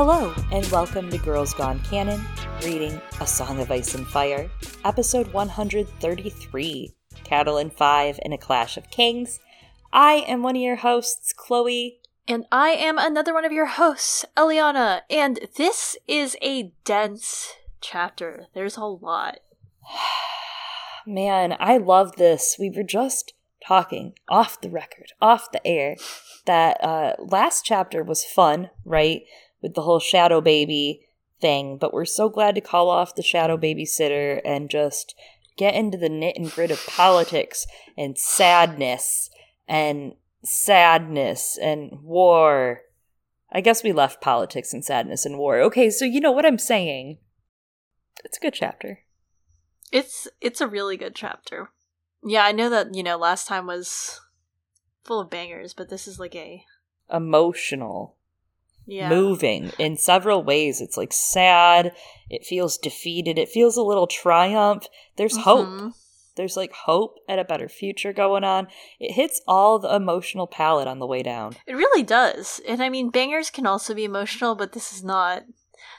Hello, and welcome to Girls Gone Canon, reading A Song of Ice and Fire, episode 133 Cattle Catelyn 5 in a Clash of Kings. I am one of your hosts, Chloe. And I am another one of your hosts, Eliana, and this is a dense chapter. There's a lot. Man, I love this. We were just talking off the record, off the air, that uh, last chapter was fun, right? With the whole shadow baby thing, but we're so glad to call off the shadow babysitter and just get into the knit and grit of politics and sadness and sadness and war. I guess we left politics and sadness and war. Okay, so you know what I'm saying. It's a good chapter. It's it's a really good chapter. Yeah, I know that, you know, last time was full of bangers, but this is like a Emotional, yeah. moving in several ways. It's like sad, it feels defeated, it feels a little triumph. There's hope. Mhm. There's like hope and a better future going on. It hits all the emotional palette on the way down. It really does. And I mean, bangers can also be emotional, but this is not.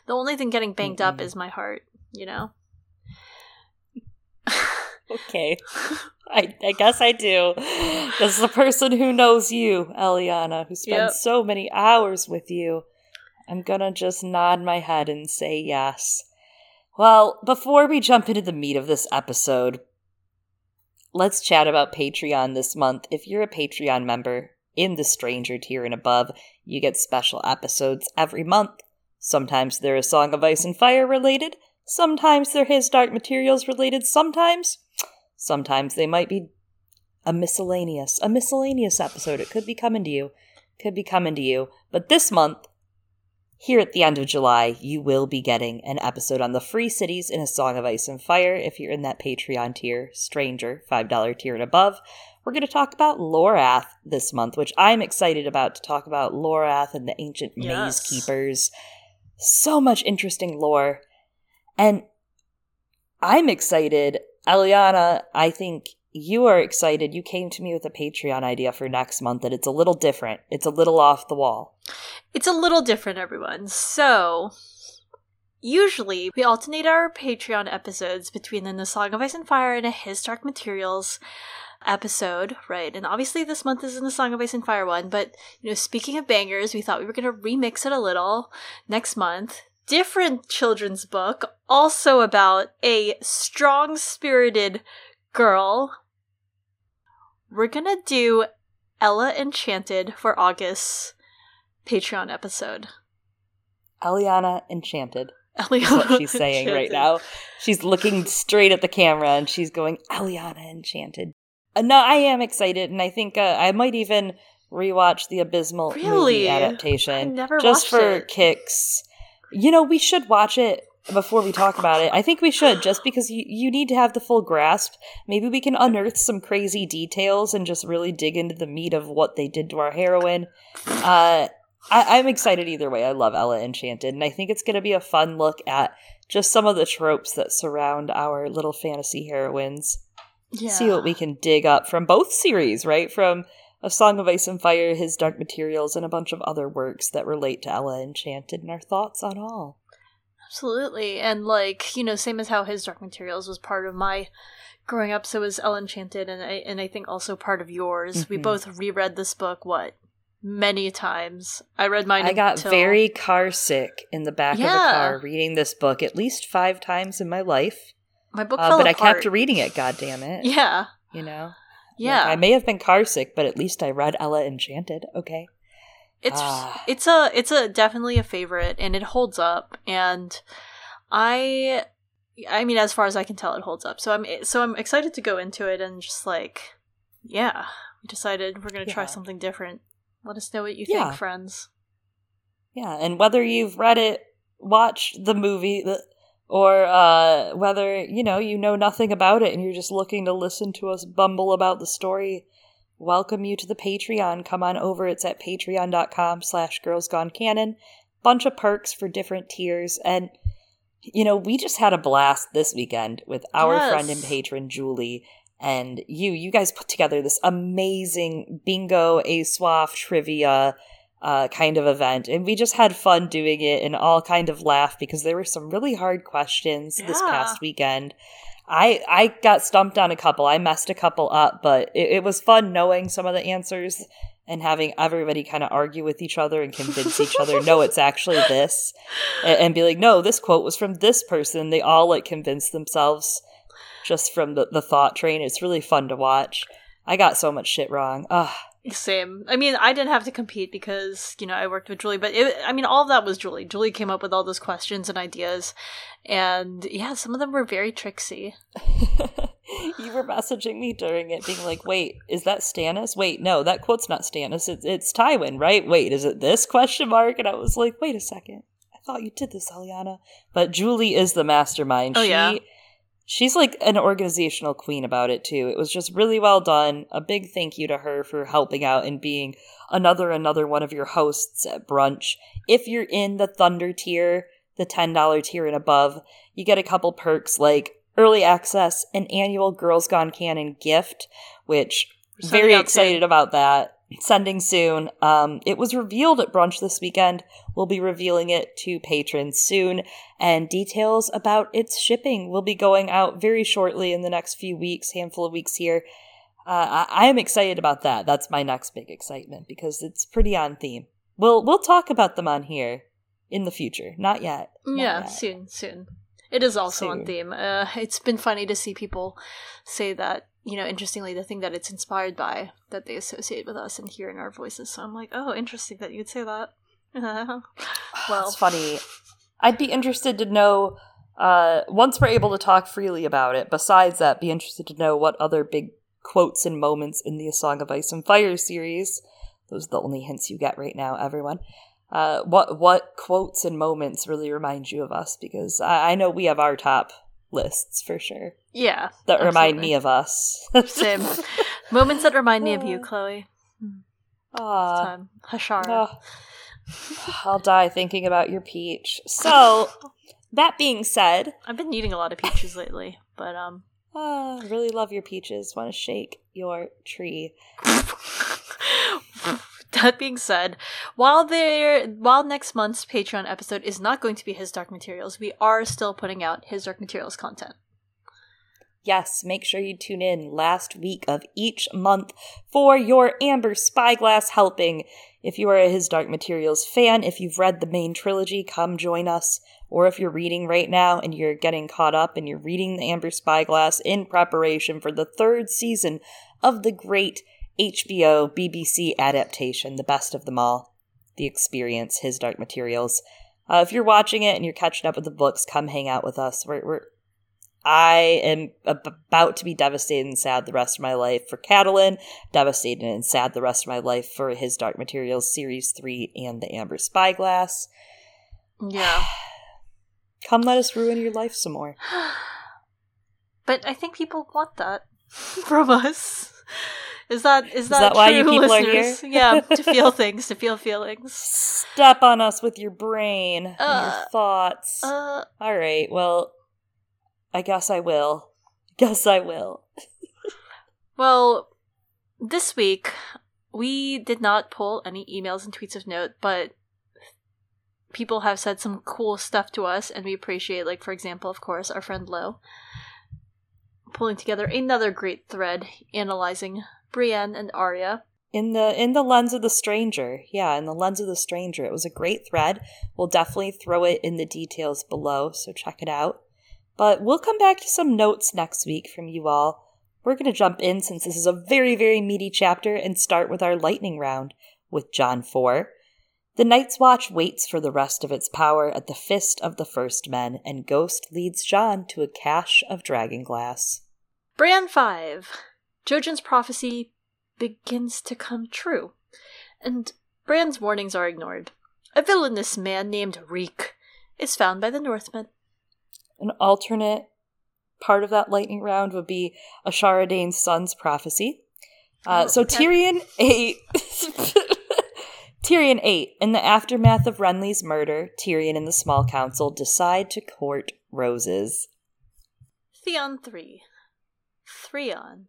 The only thing getting banged up Mm-mm. is my heart, you know? Okay. I, I guess I do. As the person who knows you, Eliana, who spends Yep. so many hours with you, I'm gonna just nod my head and say yes. Well, before we jump into the meat of this episode, let's chat about Patreon this month. If you're a Patreon member in the Stranger tier and above, you get special episodes every month. Sometimes they're a Song of Ice and Fire related, sometimes they're His Dark Materials related, sometimes Sometimes they might be a miscellaneous, a miscellaneous episode. It could be coming to you. Could be coming to you. But this month, here at the end of July, you will be getting an episode on the free cities in A Song of Ice and Fire if you're in that Patreon tier, Stranger, $5 tier and above. We're going to talk about Lorath this month, which I'm excited about to talk about Lorath and the ancient maze keepers. So much interesting lore. And I'm excited. Eliana, I think you are excited. You came to me with a Patreon idea for next month that it's a little different. It's a little off the wall. It's a little different, everyone. So, usually we alternate our Patreon episodes between the Song of Ice and Fire and a His Dark Materials episode, right? And obviously this month is in the Song of Ice and Fire one, but you know, speaking of bangers, we thought we were going to remix it a little next month. Different children's book, also about a strong spirited girl. We're to do Ella Enchanted for August Patreon episode. Eliana Enchanted. Eliana Is what she's saying right now. She's looking straight at the camera and she's going, Eliana Enchanted. Uh, no, I am excited, and I think uh, I might even rewatch the Abysmal Really? adaptation just for it. kicks. You know, we should watch it before we talk about it. I think we should, just because you, you need to have the full grasp. Maybe we can unearth some crazy details and just really dig into the meat of what they did to our heroine. Uh, I, I'm excited either way. I love Ella Enchanted, and I think it's going to be a fun look at just some of the tropes that surround our little fantasy heroines. Yeah. See what we can dig up from both series, right? From A Song of Ice and Fire, His Dark Materials, and a bunch of other works that relate to Ella Enchanted, and our thoughts on all. Absolutely. And like, you know, same as how his Dark Materials was part of my growing up, so was Ella Enchanted and I and I think also part of yours. We Mhm. both reread this book, what? Many times. I read mine I got until- very car sick in the back of Yeah. the car reading this book at least five times in my life. my book Uh, but I kept reading it, God damn it. Yeah. You know? Yeah. Like, I may have been car sick, but at least I read Ella Enchanted. Okay. It's Ah. it's a it's a definitely a favorite and it holds up and I I mean as far as I can tell it holds up. So I'm so I'm excited to go into it and just like yeah, we decided we're going to try something different. Let us know what you Yeah. think, friends. Yeah, and whether you've read it, watched the movie, the, or uh, whether you know you know nothing about it and you're just looking to listen to us bumble about the story, welcome you to the Patreon. Come on over; it's at patreon.com/slash Girls Gone Canon. Bunch of perks for different tiers, and you know we just had a blast this weekend with our Yes. friend and patron Julie. And you, you guys put together this amazing bingo, ASWAF trivia uh, kind of event. And we just had fun doing it and all kind of laugh because there were some really hard questions this past weekend. I I got stumped on a couple. I messed a couple up, but it, it was fun knowing some of the answers and having everybody kind of argue with each other and convince each other, no, it's actually this, and, and be like, no, this quote was from this person. They all like convince themselves just from the, the thought train. It's really fun to watch. I got so much shit wrong. Ugh. Same. I mean, I didn't have to compete because, you know, I worked with Julie, but it, I mean, all of that was Julie. Julie came up with all those questions and ideas. And yeah, some of them were very tricksy. you were messaging me during it, being like, "Wait, is that Stannis? Wait, no, that quote's not Stannis. It's, it's Tywin, right? Wait, is it this question mark?" And I was like, "Wait a second, I thought you did this, Eliana." But Julie is the mastermind. Oh, she, yeah. She's like an organizational queen about it too. It was just really well done. A big thank you to her for helping out and being another another one of your hosts at brunch. If you're in the Thunder tier, the ten dollar tier and above, you get a couple perks like early access, an annual Girls Gone Canon gift, which very excited about that. Sending soon. Um, it was revealed at brunch this weekend. We'll be revealing it to patrons soon, and details about its shipping will be going out very shortly in the next few weeks, handful of weeks here. Uh, I, I am excited about that. That's my next big excitement because it's pretty on theme. We'll we'll talk about them on here in the future. Not yet. Not yeah, yet. soon, soon. It is also on theme. Uh, it's been funny to see people say that, you know, interestingly, the thing that it's inspired by that they associate with us and hear in our voices. So I'm like, oh, interesting that you'd say that. well, it's funny. I'd be interested to know uh, once we're able to talk freely about it. Besides that, be interested to know what other big quotes and moments in the A Song of Ice and Fire series. Those are the only hints you get right now, everyone. Uh, what what quotes and moments really remind you of us? Because I, I know we have our top lists for sure yeah. that remind me of us. Same. Moments that remind me of you, Chloe. Aw. Time. Hashara. Oh, I'll die thinking about your peach. So, that being said, I've been eating a lot of peaches lately, but um Ah, really love your peaches. Want to shake your tree. that being said, while there while next month's Patreon episode is not going to be his dark materials, we are still putting out his dark materials content. Yes, make sure you tune in last week of each month for your Amber Spyglass helping. If you are a His Dark Materials fan, if you've read the main trilogy, come join us. Or if you're reading right now and you're getting caught up and you're reading the Amber Spyglass in preparation for the third season of the great HBO BBC adaptation, the best of them all, The Experience, His Dark Materials. Uh, if you're watching it and you're catching up with the books, come hang out with us. We're, we're I am ab- about to be devastated and sad the rest of my life for Catelyn, devastated and sad the rest of my life for his Dark Materials Series 3 and the Amber Spyglass. Yeah. Come let us ruin your life some more. But I think people want that from us. Is that is that, that why you people are here? yeah, to feel things, to feel feelings. Step on us with your brain and Uh, your thoughts. Uh, All right, well, I guess I will. Guess I will. well, this week we did not pull any emails and tweets of note, but people have said some cool stuff to us, and we appreciate. Like, for example, of course, our friend Lo pulling together another great thread analyzing Brienne and Arya. In the in the lens of the stranger, yeah, in the lens of the stranger, it was a great thread. We'll definitely throw it in the details below, so check it out. But we'll come back to some notes next week from you all. We're going to jump in since this is a very very meaty chapter and start with our lightning round with Jon 4. The Night's Watch waits for the rest of its power at the fist of the first men, and Ghost leads Jon to a cache of dragon glass. Bran 5. Jojen's prophecy begins to come true, and Bran's warnings are ignored. A villainous man named Reek is found by the Northmen. An alternate part of that lightning round would be Ashara Dayne's son's prophecy. Uh, Oh, so. Tyrion eight, Tyrion eight. In the aftermath of Renly's murder, Tyrion and the small council decide to court roses. Theon 3. Threon.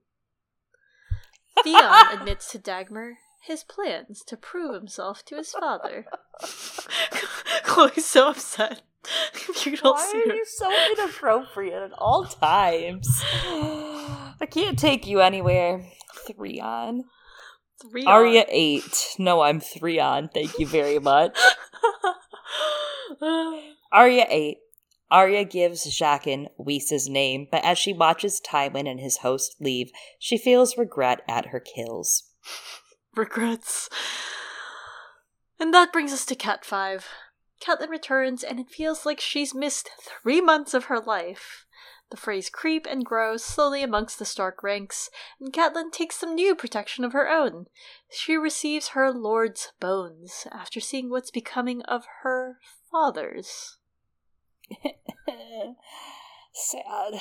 Theon admits to Dagmer his plans to prove himself to his father. Chloe's so upset. you don't Why are you so inappropriate at all times? I can't take you anywhere. Three on. Three Arya eight. No, I'm three on. Thank you very much. Arya eight. Arya gives Jaqen Weese's name, but as she watches Tywin and his host leave, she feels regret at her kills. Regrets. And that brings us to Cat 5. Catelyn returns, and it feels like she's missed three months of her life. The Freys creep and grow slowly amongst the Stark ranks, and Catelyn takes some new protection of her own. She receives her lord's bones after seeing what's becoming of her father's. Sad.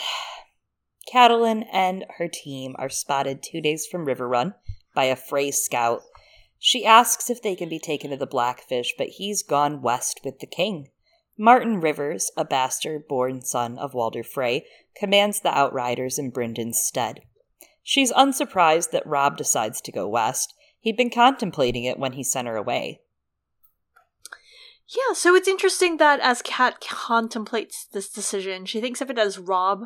Catelyn and her team are spotted two days from Riverrun by a Frey scout she asks if they can be taken to the Blackfish, but he's gone west with the king. Martyn Rivers, a bastard born son of Walder Frey, commands the Outriders in Brynden's stead. She's unsurprised that Robb decides to go west. He'd been contemplating it when he sent her away. Yeah, so it's interesting that as Cat contemplates this decision, she thinks of it as Robb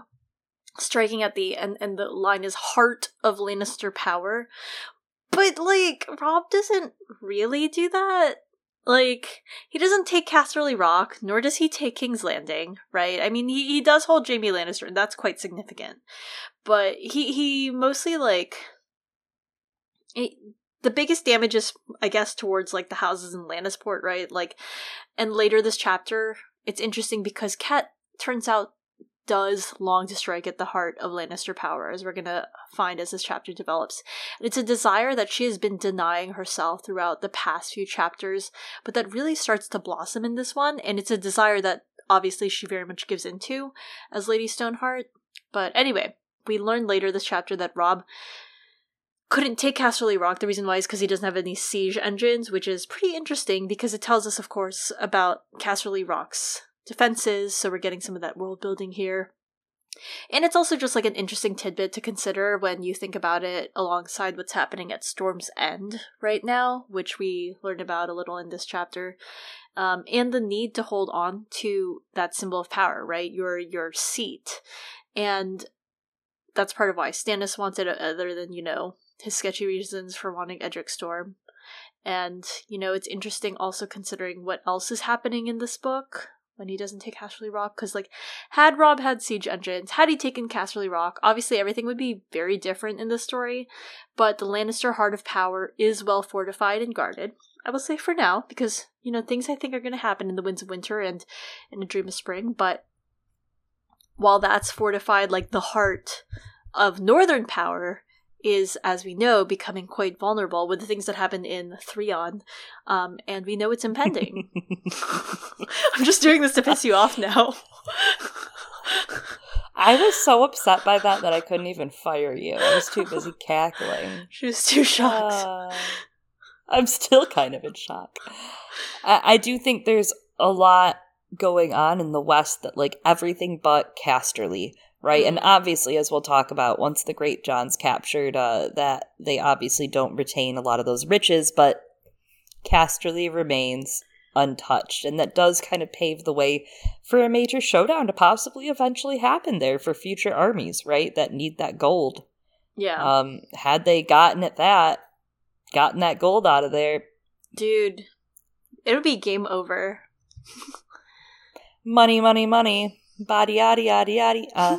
striking at the and, and the line is heart of Lannister power, but like Robb doesn't really do that. Like he doesn't take Casterly Rock, nor does he take King's Landing, right? I mean, he, he does hold Jaime Lannister, and that's quite significant. But he he mostly like it, the biggest damage is, I guess, towards like the houses in Lannisport, right? Like, and later this chapter, it's interesting because Cat turns out does long to strike at the heart of Lannister power, as we're going to find as this chapter develops. And it's a desire that she has been denying herself throughout the past few chapters, but that really starts to blossom in this one, and it's a desire that obviously she very much gives into as Lady Stoneheart. But anyway, we learn later this chapter that Robb couldn't take Casterly Rock. The reason why is because he doesn't have any siege engines, which is pretty interesting because it tells us, of course, about Casterly Rock's defenses, so we're getting some of that world building here. And it's also just like an interesting tidbit to consider when you think about it alongside what's happening at Storm's End right now, which we learned about a little in this chapter. Um, and the need to hold on to that symbol of power, right? Your your seat. And that's part of why Stannis wanted it, other than, you know, his sketchy reasons for wanting Edric Storm. And, you know, it's interesting also considering what else is happening in this book when he doesn't take Casterly Rock because like had Robb had siege engines, had he taken Casterly Rock, obviously everything would be very different in the story. But the Lannister Heart of Power is well fortified and guarded. I will say for now because you know things I think are going to happen in the Winds of Winter and in A Dream of Spring. But while that's fortified, like the heart of Northern Power is, as we know, becoming quite vulnerable with the things that happen in Threon, um, and we know it's impending. I'm just doing this to piss you off now. I was so upset by that that I couldn't even fire you. I was too busy cackling. She was too shocked. Uh, I'm still kind of in shock. I, I do think there's a lot going on in the West that, like, everything but Casterly right? And obviously, as we'll talk about, once the Greatjon's captured, uh, that they obviously don't retain a lot of those riches, but Casterly remains untouched, and that does kind of pave the way for a major showdown to possibly eventually happen there for future armies, right? That need that gold. Yeah. Um, had they gotten at that, gotten that gold out of there, dude, it would be game over. money, money, money. Body yaddy yaddy yaddy. Uh,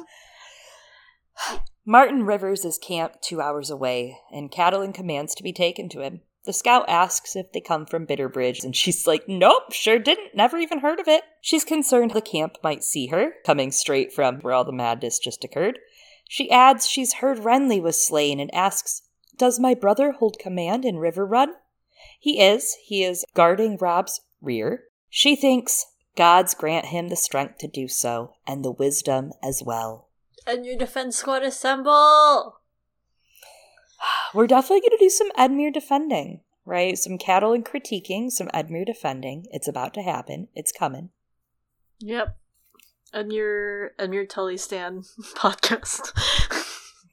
Martyn Rivers is camped two hours away, and Catelyn commands to be taken to him. The scout asks if they come from Bitterbridge, and she's like, Nope, sure didn't, never even heard of it. She's concerned the camp might see her, coming straight from where all the madness just occurred. She adds she's heard Renly was slain and asks, Does my brother hold command in Riverrun? He is. He is guarding Robb's rear. She thinks Gods grant him the strength to do so, and the wisdom as well. And your defense squad assemble! We're definitely going to do some Edmure defending, right? Some Catelyn critiquing, some Edmure defending. It's about to happen. It's coming. Yep. Edmure, Edmure Tully Stan podcast.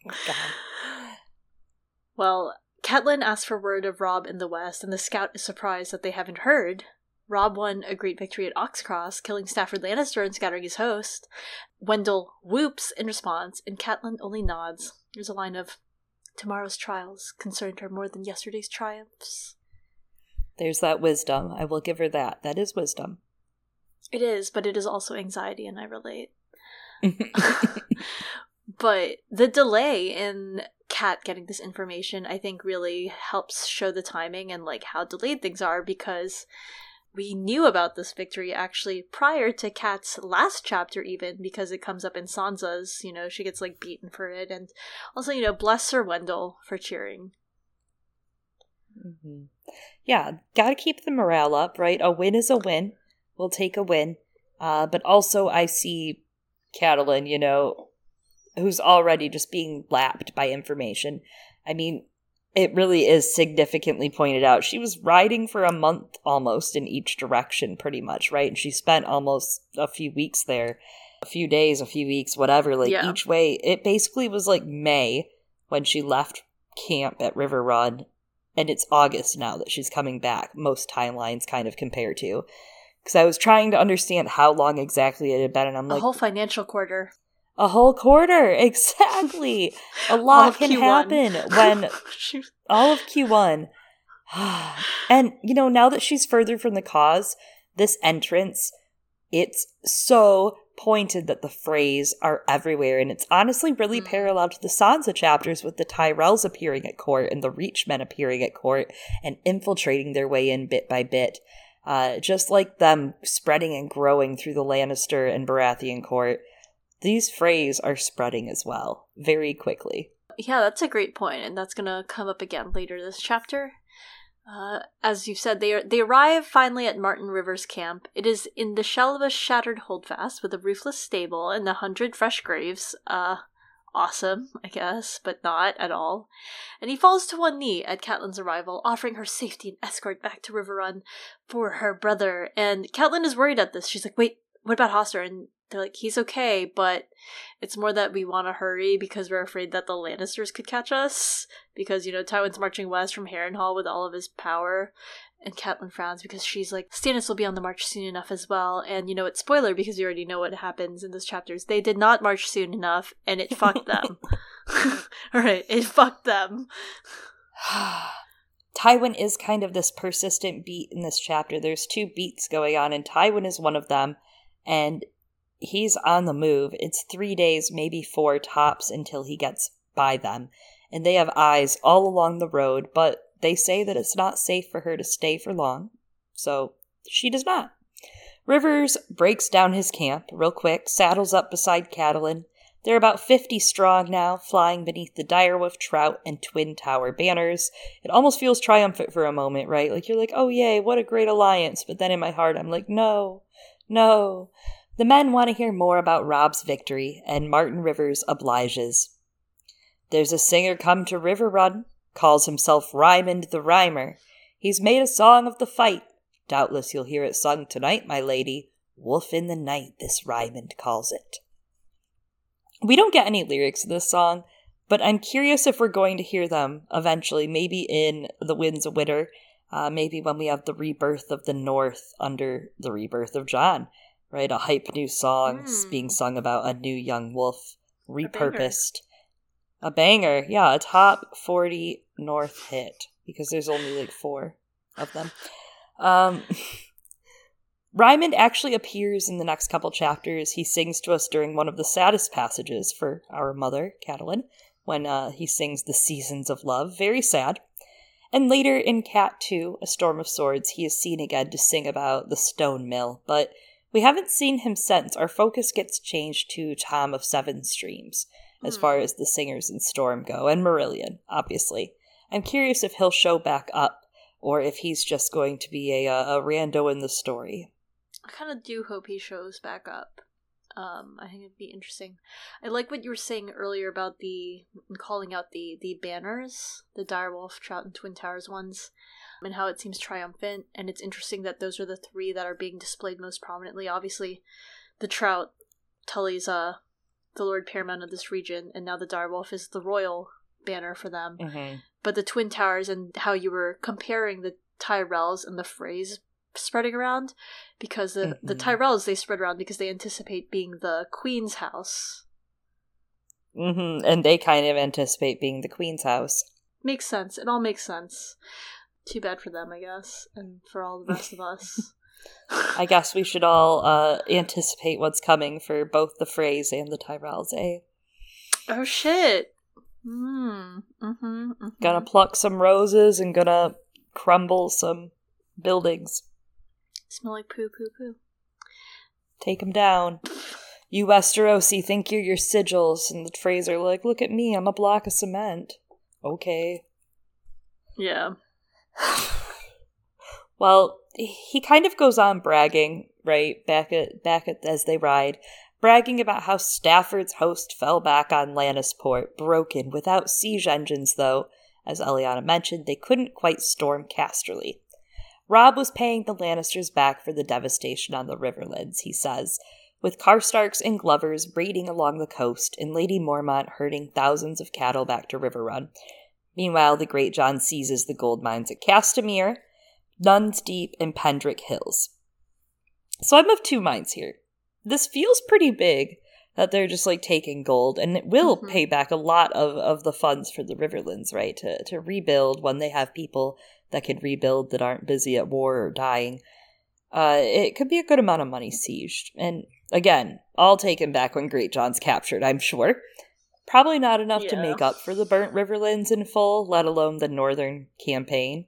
oh, well, Catelyn asks for word of Robb in the west, and the scout is surprised that they haven't heard. Robb won a great victory at Oxcross, killing Stafford Lannister and scattering his host. Wendel whoops in response, and Catelyn only nods. There's a line of, Tomorrow's trials concerned her more than yesterday's triumphs. There's that wisdom. I will give her that. That is wisdom. It is, but it is also anxiety, and I relate. but the delay in Cat getting this information, I think, really helps show the timing and like how delayed things are because we knew about this victory actually prior to Cat's last chapter, even because it comes up in Sansa's. You know, she gets like beaten for it, and also, you know, bless Sir Wendel for cheering. Mm-hmm. Yeah, gotta keep the morale up, right? A win is a win. We'll take a win. Uh, but also, I see Catelyn, you know, who's already just being lapped by information. I mean, it really is significantly pointed out. She was riding for a month almost in each direction, pretty much, right? And she spent almost a few weeks there, a few days, a few weeks, whatever, like yeah. each way. It basically was like May when she left camp at Riverrun, and it's August now that she's coming back, most timelines kind of compare to. Because I was trying to understand how long exactly it had been, and I'm like, a whole financial quarter. A whole quarter, exactly. A lot can Q1. happen when all of Q1. and you know, now that she's further from the cause, this entrance, it's so pointed that the Freys are everywhere, and it's honestly really mm. parallel to the Sansa chapters with the Tyrells appearing at court and the Reachmen appearing at court and infiltrating their way in bit by bit. Uh, just like them spreading and growing through the Lannister and Baratheon court these Freys are spreading as well, very quickly. Yeah, that's a great point, and that's gonna come up again later this chapter. Uh, as you said, they are, they arrive finally at Martyn River's camp. It is in the shell of a shattered holdfast with a roofless stable and a hundred fresh graves. Uh, awesome, I guess, but not at all. And he falls to one knee at Catelyn's arrival, offering her safety and escort back to Riverrun for her brother. And Catelyn is worried at this. She's like, "Wait, what about Hoster?" And they're like, he's okay, but it's more that we want to hurry because we're afraid that the Lannisters could catch us. Because, you know, Tywin's marching west from Harrenhal with all of his power. And Catelyn frowns because she's like, Stannis will be on the march soon enough as well. And, you know, it's spoiler because you already know what happens in those chapters. They did not march soon enough, and it fucked them. Alright, it fucked them. Tywin is kind of this persistent beat in this chapter. There's two beats going on, and Tywin is one of them. And he's on the move. It's three days, maybe four tops until he gets by them. And they have eyes all along the road, but they say that it's not safe for her to stay for long. So she does not. Rivers breaks down his camp real quick, saddles up beside Catelyn. They're about 50 strong now, flying beneath the direwolf trout and twin tower banners. It almost feels triumphant for a moment, right? Like you're like, oh yay, what a great alliance. But then in my heart, I'm like, no, no. The men want to hear more about Robb's victory, and Martyn Rivers obliges. There's a singer come to Riverrun, calls himself Rymond the Rhymer. He's made a song of the fight. Doubtless you'll hear it sung tonight, my lady. Wolf in the night, this Rymond calls it. We don't get any lyrics in this song, but I'm curious if we're going to hear them eventually, maybe in The Winds of Winter, uh, maybe when we have the rebirth of the North under the rebirth of Jon right? A hype new song mm. being sung about a new young wolf, repurposed. A banger. a banger. yeah, a top 40 North hit because there's only like four of them. Um, Rymond actually appears in the next couple chapters. He sings to us during one of the saddest passages for our mother, Catelyn, when uh, he sings The Seasons of Love. Very sad. And later in Cat 2, A Storm of Swords, he is seen again to sing about the stone mill, but we haven't seen him since. Our focus gets changed to Tom of Seven Streams, as far hmm. as the singers in Storm go, and Marillion, obviously. I'm curious if he'll show back up, or if he's just going to be a, a rando in the story. I kind of do hope he shows back up. Um, I think it'd be interesting. I like what you were saying earlier about the calling out the the banners, the Direwolf, Trout, and Twin Towers ones and how it seems triumphant. And it's interesting that those are the three that are being displayed most prominently. Obviously, the trout, Tully's uh, the Lord Paramount of this region, and now the Direwolf is the royal banner for them. Mm-hmm. but the Twin Towers and how you were comparing the Tyrells and the Freys spreading around because the the Mhm. Tyrells they spread around because they anticipate being the Queen's house. hmm And they kind of anticipate being the queen's house. Makes sense. It all makes sense. Too bad for them, I guess, and for all the rest of us. I guess we should all uh, anticipate what's coming for both the Freys and the Tyrells, eh? oh shit. Hmm. Mm-hmm, mm-hmm. Gonna pluck some roses and gonna crumble some buildings. Smell like poo poo poo. Take them down. You Westerosi think you're your sigils, and the Freys are like, look at me, I'm a block of cement. Okay. Yeah. Well, he kind of goes on bragging, right, back at back at as they ride, bragging about how Stafford's host fell back on Lannisport, broken, without siege engines though. As Eliana mentioned, they couldn't quite storm Casterly. Robb was paying the Lannisters back for the devastation on the Riverlands, he says, with Karstarks and Glovers raiding along the coast and Lady Mormont herding thousands of cattle back to Riverrun. Meanwhile, the Greatjon seizes the gold mines at Castamere, Nuns Deep, and Pendric Hills. So I'm of two minds here. This feels pretty big that they're just like taking gold, and it will Mhm. pay back a lot of, of the funds for the Riverlands, right? To to rebuild when they have people that can rebuild that aren't busy at war or dying. Uh, it could be a good amount of money sieged. And again, all taken back when Greatjon's captured, I'm sure. Probably not enough to make up for the burnt Riverlands in full, let alone the northern campaign.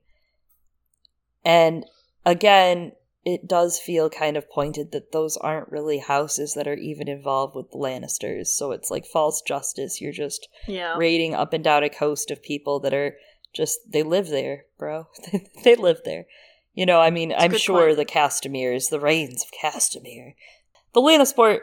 And again, it does feel kind of pointed that those aren't really houses that are even involved with the Lannisters. So it's like false justice. You're just Yeah. raiding up and down a coast of people that are just they live there, bro. they live there. You know, I mean, I'm sure point. the Castameres, the Reynes of Castamere, the Lannisport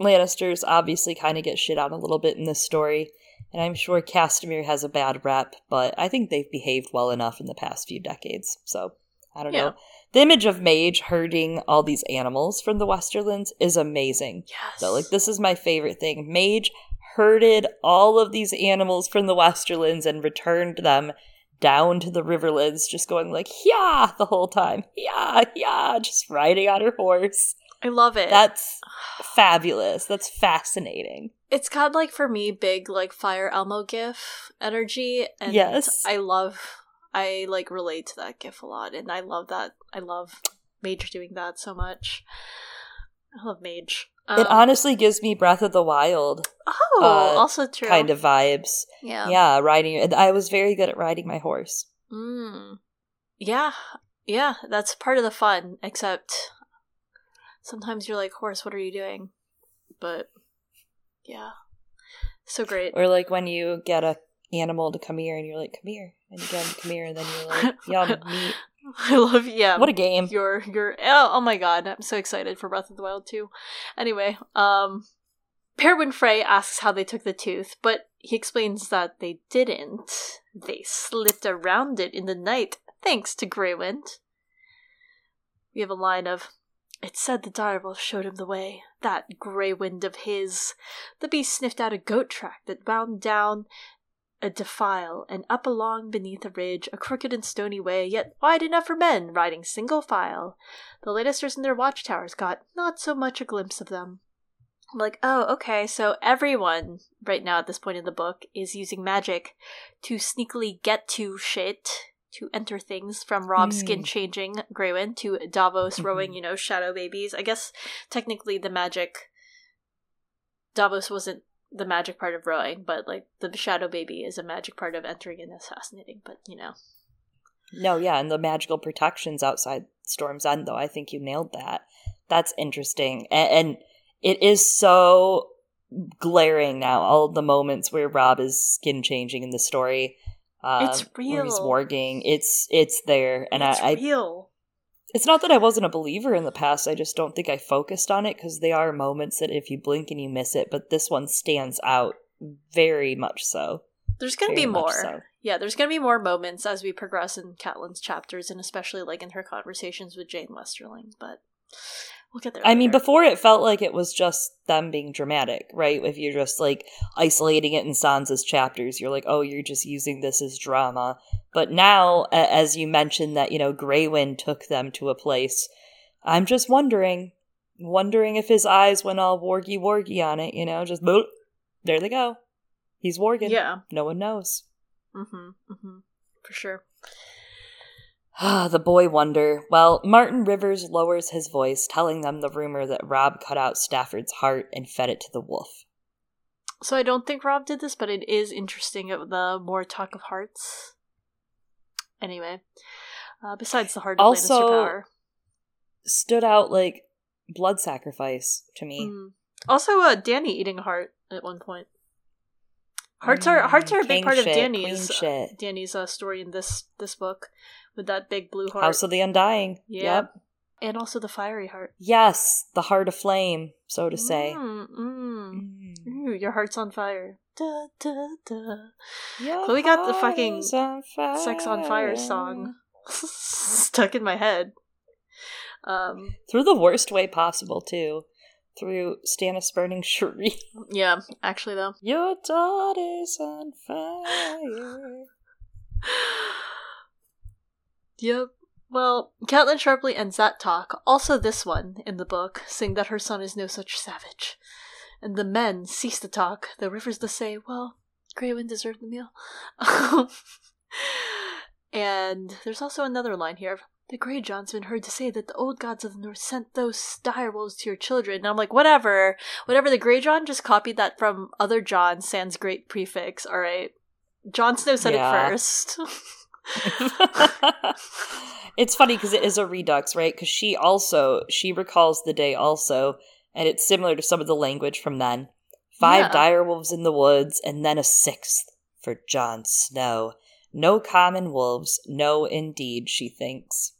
Lannisters obviously kind of get shit on a little bit in this story, and I'm sure Castamere has a bad rep, but I think they've behaved well enough in the past few decades. So I don't Yeah. know. The image of Maege herding all these animals from the Westerlands is amazing. Yes. So, like, this is my favorite thing. Maege herded all of these animals from the Westerlands and returned them down to the Riverlands, just going like, yeah, the whole time. Yeah, yeah, just riding on her horse. I love it. That's fabulous. That's fascinating. it's got like for me big like fire Elmo gif energy and Yes. I love I like relate to that gif a lot and I love that I love Major doing that so much. I love Maege. it Um, honestly gives me Breath of the Wild Oh, uh, also true. kind of vibes. Yeah. Yeah, riding. I was very good at riding my horse. Mm. Yeah. Yeah, that's part of the fun, except sometimes you're like, horse, what are you doing? But yeah. So great. Or like when you get a animal to come here and you're like, come here. And you get 'em to come here and then you're like, yum, meat. I love yeah. What a game. Your your oh, oh my god, I'm so excited for Breath of the Wild 2. Anyway, um Perwyn Frey asks how they took the tooth, but he explains that they didn't. They slipped around it in the night, thanks to Greywind. We have a line of It said the direwolf showed him the way. That Greywind of his. The beast sniffed out a goat track that wound down a defile and up along beneath a ridge, a crooked and stony way, yet wide enough for men riding single file. The Lannisters in their watchtowers got not so much a glimpse of them. I'm like, oh, okay, so everyone right now at this point in the book is using magic to sneakily get to shit, to enter things from Robb's Hmm. skin changing Greywind to Davos rowing, Mhm. you know, shadow babies. I guess technically the magic Davos wasn't the magic part of rowing, but like the shadow baby is a magic part of entering and assassinating, but you know. No, yeah, and the magical protections outside Storm's End, though, I think you nailed that. That's interesting. And, and it is so glaring now, all the moments where Robb is skin changing in the story. Um, It's Where he's real. warging. It's it's there. And it's I, I real. It's not that I wasn't a believer in the past. I just don't think I focused on it because they are moments that if you blink and you miss it, but this one stands out very much so. There's gonna be more. so. Yeah, there's gonna be more moments as we progress in Catelyn's chapters, and especially like in her conversations with Jeyne Westerling. But We'll get there. I mean, before it felt like it was just them being dramatic, right? If you're just like isolating it in Sansa's chapters, you're like, oh, you're just using this as drama. But now, as you mentioned that, you know, Greywind took them to a place, I'm just wondering, wondering if his eyes went all wargy wargy on it, you know, just boop, there they go. He's warging. yeah. No one knows. Mm-hmm. Mm-hmm. For sure. Ah, the boy wonder. Well, Martyn Rivers lowers his voice, telling them the rumor that Robb cut out Stafford's heart and fed it to the wolf. So I don't think Robb did this, but it is interesting of the more talk of hearts. Anyway, uh, besides the heart of Also- Lannister power. Stood out like blood sacrifice to me. Mm. Also, uh, Dany eating a heart at one point. Hearts are hearts are a big King part of Dany's shit. Dany's uh, story in this this book with that big blue heart. House of the Undying. Yeah. Yep. and also the fiery heart. Yes, the heart of flame, so to say. Mm, mm. Mm. Ooh, your heart's on fire. Da, da, da. Your Chloe got the fucking on Sex on Fire song stuck in my head. Um, Through the worst way possible, too. Through Stannis burning Shuri. yeah, actually though. Your daughter's on fire. Yep. Well, Catelyn sharply ends that talk, also this one in the book, saying that her son is no such savage. And the men cease to talk, the Rivers to say, well, Greywind deserved the meal. and there's also another line here. The Greatjon's been heard to say that the old gods of the north sent those dire wolves to your children. And I'm like, whatever. Whatever, the Greatjon just copied that from other Jon sans great prefix, alright? Jon Snow said Yeah. it first. it's funny because it is a redux, right? Because she also she recalls the day also, and it's similar to some of the language from then. Five Yeah. direwolves in the woods, and then a sixth for Jon Snow. No common wolves, no indeed, she thinks.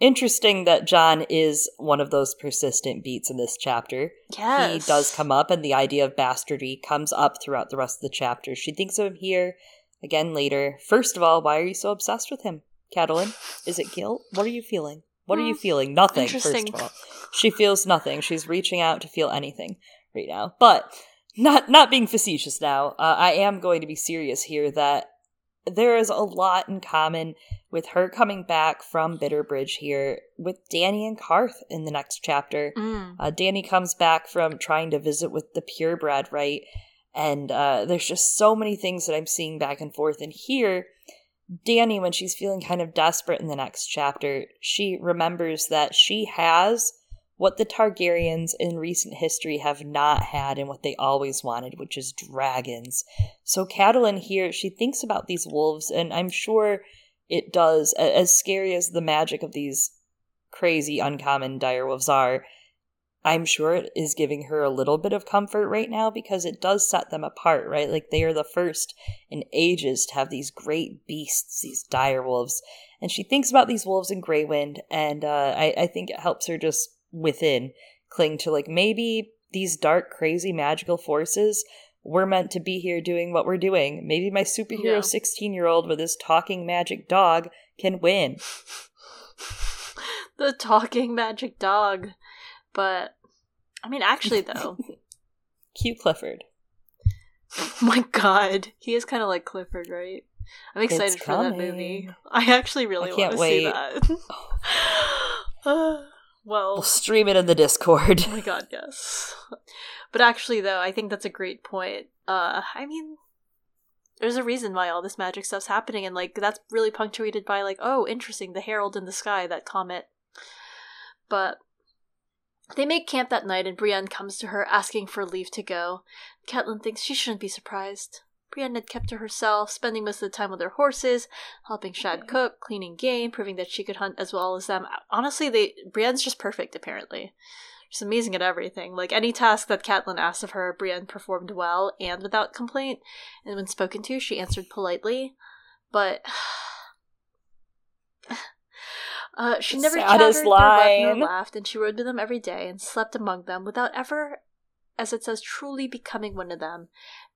Interesting that Jon is one of those persistent beats in this chapter. yes. He does come up, and the idea of bastardy comes up throughout the rest of the chapter. She thinks of him here, again later. First of all, why are you so obsessed with him, Catelyn? Is it guilt? What are you feeling? What are you Hmm, feeling? Nothing, first of all. She feels nothing. She's reaching out to feel anything right now. But not not being facetious now, uh, I am going to be serious here that there is a lot in common with her coming back from Bitterbridge here with Dany and Qarth in the next chapter. Mm. Uh, Dany comes back from trying to visit with the purebred, right? And uh, there's just so many things that I'm seeing back and forth. And here, Dany, when she's feeling kind of desperate in the next chapter, she remembers that she has what the Targaryens in recent history have not had and what they always wanted, which is dragons. So Catelyn here, she thinks about these wolves, and I'm sure it does, as scary as the magic of these crazy, uncommon direwolves are, I'm sure it is giving her a little bit of comfort right now because it does set them apart, right? Like they are the first in ages to have these great beasts, these dire wolves. And she thinks about these wolves in Greywind, and uh, I, I think it helps her just within cling to like maybe these dark, crazy, magical forces we're meant to be here doing what we're doing. Maybe my superhero Yeah. 16 year old with his talking magic dog can win. the talking magic dog. But I mean, actually, though, Cute Clifford. oh my god, he is kind of like Clifford, right? I'm excited for that movie. I actually really I want to see wait. that. Uh, well, We'll stream it in the Discord. oh my god, yes. But actually, though, I think that's a great point. Uh, I mean, there's a reason why all this magic stuff's happening, and like that's really punctuated by like, oh, interesting, the herald in the sky, that comet. But they make camp that night, and Brienne comes to her asking for leave to go. Catelyn thinks she shouldn't be surprised. Brienne had kept to herself, spending most of the time with her horses, helping Shadd cook, cleaning game, proving that she could hunt as well as them. Honestly, they Brienne's just perfect. Apparently, she's amazing at everything. Like any task that Catelyn asked of her, Brienne performed well and without complaint. And when spoken to, she answered politely. But uh, she never Saddest chattered, nor wept, nor laughed, and she rode with them every day and slept among them without ever, as it says, truly becoming one of them.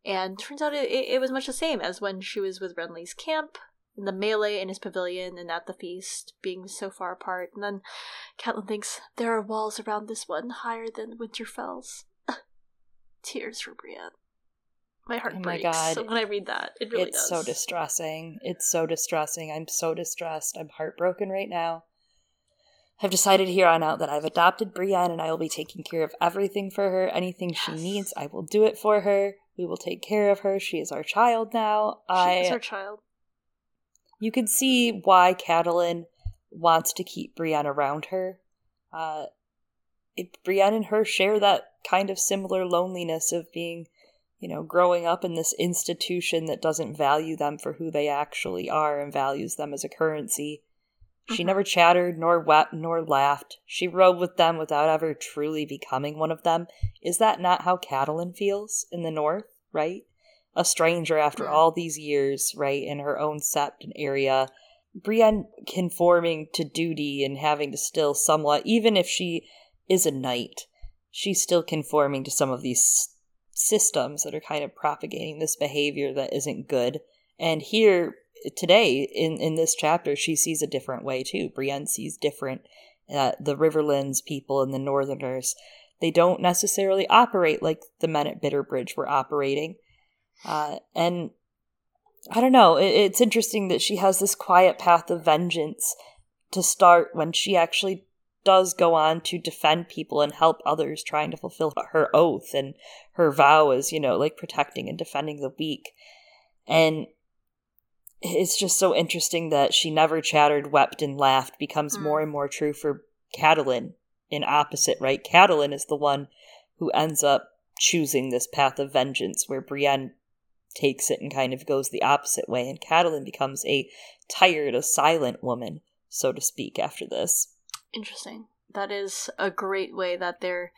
And turns out it, it, it was much the same as when she was with Renly's camp. in the melee in his pavilion and at the feast, being so far apart. And then Catelyn thinks, there are walls around this one higher than Winterfell's. Tears for Brienne. My heart Oh my breaks God. when I read that. It really it's does. so distressing. It's so distressing. I'm so distressed. I'm heartbroken right now. I've decided here on out that I've adopted Brienne and I will be taking care of everything for her. Anything she needs, I will do it for her. We will take care of her. She is our child now. She I is our child. you can see why Catelyn wants to keep Brienne around her. Uh, it, Brienne and her share that kind of similar loneliness of being, you know, growing up in this institution that doesn't value them for who they actually are and values them as a currency. She Mhm. never chattered, nor wept, nor laughed. She rode with them without ever truly becoming one of them. Is that not how Catelyn feels in the North, right? A stranger after all these years, right, in her own sept and area. Brienne conforming to duty and having to still somewhat, even if she is a knight, she's still conforming to some of these systems that are kind of propagating this behavior that isn't good. And here today in in this chapter, she sees a different way too. Brienne sees different. Uh, the Riverlands people and the Northerners, they don't necessarily operate like the men at Bitterbridge were operating. Uh, and I don't know. It, it's interesting that she has this quiet path of vengeance to start when she actually does go on to defend people and help others trying to fulfill her oath and her vow as, you know, like protecting and defending the weak. And it's just so interesting that she never chattered, wept, and laughed becomes Mm. more and more true for Catelyn in opposite, right? Catelyn is the one who ends up choosing this path of vengeance where Brienne takes it and kind of goes the opposite way, and Catelyn becomes a tired, a silent woman, so to speak, after this. Interesting. That is a great way that their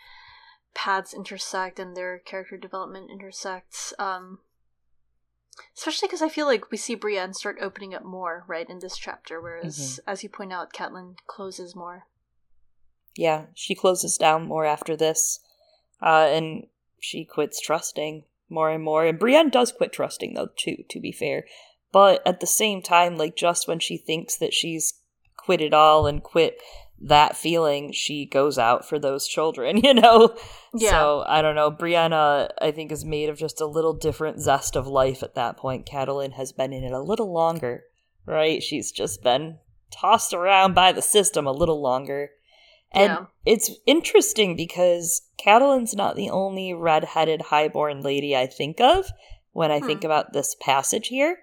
paths intersect and their character development intersects. Um, especially because I feel like we see Brienne start opening up more, right, in this chapter, whereas, as you point out, Catelyn closes more. Yeah, she closes down more after this, uh, and she quits trusting more and more. And Brienne does quit trusting, though, too, to be fair. But at the same time, like, just when she thinks that she's quit it all and quit that feeling, she goes out for those children, you know? Yeah. So, I don't know. Brienne, I think, is made of just a little different zest of life at that point. Catelyn has been in it a little longer, right? She's just been tossed around by the system a little longer. And Yeah. it's interesting because Catelyn's not the only red-headed highborn lady I think of when I think Hmm. about this passage here.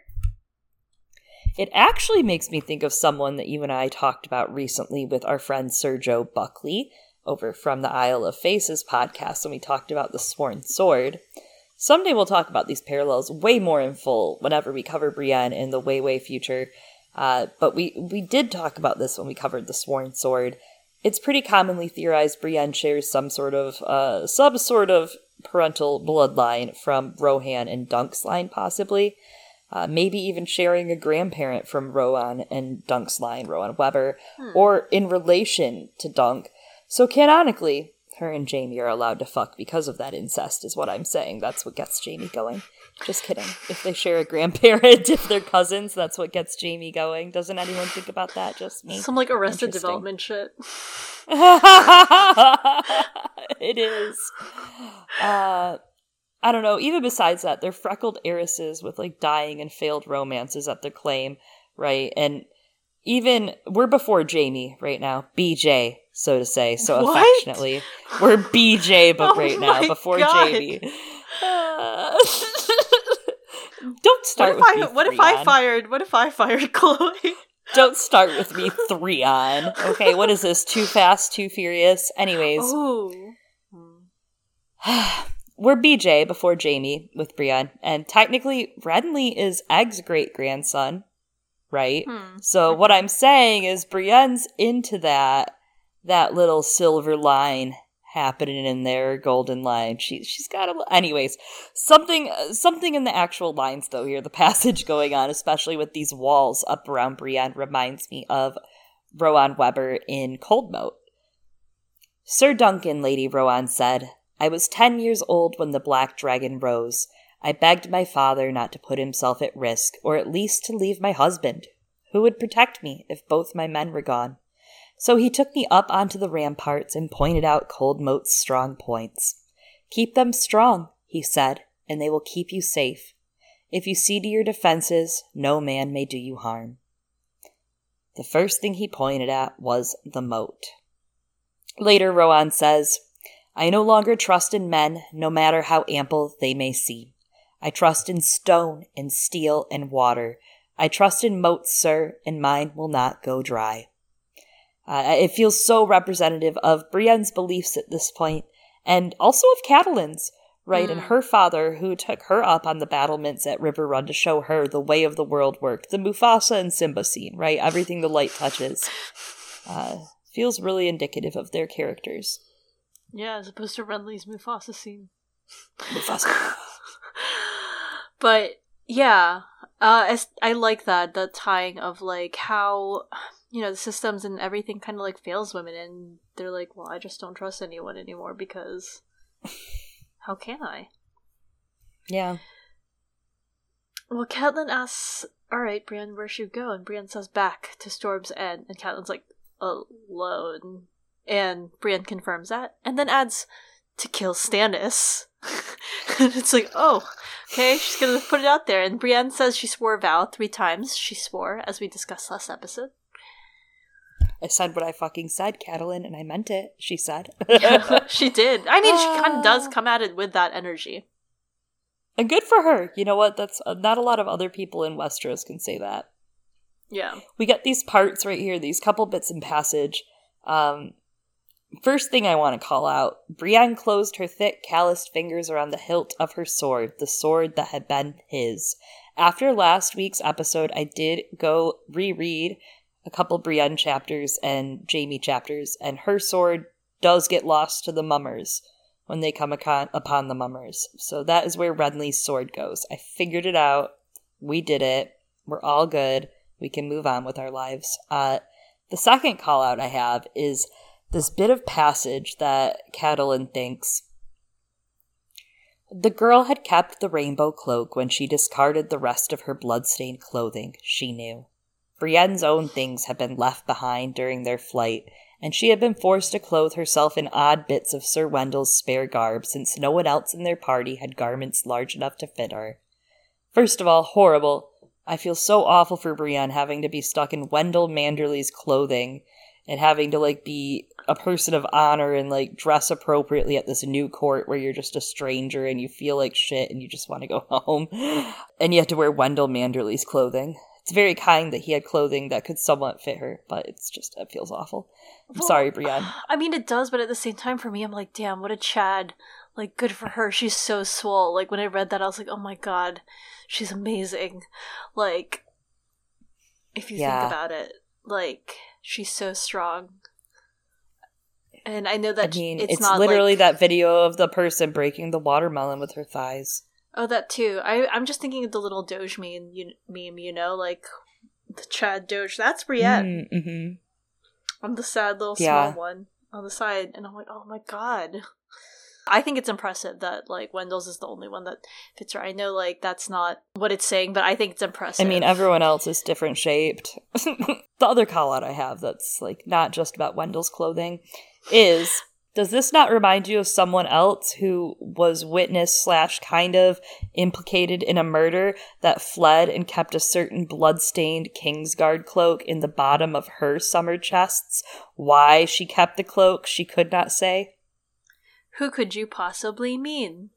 It actually makes me think of someone that you and I talked about recently with our friend Sergio Buckley over from the Isle of Faces podcast when we talked about the Sworn Sword. Someday we'll talk about these parallels way more in full whenever we cover Brienne in the way way future. Uh, but we we did talk about this when we covered the Sworn Sword. It's pretty commonly theorized Brienne shares some sort of uh, some sort of parental bloodline from Rohanne and Dunk's line, possibly. Uh, maybe even sharing a grandparent from Rohanne and Dunk's line, Rohanne Webber, or in relation to Dunk. So canonically, her and Jaime are allowed to fuck because of that incest, is what I'm saying. That's what gets Jaime going. Just kidding. If they share a grandparent, if they're cousins, that's what gets Jaime going. Doesn't anyone think about that? Just me. Some like Arrested Development shit. it is. Uh, I don't know. Even besides that, they're freckled heiresses with like dying and failed romances at their claim, right? And even we're before Jaime right now, BJ, so to say, so What? affectionately. We're BJ, but Oh right now before God. Jaime. Uh, don't start What if with I me what if I fired what if I fired Chloe? Don't start with me three on. Okay, what is this? Too fast, too furious. Anyways. we're BJ before Jaime with Brienne, and technically Renly is Egg's great grandson, right? Hmm. So what I'm saying is Brienne's into that that little silver line happening in there, golden line. She she's got a anyways something something in the actual lines though here. The passage going on, especially with these walls up around Brienne, reminds me of Rohanne Webber in Coldmoat. Sir Duncan, Lady Rohanne said, I was ten years old when the black dragon rose. I begged my father not to put himself at risk, or at least to leave my husband. Who would protect me if both my men were gone? So he took me up onto the ramparts and pointed out Coldmoat's strong points. Keep them strong, he said, and they will keep you safe. If you see to your defenses, no man may do you harm. The first thing he pointed at was the moat. Later, Rohanne says, I no longer trust in men, no matter how ample they may seem. I trust in stone and steel and water. I trust in moats, sir, and mine will not go dry. Uh, it feels so representative of Brienne's beliefs at this point, and also of Catelyn's, right? Mm. And her father, who took her up on the battlements at Riverrun to show her the way of the world worked. The Mufasa and Simba scene, right? Everything the light touches. Uh, feels really indicative of their characters. Yeah, as opposed to Renly's Mufasa scene. Mufasa. but yeah, uh, I like that the tying of like how you know the systems and everything kind of like fails women, and they're like, well, I just don't trust anyone anymore because how can I? Yeah. Well, Catelyn asks, "All right, Brienne, where should you go?" And Brienne says, "Back to Storm's End." And Catelyn's like, "Alone." And Brienne confirms that, and then adds, "To kill Stannis." and it's like, oh, okay, she's gonna put it out there. And Brienne says she swore a vow three times. She swore, as we discussed last episode. I said what I fucking said, Catelyn, and I meant it, she said. she did. I mean, she kind of does come at it with that energy. And good for her. You know what? That's uh, not a lot of other people in Westeros can say that. Yeah. We get these parts right here, these couple bits in passage. Um, First thing I want to call out Brienne closed her thick, calloused fingers around the hilt of her sword, the sword that had been his. After last week's episode, I did go reread a couple Brienne chapters and Jaime chapters, and her sword does get lost to the mummers when they come upon the mummers. So that is where Renly's sword goes. I figured it out. We did it. We're all good. We can move on with our lives. Uh, the second call out I have is this bit of passage that Catelyn thinks. The girl had kept the rainbow cloak when she discarded the rest of her blood-stained clothing, she knew. Brienne's own things had been left behind during their flight, and she had been forced to clothe herself in odd bits of Sir Wendel's spare garb since no one else in their party had garments large enough to fit her. First of all, horrible. I feel so awful for Brienne having to be stuck in Wendel Manderly's clothing and having to like be a person of honor and like dress appropriately at this new court where you're just a stranger and you feel like shit and you just want to go home and you have to wear Wendel Manderly's clothing. It's very kind that he had clothing that could somewhat fit her, but it's just it feels awful. I'm well, sorry, Brienne. I mean, it does, but at the same time, for me, I'm like, damn, what a Chad. Like, good for her. She's so swole. Like, when I read that, I was like, oh my god, she's amazing. Like, if you yeah. think about it, like, she's so strong. And I know that I mean, it's, it's literally like... that video of the person breaking the watermelon with her thighs. Oh, that too. I I'm just thinking of the little Doge meme, you, meme, you know, like the Chad Doge. That's Brienne. Mm, mm-hmm. I'm the sad little yeah. small one on the side, and I'm like, oh my god. I think it's impressive that like Wendel's is the only one that fits her. I know like that's not what it's saying, but I think it's impressive. I mean, everyone else is different shaped. the other call out I have that's like not just about Wendel's clothing is does this not remind you of someone else who was witness slash kind of implicated in a murder that fled and kept a certain blood-stained Kingsguard cloak in the bottom of her summer chests? Why she kept the cloak, she could not say. Who could you possibly mean?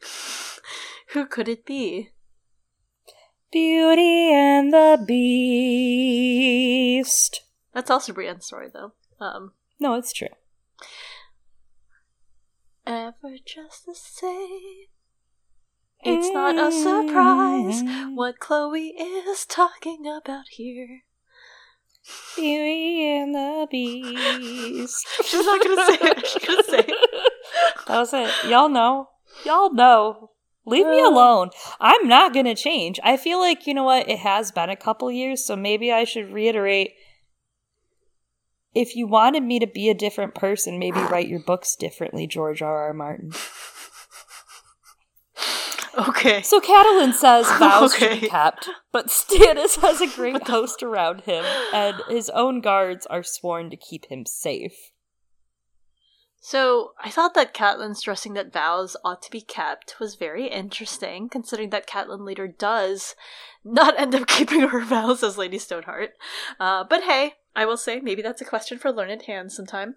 Who could it be? Beauty and the Beast. That's also Brienne's story, though. Um, no, it's true. Ever just the same. It's not a surprise what Chloe is talking about here. Beauty and the Beast. She's not gonna say it. She's gonna say it. That was it. Y'all know. Y'all know. Leave me alone. I'm not gonna change. I feel like, you know what, it has been a couple years, so maybe I should reiterate if you wanted me to be a different person, maybe write your books differently, George R. R. Martin. Okay. So Catelyn says vows should Okay. be kept, but Stannis has a great host around him, and his own guards are sworn to keep him safe. So I thought that Catelyn stressing that vows ought to be kept was very interesting, considering that Catelyn later does not end up keeping her vows as Lady Stoneheart. Uh, but hey, I will say maybe that's a question for learned hands sometime.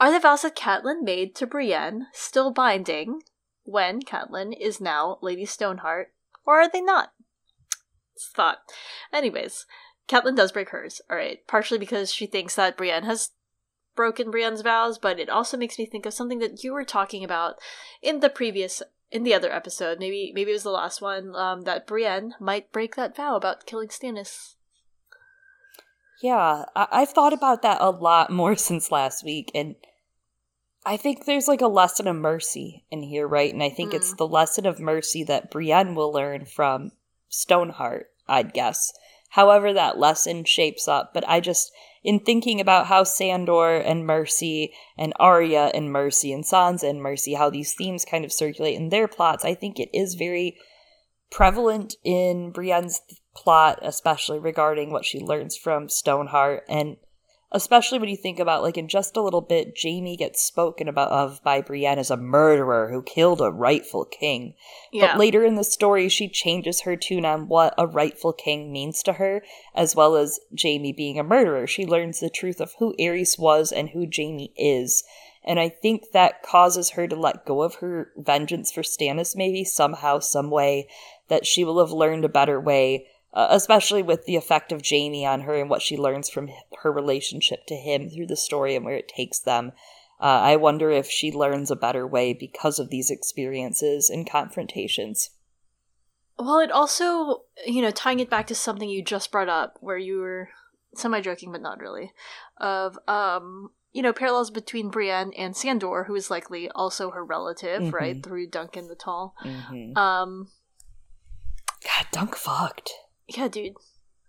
Are the vows that Catelyn made to Brienne still binding when Catelyn is now Lady Stoneheart, or are they not? It's thought. Anyways, Catelyn does break hers, alright, partially because she thinks that Brienne has broken Brienne's vows, but it also makes me think of something that you were talking about in the previous in the other episode. Maybe maybe it was the last one, um, that Brienne might break that vow about killing Stannis. Yeah, I- I've thought about that a lot more since last week, and I think there's like a lesson of mercy in here, right? And I think it's mm. the lesson of mercy that Brienne will learn from Stoneheart, I'd guess. However, that lesson shapes up, but I just, in thinking about how Sandor and Mercy and Arya and Mercy and Sansa and Mercy, how these themes kind of circulate in their plots, I think it is very prevalent in Brienne's plot, especially regarding what she learns from Stoneheart, and especially when you think about like in just a little bit, Jaime gets spoken about of by Brienne as a murderer who killed a rightful king. Yeah. But later in the story, she changes her tune on what a rightful king means to her, as well as Jaime being a murderer. She learns the truth of who Aerys was and who Jaime is. And I think that causes her to let go of her vengeance for Stannis, maybe somehow, some way, that she will have learned a better way, uh, especially with the effect of Jaime on her and what she learns from her relationship to him through the story and where it takes them. Uh, I wonder if she learns a better way because of these experiences and confrontations. Well, it also, you know, tying it back to something you just brought up, where you were semi joking, but not really, of, um, you know, parallels between Brienne and Sandor, who is likely also her relative, Mhm. right, through Duncan the Tall. hmm Um, God, Dunk fucked. Yeah, dude,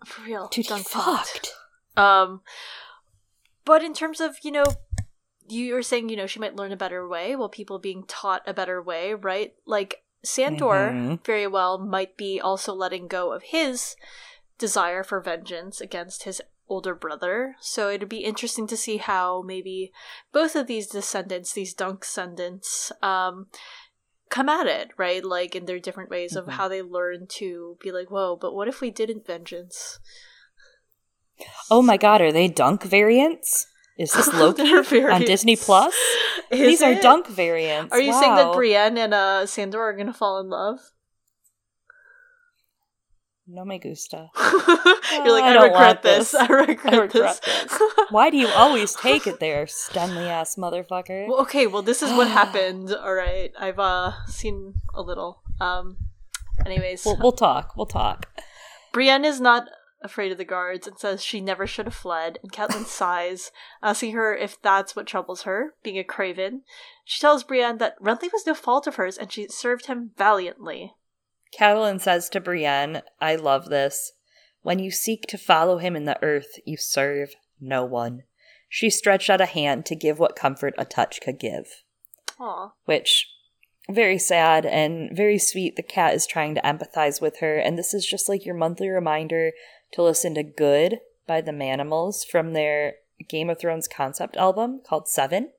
for real, Dude, Dunk fucked. Um, but in terms of, you know, you were saying, you know, she might learn a better way, while people being taught a better way, right? Like, Sandor Mhm. very well might be also letting go of his desire for vengeance against his older brother. So it'd be interesting to see how maybe both of these descendants, these Dunk descendants, um, come at it, right? Like in their different ways of Mhm. how they learn to be like, whoa, but what if we didn't vengeance? Oh my god, are they Dunk variants? Is this Loki on. Disney Plus? Is These are? Dunk variants. Are you saying that Brienne and uh, Sandor are gonna fall in love? No me gusta. You're like, I I, don't regret want this. this. I regret, I regret this. Why do you always take it there, Stanley ass motherfucker? well, okay, well, this is what happened. All right, I've uh seen a little. Um, anyways, We'll, we'll talk. We'll talk. Brienne is not afraid of the guards and says she never should have fled. And Catelyn sighs, asking her if that's what troubles her, being a craven. She tells Brienne that Renly was no fault of hers, and she served him valiantly. Catelyn says to Brienne, I love this. When you seek to follow him in the earth, you serve no one. She stretched out a hand to give what comfort a touch could give. Aw. Which, very sad and very sweet. The cat is trying to empathize with her, and this is just like your monthly reminder to listen to Good by the Manimals from their Game of Thrones concept album called Seven.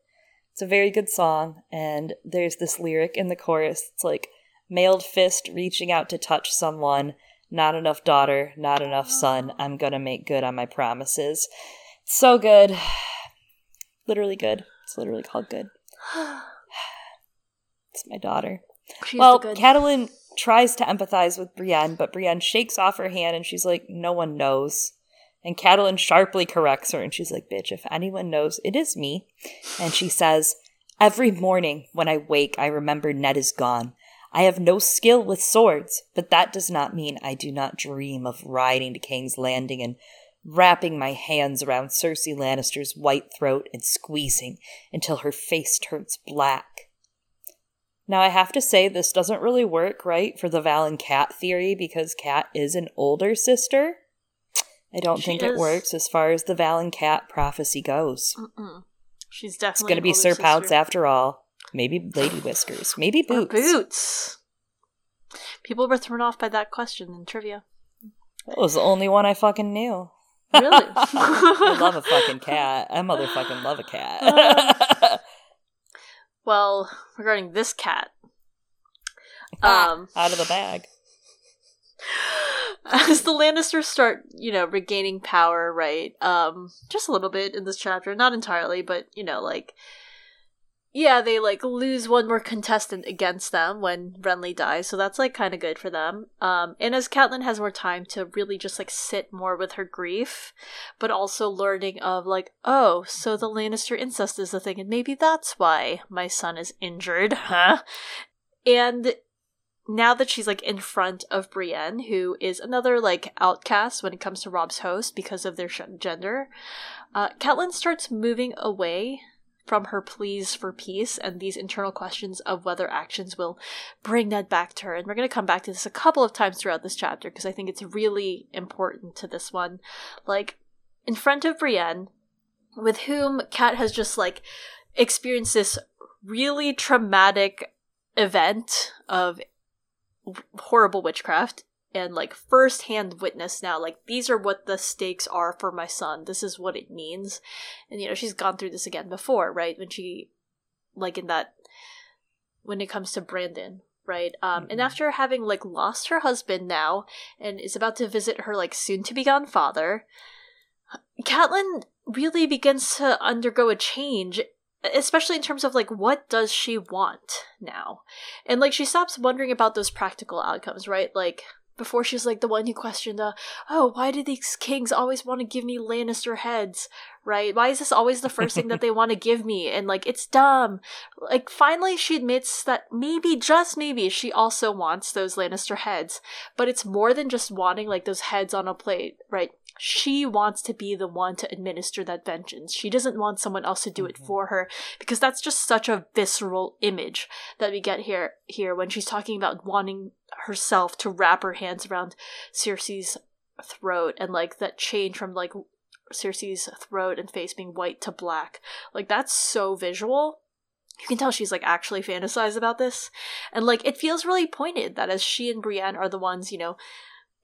It's a very good song, and there's this lyric in the chorus. It's like, mailed fist reaching out to touch someone, not enough daughter, not enough son. I'm gonna make good on my promises. It's so good. Literally good. It's literally called good. It's my daughter. She's well. Catelyn tries to empathize with Brienne, but Brienne shakes off her hand and she's like, no one knows. And Catelyn sharply corrects her and she's like, bitch, if anyone knows, it is me. And she says, Every morning when I wake, I remember Ned is gone. I have no skill with swords, but that does not mean I do not dream of riding to King's Landing and wrapping my hands around Cersei Lannister's white throat and squeezing until her face turns black. Now, I have to say, this doesn't really work, right, for the valonqar theory because Cat is an older sister. I don't She think it works as far as the valonqar prophecy goes. Mm-mm. She's It's definitely going to be Sir Pounce after all. Maybe Lady Whiskers. Maybe Or Boots. boots. People were thrown off by that question in trivia. That was the only one I fucking knew. Really? I love a fucking cat. I motherfucking love a cat. well, regarding this cat, um, out of the bag. As the Lannisters start, you know, regaining power, right? Um, just a little bit in this chapter, not entirely, but you know, like yeah, they like lose one more contestant against them when Renly dies, so that's like kind of good for them. Um, and as Catelyn has more time to really just like sit more with her grief, but also learning of like, oh, so the Lannister incest is the thing, and maybe that's why my son is injured, huh? And now that she's like in front of Brienne, who is another like outcast when it comes to Robb's host because of their gender, uh, Catelyn starts moving away from her pleas for peace and these internal questions of whether actions will bring Ned back to her. And we're going to come back to this a couple of times throughout this chapter because I think it's really important to this one. Like, in front of Brienne, with whom Cat has just like experienced this really traumatic event of horrible witchcraft and like firsthand witness now like these are what the stakes are for my son. This is what it means. And you know she's gone through this again before right? When she like in that when it comes to brandon right? Um mm-hmm. and after having like lost her husband now and is about to visit her like soon to be gone father Catelyn really begins to undergo a change especially in terms of like what does she want now? And like she stops wondering about those practical outcomes right? Like before she's like the one who questioned oh why do these kings always want to give me lannister heads? Right? Why is this always the first thing that they want to give me? And like it's dumb. Like finally she admits that maybe just maybe she also wants those lannister heads but it's more than just wanting like those heads on a plate right she wants to be the one to administer that vengeance. She doesn't want someone else to do it mm-hmm. for her because that's just such a visceral image that we get here here when she's talking about wanting herself to wrap her hands around Cersei's throat and like that change from like Cersei's throat and face being white to black. Like that's so visual. You can tell she's like actually fantasized about this. And like it feels really pointed that as she and Brienne are the ones, you know,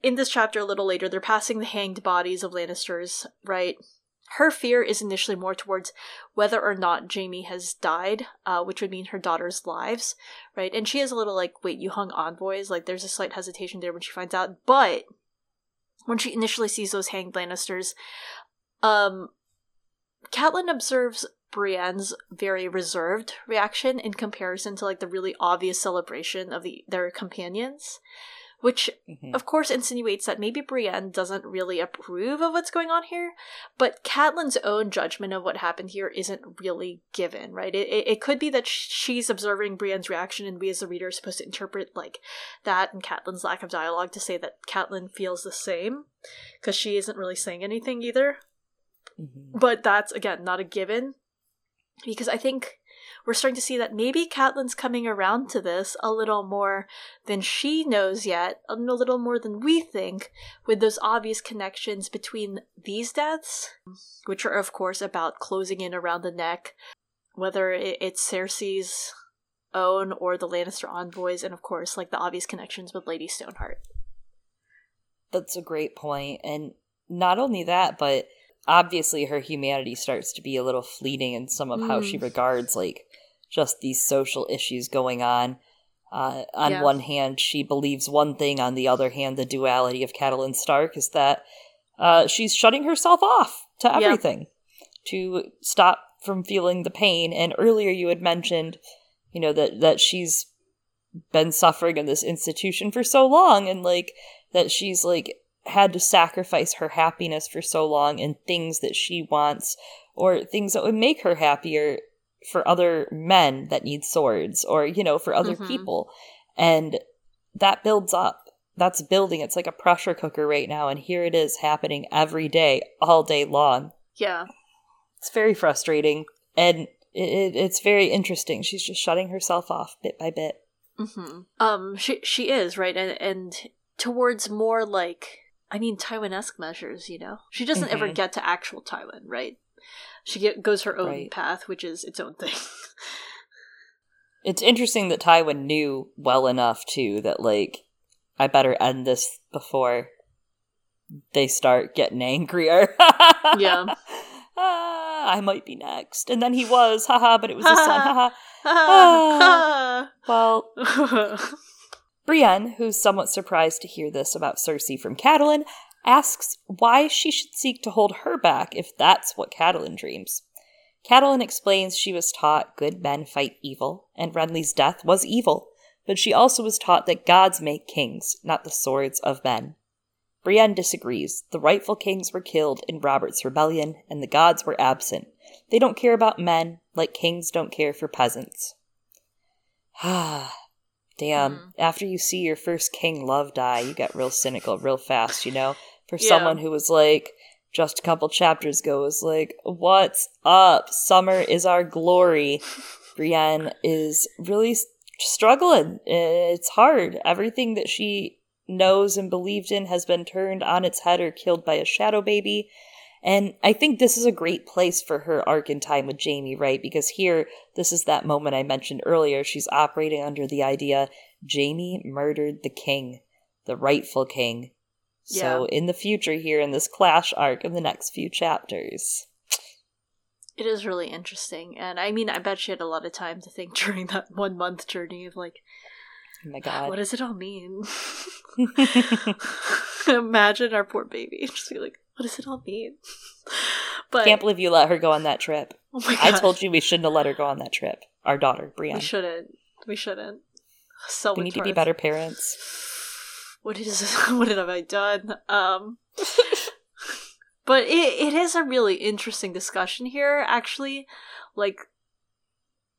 in this chapter a little later, they're passing the hanged bodies of Lannisters, right? Her fear is initially more towards whether or not Jaime has died, uh, which would mean her daughter's lives, right? And she is a little like, wait, you hung envoys? Like, there's a slight hesitation there when she finds out. But when she initially sees those hanged Lannisters, um, Catelyn observes Brienne's very reserved reaction in comparison to like the really obvious celebration of the their companions which mm-hmm. of course insinuates that maybe Brienne doesn't really approve of what's going on here, but Catelyn's own judgment of what happened here isn't really given, right? It, it, it could be that she's observing Brienne's reaction, and we as the reader are supposed to interpret like that and Catelyn's lack of dialogue to say that Catelyn feels the same, because she isn't really saying anything either. Mm-hmm. But that's again not a given, because I think we're starting to see that maybe Catelyn's coming around to this a little more than she knows yet, a little more than we think, with those obvious connections between these deaths, which are, of course, about closing in around the neck, whether it's Cersei's own or the Lannister envoys, and of course, like the obvious connections with Lady Stoneheart. That's a great point, and not only that, but obviously her humanity starts to be a little fleeting in some of mm. how she mm. regards like just these social issues going on. Uh, on yeah. one hand, she believes one thing. On the other hand, the duality of Catelyn Stark is that uh, she's shutting herself off to everything yeah. to stop from feeling the pain. And earlier, you had mentioned, you know, that that she's been suffering in this institution for so long, and like that she's like had to sacrifice her happiness for so long and things that she wants or things that would make her happier for other men that need swords or you know for other mm-hmm. people. And that builds up. That's building. It's like a pressure cooker right now and here it is happening every day all day long. Yeah. It's very frustrating and it, it's very interesting. She's just shutting herself off bit by bit. Mm-hmm. um she she is right? And and towards more like i mean tywin-esque measures you know she doesn't mm-hmm. ever get to actual Tywin, right she get, goes her own right. path, which is its own thing. It's interesting that Tywin knew well enough too that like I better end this before they start getting angrier. Yeah. Ah, I might be next. And then he was, haha, but it was his son, haha. Ah. Well, Brienne, who's somewhat surprised to hear this about Cersei from Catelyn, asks why she should seek to hold her back if that's what Catelyn dreams. Catelyn explains she was taught good men fight evil, and Renly's death was evil, but she also was taught that gods make kings, not the swords of men. Brienne disagrees. The rightful kings were killed in Robert's rebellion, and the gods were absent. They don't care about men, like kings don't care for peasants. Ah, damn. Mm. After you see your first king love die, you get real cynical real fast, you know? For Yeah. someone who was like, just a couple chapters ago, was like, what's up? Summer is our glory. Brienne is really struggling. It's hard. Everything that she knows and believed in has been turned on its head or killed by a shadow baby. And I think this is a great place for her arc in time with Jaime, right? Because here, this is that moment I mentioned earlier. She's operating under the idea Jaime murdered the king, the rightful king. So in the future, here in this clash arc in the next few chapters. It is really interesting. And I mean, I bet she had a lot of time to think during that one month journey of like, Oh my god. what does it all mean? Imagine our poor baby. Just be like, what does it all mean? But Can't believe you let her go on that trip. oh my I told you we shouldn't have let her go on that trip. Our daughter, Brienne. we shouldn't. We shouldn't. So We need to be better parents. What is what have I done? Um But it it is a really interesting discussion here, actually. Like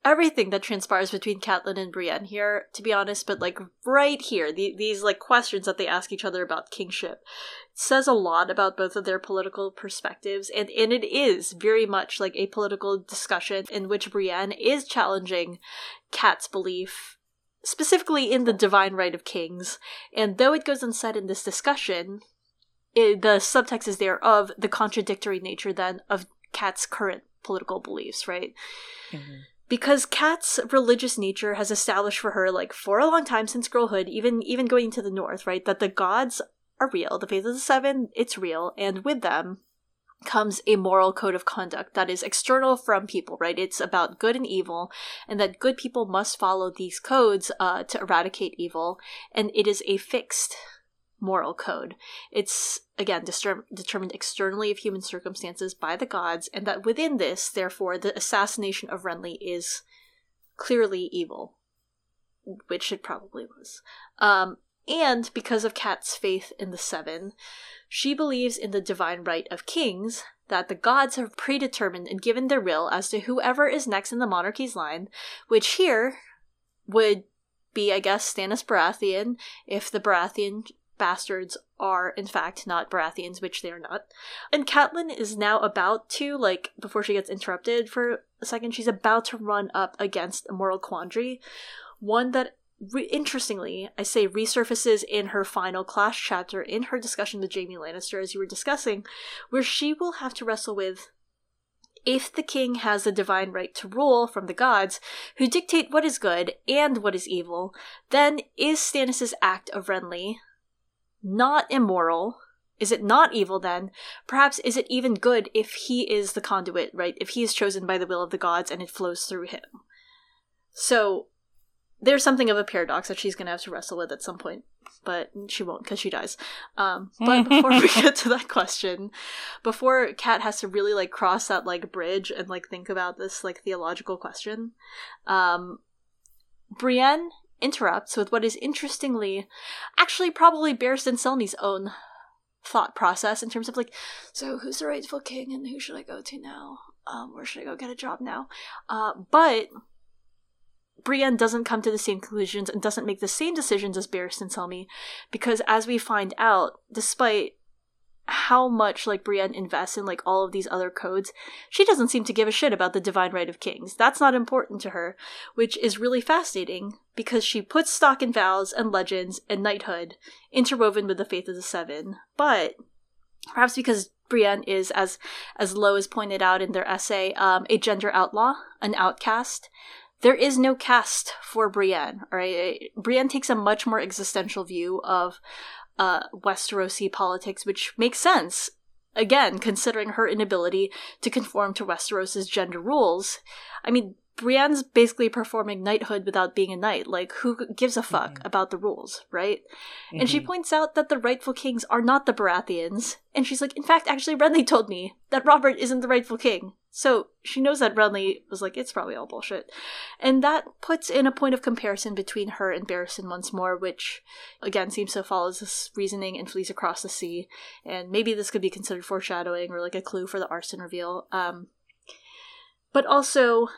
everything that transpires between Catelyn and Brienne here, to be honest, but like right here, the, these like questions that they ask each other about kingship says a lot about both of their political perspectives, and, and it is very much like a political discussion in which Brienne is challenging Cat's belief specifically in the divine right of kings. And though it goes unsaid in this discussion, it, the subtext is there of the contradictory nature then of Cat's current political beliefs, right? Mhm. Because Cat's religious nature has established for her, like for a long time since girlhood, even even going to the north, right, that the gods are real. The faith of the seven, it's real, and with them comes a moral code of conduct that is external from people, right? It's about good and evil, and that good people must follow these codes uh, to eradicate evil, and it is a fixed moral code. It's, again, determined externally of human circumstances by the gods, and that within this, therefore, the assassination of Renly is clearly evil, which it probably was. Um, and because of Cat's faith in the Seven, she believes in the divine right of kings, that the gods have predetermined and given their will as to whoever is next in the monarchy's line, which here would be, I guess, Stannis Baratheon, if the Baratheon bastards are in fact not Baratheons, which they're not. And Catelyn is now about to, like, before she gets interrupted for a second, she's about to run up against a moral quandary, one that re- interestingly, I say resurfaces in her final clash chapter in her discussion with Jaime Lannister, as you were discussing, where she will have to wrestle with if the king has the divine right to rule from the gods, who dictate what is good and what is evil, then is Stannis' act of Renly not immoral? Is it not evil then? Perhaps is it even good if he is the conduit, right? If he is chosen by the will of the gods and it flows through him. So there's something of a paradox that she's going to have to wrestle with at some point, but she won't because she dies. Um, but before we get to that question, before Cat has to really like cross that like bridge and like think about this like theological question, um, Brienne interrupts with what is interestingly, actually probably Barristan Selmy's own thought process in terms of like, so who's the rightful king and who should I go to now? Um, where should I go get a job now? Uh, but Brienne doesn't come to the same conclusions and doesn't make the same decisions as Barristan Selmy, because as we find out, despite how much like Brienne invests in like all of these other codes, she doesn't seem to give a shit about the divine right of kings. That's not important to her, which is really fascinating because she puts stock in vows and legends and knighthood interwoven with the faith of the seven. But perhaps because Brienne is, as as Lowe has pointed out in their essay, um, a gender outlaw, an outcast, there is no cast for Brienne. Right, Brienne takes a much more existential view of uh, Westerosi politics, which makes sense. Again, considering her inability to conform to Westeros's gender rules. I mean, Brienne's basically performing knighthood without being a knight. Like, who gives a fuck mm-hmm. about the rules, right? Mm-hmm. And she mm-hmm. points out that the rightful kings are not the Baratheons. And she's like, in fact, actually, Renly told me that Robert isn't the rightful king. So she knows that Renly was like, it's probably all bullshit. And that puts in a point of comparison between her and Barristan once more, which again seems to follow this reasoning and flees across the sea. And maybe this could be considered foreshadowing or like a clue for the arson reveal. Um, but also,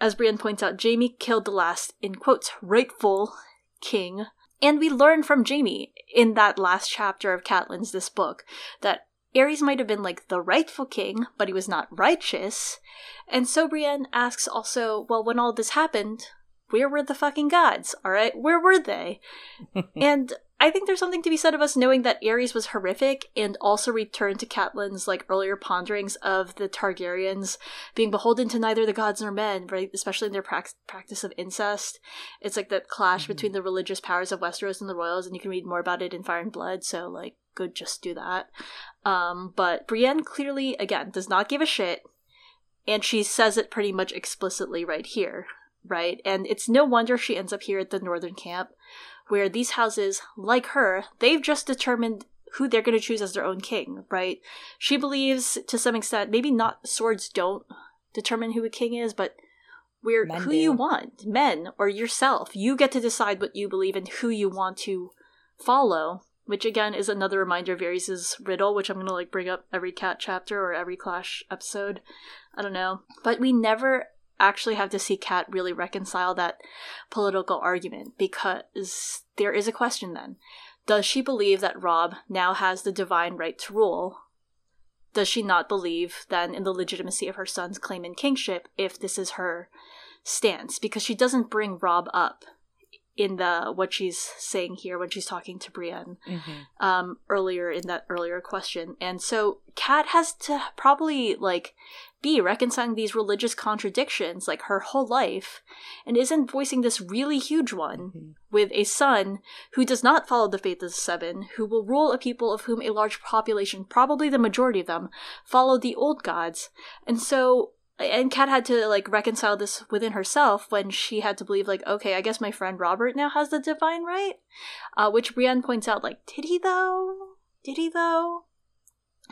as Brienne points out, Jaime killed the last, in quotes, rightful king. And we learn from Jaime in that last chapter of Catelyn's this book that Aerys might have been like the rightful king, but he was not righteous. And so Brienne asks also, well, when all this happened, where were the fucking gods? All right, where were they? and I think there's something to be said of us knowing that Aerys was horrific and also returned to Catelyn's like earlier ponderings of the Targaryens being beholden to neither the gods nor men, right? Especially in their pra- practice of incest. It's like the clash mm-hmm. between the religious powers of Westeros and the royals, and you can read more about it in Fire and Blood. So like, good, just do that. Um, but Brienne clearly, again, does not give a shit, and she says it pretty much explicitly right here, right? And it's no wonder she ends up here at the northern camp where these houses, like her, they've just determined who they're going to choose as their own king, right? She believes to some extent, maybe not swords don't determine who a king is, but we're Men who do. you want, men or yourself. You get to decide what you believe and who you want to follow, which again is another reminder of Varys' riddle, which I'm to like bring up every cat chapter or every Clash episode. I don't know. But we never actually have to see Cat really reconcile that political argument because there is a question then. Does she believe that Robb now has the divine right to rule? Does she not believe then in the legitimacy of her son's claim in kingship if this is her stance? Because she doesn't bring Robb up in the what she's saying here when she's talking to Brienne mm-hmm. um, earlier in that earlier question, and so Cat has to probably like be reconciling these religious contradictions like her whole life, and isn't voicing this really huge one mm-hmm. with a son who does not follow the faith of the Seven, who will rule a people of whom a large population, probably the majority of them, follow the old gods, and so and Cat had to like reconcile this within herself when she had to believe like, okay, I guess my friend Robert now has the divine right, uh, which Brienne points out like, did he though? Did he though?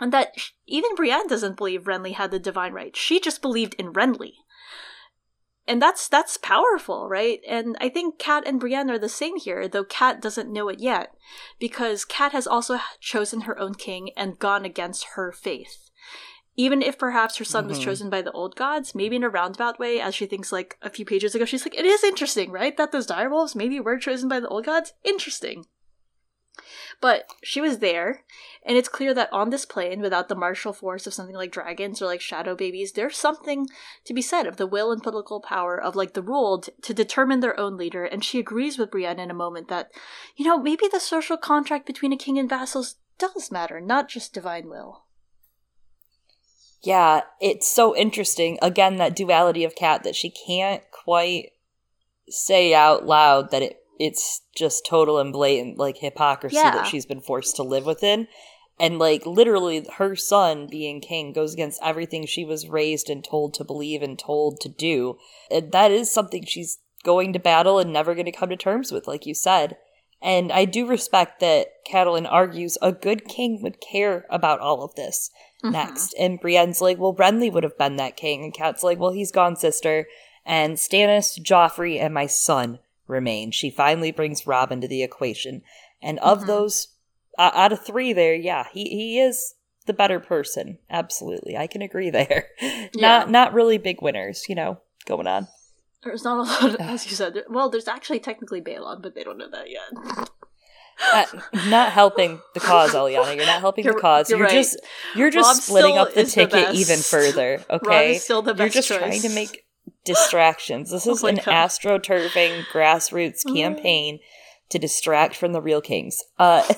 And that even Brienne doesn't believe Renly had the divine right. She just believed in Renly. And that's that's powerful, right? And I think Cat and Brienne are the same here, though Cat doesn't know it yet, because Cat has also chosen her own king and gone against her faith even if perhaps her son mm-hmm. was chosen by the old gods, maybe in a roundabout way, as she thinks like a few pages ago, she's like, it is interesting, right? That those direwolves maybe were chosen by the old gods? Interesting. But she was there, and it's clear that on this plane, without the martial force of something like dragons or like shadow babies, there's something to be said of the will and political power of like the ruled to determine their own leader. And she agrees with Brienne in a moment that, you know, maybe the social contract between a king and vassals does matter, not just divine will. Yeah, it's so interesting. Again, that duality of Cat that she can't quite say out loud that it it's just total and blatant like hypocrisy yeah. that she's been forced to live within. And like literally her son being king goes against everything she was raised and told to believe and told to do. And that is something she's going to battle and never going to come to terms with, like you said. And I do respect that Catelyn argues a good king would care about all of this mm-hmm. next. And Brienne's like, well, Renly would have been that king. And Cat's like, well, he's gone, sister. And Stannis, Joffrey, and my son remain. She finally brings Robb into the equation. And of mm-hmm. those, uh, out of three there, yeah, he, he is the better person. Absolutely. I can agree there. Yeah. not not really big winners, you know, going on. There's not a lot, of, as you said. Well, there's actually technically Balon, but they don't know that yet. uh, not helping the cause, Eliana. You're not helping you're, the cause. You're, you're right. just you're just Robb splitting up the ticket the even further. Okay, still the best You're just choice. trying to make distractions. This is oh an God. astroturfing grassroots mm. campaign to distract from the real kings. Uh,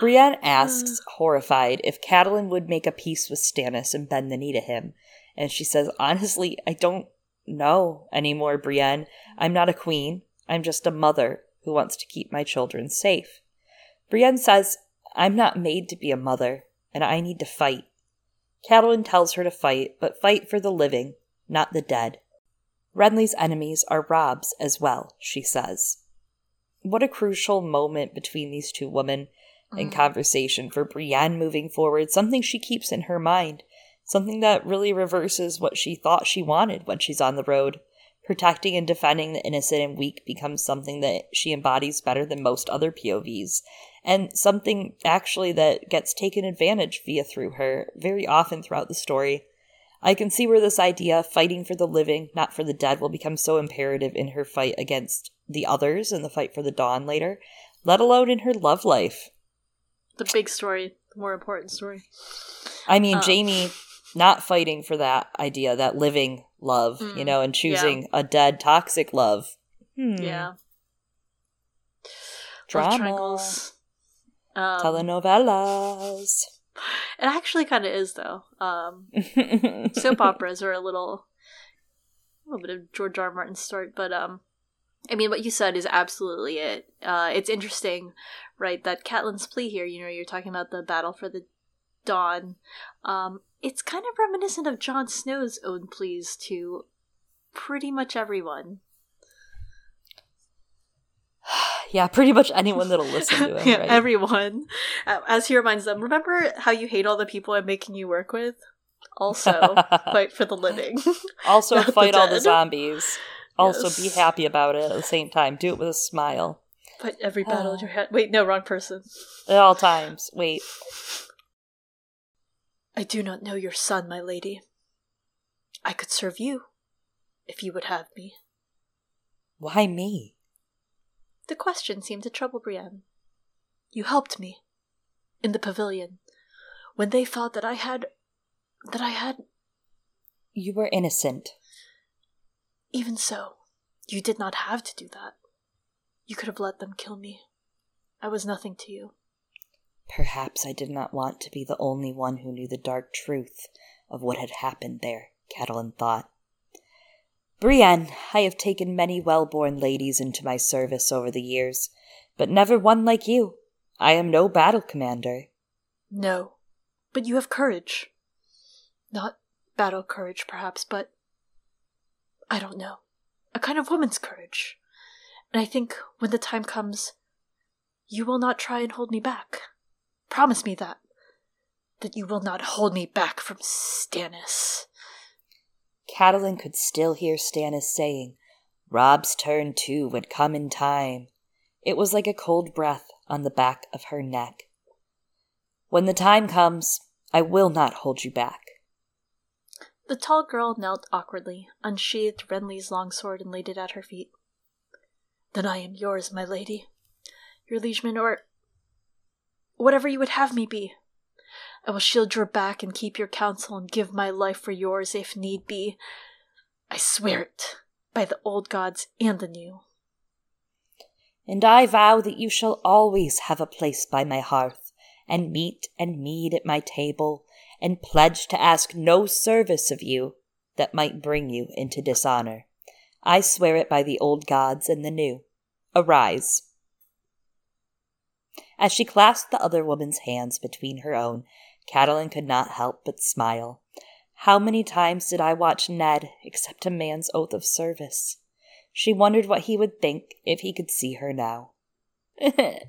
Brienne asks, horrified, if Catelyn would make a peace with Stannis and bend the knee to him. And she says, Honestly, I don't know anymore, Brienne. I'm not a queen. I'm just a mother who wants to keep my children safe. Brienne says, I'm not made to be a mother, and I need to fight. Catelyn tells her to fight, but fight for the living, not the dead. Renly's enemies are Robb's as well, she says. What a crucial moment between these two women in mm. conversation for Brienne moving forward, something she keeps in her mind, something that really reverses what she thought she wanted when she's on the road. Protecting and defending the innocent and weak becomes something that she embodies better than most other POVs, and something actually that gets taken advantage via through her very often throughout the story. I can see where this idea, fighting for the living, not for the dead, will become so imperative in her fight against the others and the fight for the dawn later, let alone in her love life. The big story, the more important story. I mean, um. Jaime not fighting for that idea, that living love, mm, you know, and choosing yeah. a dead toxic love. Hmm. Yeah. Drama. Um, Telenovelas. It actually kind of is, though. Um, soap operas are a little, a little bit of George R. R. Martin's story, but um, I mean, what you said is absolutely it. Uh, it's interesting, right? That Catelyn's plea here. You know, you're talking about the battle for the dawn. Um, it's kind of reminiscent of Jon Snow's own pleas to pretty much everyone. yeah, pretty much anyone that'll listen to him. yeah, right? everyone. Uh, as he reminds them, remember how you hate all the people I'm making you work with? Also, fight for the living. also, fight the all the zombies. Also, yes. be happy about it at the same time. Do it with a smile. Fight every battle in your head. Wait, no, wrong person. At all times. Wait. I do not know your son, my lady. I could serve you, if you would have me. Why me? The question seemed to trouble Brienne. You helped me, in the pavilion, when they thought that I had. that I had. You were innocent. Even so, you did not have to do that. You could have let them kill me. I was nothing to you. Perhaps I did not want to be the only one who knew the dark truth of what had happened there, Catelyn thought. Brienne, I have taken many well born ladies into my service over the years, but never one like you. I am no battle commander. No, but you have courage. Not battle courage, perhaps, but I don't know. A kind of woman's courage. And I think when the time comes, you will not try and hold me back. Promise me that. That you will not hold me back from Stannis. Catelyn could still hear Stannis saying, Robb's turn too would come in time. It was like a cold breath on the back of her neck. When the time comes, I will not hold you back. The tall girl knelt awkwardly, unsheathed Renly's long sword, and laid it at her feet. Then I am yours, my lady. Your liegeman, or whatever you would have me be. I will shield your back and keep your counsel and give my life for yours if need be. I swear it, by the old gods and the new. And I vow that you shall always have a place by my hearth, and meat and mead at my table, and pledge to ask no service of you that might bring you into dishonor. I swear it by the old gods and the new. Arise. As she clasped the other woman's hands between her own, Catelyn could not help but smile. How many times did I watch Ned accept a man's oath of service? She wondered what he would think if he could see her now. Everything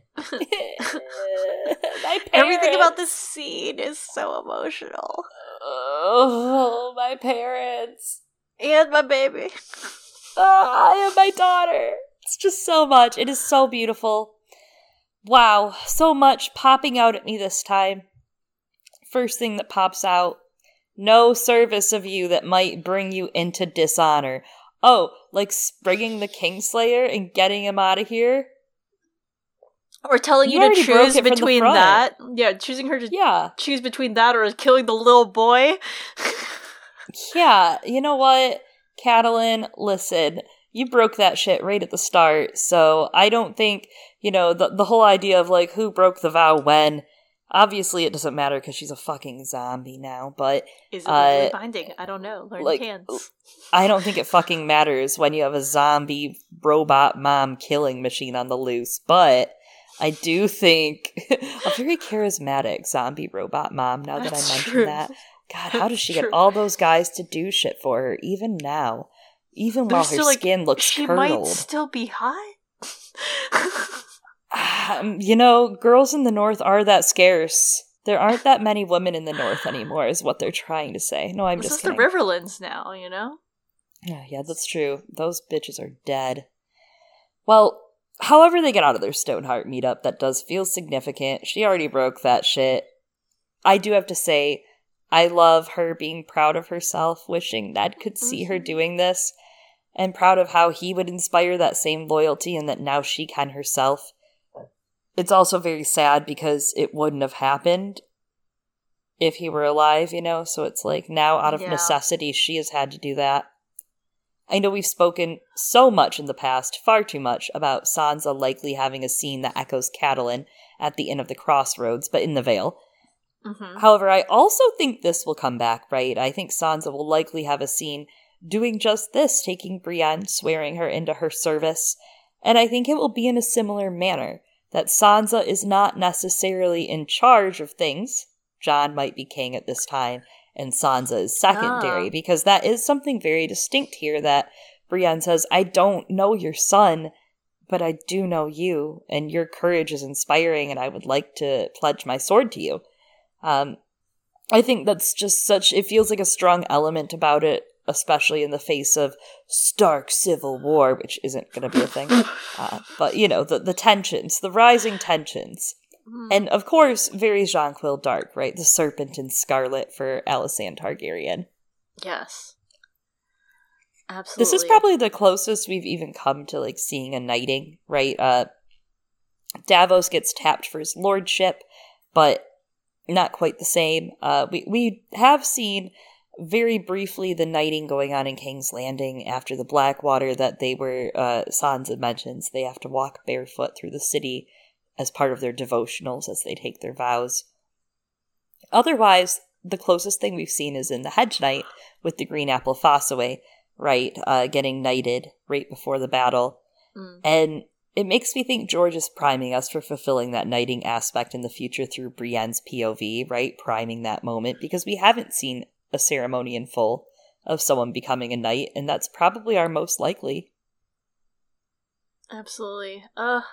about this scene is so emotional. Oh, my parents. And my baby. Oh, I am my daughter. It's just so much. It is so beautiful. Wow, so much popping out at me this time. First thing that pops out no service of you that might bring you into dishonor. Oh, like bringing the Kingslayer and getting him out of here? Or telling you, you to choose between that. Yeah, choosing her to yeah. choose between that or killing the little boy. yeah, you know what? Catelyn, listen, you broke that shit right at the start. So I don't think, you know, the, the whole idea of like who broke the vow when, obviously it doesn't matter because she's a fucking zombie now, but Is it Uh, legally binding? I don't know. Learn like, hands. I don't think it fucking matters when you have a zombie robot mom killing machine on the loose, but I do think a very charismatic zombie robot mom now that I That's true. that. God, how does she get all those guys to do shit for her, even now? Even But while her like, skin looks she curdled. might still be hot. Um, you know, girls in the North are that scarce. There aren't that many women in the North anymore, is what they're trying to say. No, I'm this just is kidding. the Riverlands now, you know. Yeah, yeah, that's true. Those bitches are dead. Well, however they get out of their Stoneheart meetup, that does feel significant. She already broke that shit. I do have to say, I love her being proud of herself, wishing Ned could see her Mhm. doing this, and proud of how he would inspire that same loyalty and that now she can herself. It's also very sad because it wouldn't have happened if he were alive, you know? So it's like now, out of Yeah. necessity, she has had to do that. I know we've spoken so much in the past, far too much, about Sansa likely having a scene that echoes Catelyn at the end of the Crossroads, but in the Vale. hmm However, I also think this will come back, right? I think Sansa will likely have a scene doing just this, taking Brienne, swearing her into her service. And I think it will be in a similar manner that Sansa is not necessarily in charge of things. Jon might be king at this time, and Sansa is secondary, Ah. because that is something very distinct here that Brienne says, I don't know your son, but I do know you, and your courage is inspiring, and I would like to pledge my sword to you. Um, I think that's just such, it feels like a strong element about it, especially in the face of stark civil war, which isn't going to be a thing. Uh, but, you know, the, the tensions, the rising tensions. Mm. And of course, very Jonquil Darke, right? The serpent in scarlet for Alicent Targaryen. yes, absolutely. This is probably the closest we've even come to like seeing a knighting, right? Uh Davos gets tapped for his lordship, but not quite the same. Uh we we have seen very briefly the knighting going on in King's Landing after the Blackwater that they were uh Sansa mentions they have to walk barefoot through the city as part of their devotionals as they take their vows. Otherwise, the closest thing we've seen is in the Hedge Knight with the Green Apple Fossoway, right? Uh, getting knighted right before the battle. Mm. And it makes me think George is priming us for fulfilling that knighting aspect in the future through Brienne's POV, right? Priming that moment because we haven't seen a ceremony in full of someone becoming a knight, and that's probably our most likely. Absolutely. Ugh.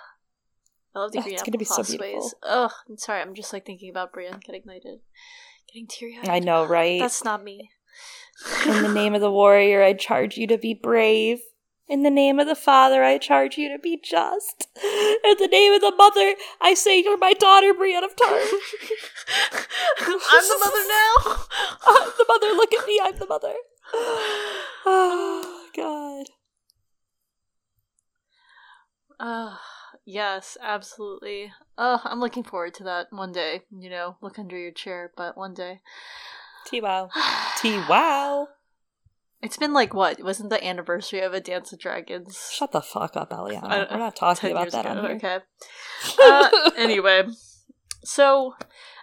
I love the Ugh, green it's apple gonna be so beautiful. Ugh. I'm sorry. I'm just like thinking about Brienne getting knighted, getting teary eyed. I know, right? That's not me. In the name of the warrior, I charge you to be brave. In the name of the father, I charge you to be just. In the name of the mother, I say you're my daughter, Brienne of Tarth. I'm the mother now. I'm the mother, look at me, I'm the mother. Oh, God. Uh, yes, absolutely. Uh, I'm looking forward to that one day. You know, look under your chair, but one day. T wow. T wow. It's been like what? Wasn't the anniversary of A Dance with Dragons? Shut the fuck up, Eliana. We're not talking about that ago. Okay. Uh, anyway, so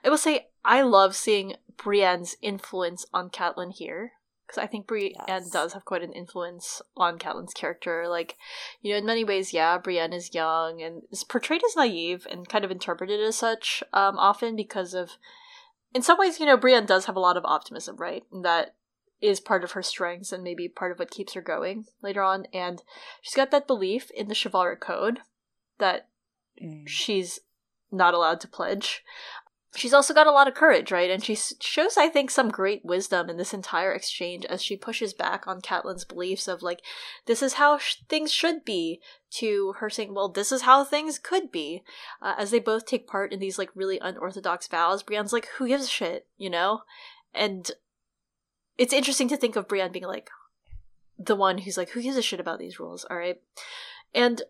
I will say I love seeing Brienne's influence on Catelyn here because I think Brienne Yes. does have quite an influence on Catelyn's character. Like, you know, in many ways, yeah, Brienne is young and is portrayed as naive and kind of interpreted as such um, often because of, in some ways, you know, Brienne does have a lot of optimism, right? And that is part of her strengths and maybe part of what keeps her going later on. And she's got that belief in the chivalric code that Mm. she's not allowed to pledge. She's also got a lot of courage, right? And she shows, I think, some great wisdom in this entire exchange as she pushes back on Catelyn's beliefs of like, this is how sh- things should be, to her saying, well, this is how things could be. Uh, as they both take part in these like really unorthodox vows, Brienne's like, who gives a shit, you know? And it's interesting to think of Brienne being like the one who's like, who gives a shit about these rules, all right? And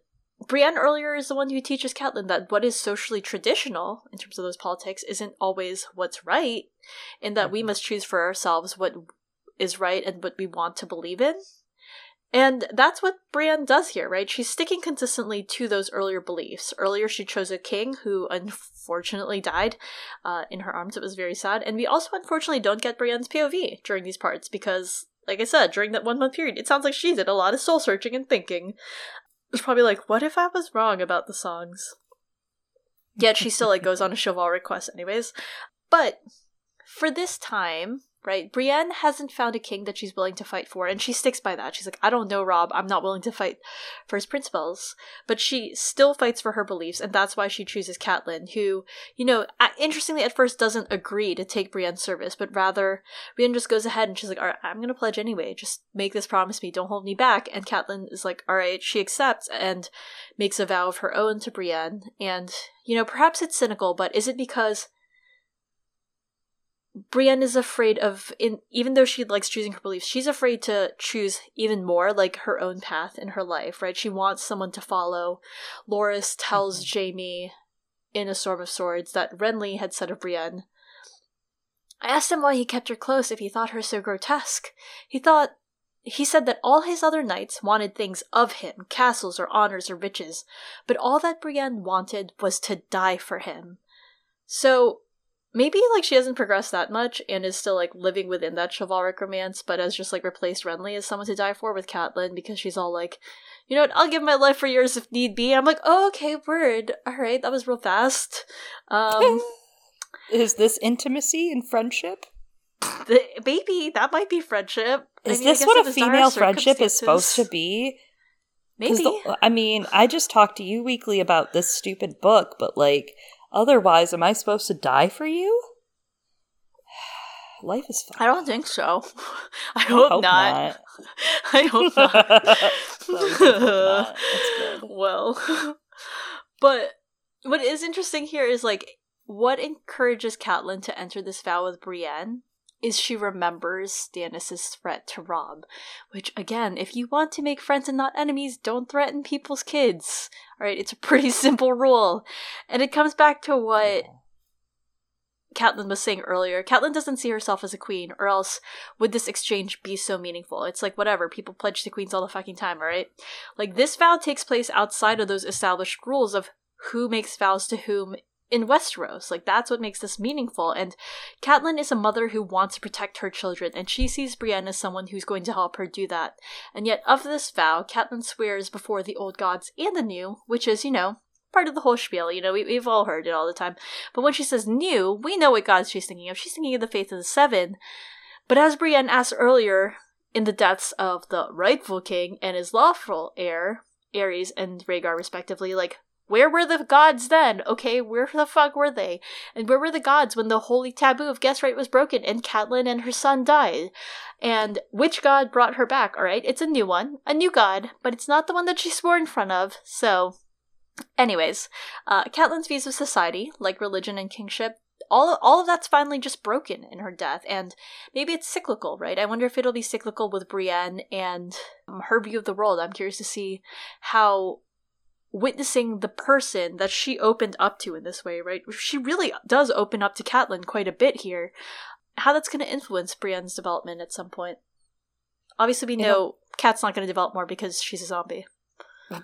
Brienne earlier is the one who teaches Catelyn that what is socially traditional in terms of those politics isn't always what's right, and that we Mhm. must choose for ourselves what is right and what we want to believe in. And that's what Brienne does here, right? She's sticking consistently to those earlier beliefs. Earlier, she chose a king who unfortunately died uh, in her arms. It was very sad. And we also unfortunately don't get Brienne's POV during these parts because, like I said, during that one month period, it sounds like she did a lot of soul searching and thinking. It's probably like, what if I was wrong about the songs? Yet she still like goes on a chivalric quest anyways. But for this time, right? Brienne hasn't found a king that she's willing to fight for, and she sticks by that. She's like, I don't know, Robb, I'm not willing to fight for his principles. But she still fights for her beliefs, and that's why she chooses Catelyn, who, you know, interestingly at first doesn't agree to take Brienne's service, but rather Brienne just goes ahead and she's like, Alright, I'm gonna pledge anyway. Just make this promise me, don't hold me back. And Catelyn is like, Alright, she accepts and makes a vow of her own to Brienne. And, you know, perhaps it's cynical, but is it because Brienne is afraid of in even though she likes choosing her beliefs, she's afraid to choose even more like her own path in her life, right? She wants someone to follow. Loras tells mm-hmm. Jaime in A Storm of Swords that Renly had said of Brienne. I asked him why he kept her close if he thought her so grotesque. He thought he said that all his other knights wanted things of him, castles or honors or riches, but all that Brienne wanted was to die for him. So maybe like she hasn't progressed that much and is still like living within that chivalric romance, but has just like replaced Renly as someone to die for with Catelyn because she's all like, you know what, I'll give my life for yours if need be. I'm like, oh, okay, word. All right, that was real fast. Um, is this intimacy and friendship? The, maybe that might be friendship. Is I mean, this what a female friendship is supposed to be? Maybe. The, I mean, I just talked to you weekly about this stupid book, but like, Otherwise, am I supposed to die for you? Life is fun. I don't think so. I, I hope, hope, not. not. I hope not. Oh, not. Well, but what is interesting here is like what encourages Catelyn to enter this vow with Brienne is she remembers Stannis's threat to Robb, which again, if you want to make friends and not enemies, don't threaten people's kids. All right, it's a pretty simple rule, and it comes back to what Catelyn was saying earlier. Catelyn doesn't see herself as a queen, or else would this exchange be so meaningful? It's like whatever, people pledge to queens all the fucking time, alright? Like this vow takes place outside of those established rules of who makes vows to whom in Westeros. Like that's what makes this meaningful. And Catelyn is a mother who wants to protect her children, and she sees Brienne as someone who's going to help her do that. And yet, of this vow, Catelyn swears before the old gods and the new, which is, you know, part of the whole spiel. You know, we, we've all heard it all the time. But when she says new, we know what gods she's thinking of. She's thinking of the faith of the seven. But as Brienne asked earlier, in the deaths of the rightful king and his lawful heir, Aerys and Rhaegar respectively, like where were the gods then? Okay, where the fuck were they? And where were the gods when the holy taboo of guest right was broken and Catelyn and her son died? And which god brought her back? Alright, it's a new one, a new god, but it's not the one that she swore in front of, so. Anyways, uh, Catelyn's views of society, like religion and kingship, all all of that's finally just broken in her death and maybe it's cyclical right i wonder if it'll be cyclical with brienne and um, her view of the world i'm curious to see how witnessing the person that she opened up to in this way, right? She really does open up to Catelyn quite a bit here. How that's going to influence Brienne's development at some point. Obviously, we know Cat's not going to develop more because she's a zombie.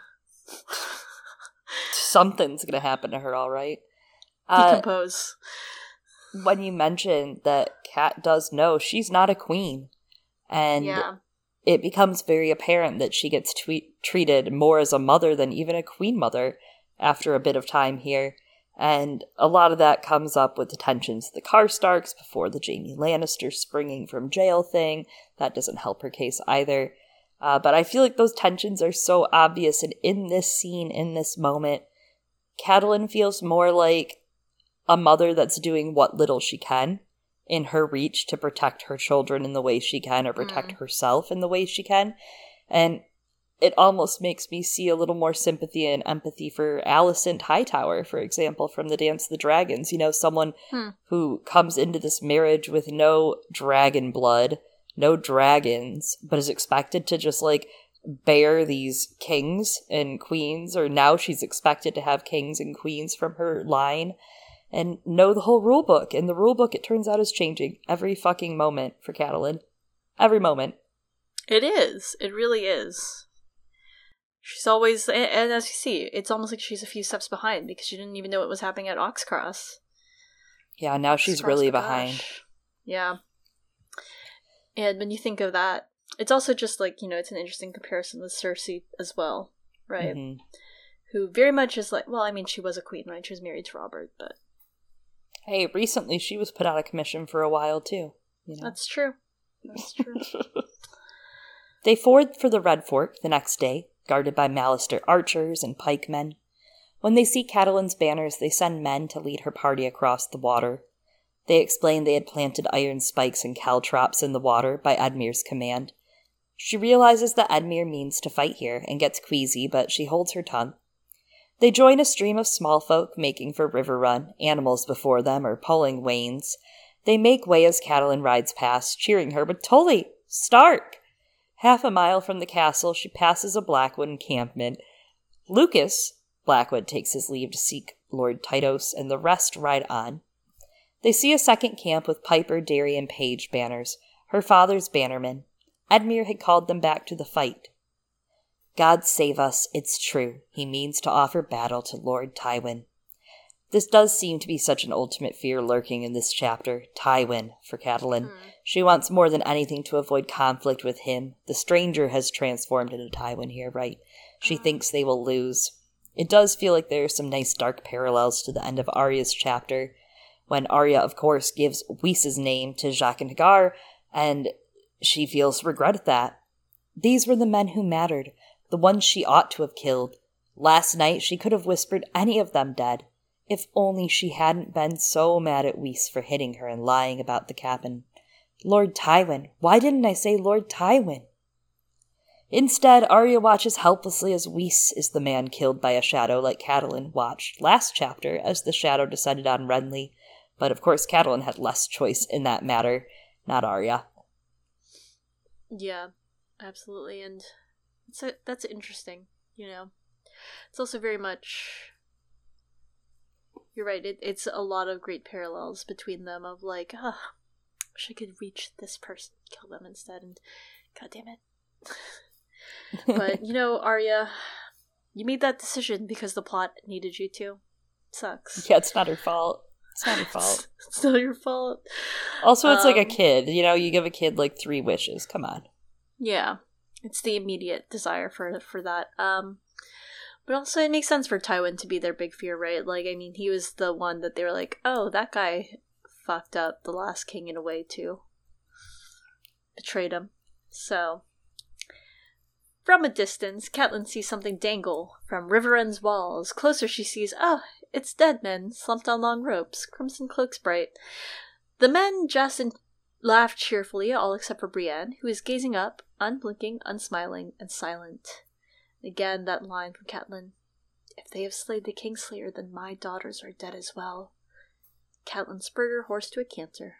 Something's going to happen to her, all right. Decompose. Uh, when you mentioned that Cat does know she's not a queen, and yeah it becomes very apparent that she gets tweet- treated more as a mother than even a queen mother after a bit of time here. And a lot of that comes up with the tensions of the Karstarks before the Jaime Lannister springing from jail thing. That doesn't help her case either. Uh, but I feel like those tensions are so obvious, and in this scene, in this moment, Catelyn feels more like a mother that's doing what little she can in her reach to protect her children in the way she can or protect mm. herself in the way she can. And it almost makes me see a little more sympathy and empathy for Alicent Hightower, for example, from the Dance of the Dragons. You know, someone hmm. who comes into this marriage with no dragon blood, no dragons, but is expected to just like bear these kings and queens, or now she's expected to have kings and queens from her line and know the whole rule book. And the rule book, it turns out, is changing every fucking moment for Catelyn. Every moment. It is. It really is. She's always, and, as you see, it's almost like she's a few steps behind because she didn't even know what was happening at Oxcross. Yeah, now she's Oxcross really behind. Gosh. Yeah. And when you think of that, it's also just like, you know, it's an interesting comparison with Cersei as well, right? Mhm. Who very much is like, well, I mean, she was a queen, right? She was married to Robert, but Hey, recently she was put out of commission for a while too. You know? that's true. That's true. They ford for the Red Fork the next day, guarded by Mallister archers and pikemen. When they see Catelyn's banners, they send men to lead her party across the water. They explain they had planted iron spikes and caltrops in the water by Edmure's command. She realizes that Edmure means to fight here and gets queasy, but she holds her tongue. They join a stream of small folk making for Riverrun, animals before them are pulling wains. They make way as Catelyn rides past, cheering her with Tully, Stark! Half a mile from the castle, she passes a Blackwood encampment. Lucas, Blackwood takes his leave to seek Lord Tytos, and the rest ride on. They see a second camp with Piper, Darry, and Page banners, her father's bannermen. Edmure had called them back to the fight. God save us, it's true. He means to offer battle to Lord Tywin. This does seem to be such an ultimate fear lurking in this chapter Tywin for Catelyn. Hmm. She wants more than anything to avoid conflict with him. The stranger has transformed into Tywin here, right? She hmm. thinks they will lose. It does feel like there are some nice dark parallels to the end of Arya's chapter, when Arya, of course, gives Weese's name to Jaqen H'ghar, and she feels regret at that. These were the men who mattered, the ones she ought to have killed. Last night she could have whispered any of them dead. If only she hadn't been so mad at Weese for hitting her and lying about the cabin. Lord Tywin. Why didn't I say Lord Tywin? Instead, Arya watches helplessly as Weese is the man killed by a shadow like Catelyn watched last chapter as the shadow descended on Renly. But of course, Catelyn had less choice in that matter, not Arya. Yeah, absolutely, and a, that's interesting. You know, it's also very much. You're right. It, it's a lot of great parallels between them. Of like, ah, wish I could reach this person, kill them instead, and god damn it. but you know, Arya, you made that decision because the plot needed you to. Sucks. Yeah, it's not her fault. It's not her fault. it's not your fault. Also, it's like a Um, kid. You know, you give a kid like three wishes. Come on. Yeah, it's the immediate desire for for that. Um, but also it makes sense for Tywin to be their big fear, right? Like, I mean, he was the one that they were like, "Oh, that guy fucked up the last king in a way too, betrayed him." So, from a distance, Catelyn sees something dangle from Riverrun's walls. Closer, she sees, oh, it's dead men slumped on long ropes, crimson cloaks bright. The men jest and laugh cheerfully, all except for Brienne, who is gazing up, unblinking, unsmiling, and silent. Again, that line from Catelyn. If they have slayed the Kingslayer, then my daughters are dead as well. Catelyn spurred her horse to a canter.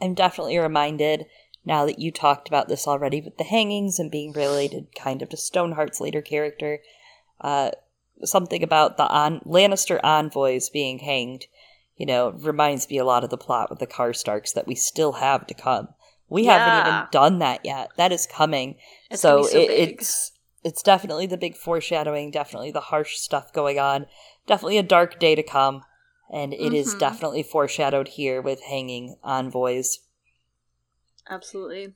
I'm definitely reminded now that you talked about this already with the hangings and being related kind of to Stoneheart's later character. Uh, something about the on- Lannister envoys being hanged, you know, reminds me a lot of the plot with the Karstarks that we still have to come. We haven't even done that yet. That is coming. It's so so it, it's it's definitely the big foreshadowing, definitely the harsh stuff going on, definitely a dark day to come, and it is Mhm. definitely foreshadowed here with hanging envoys. Absolutely.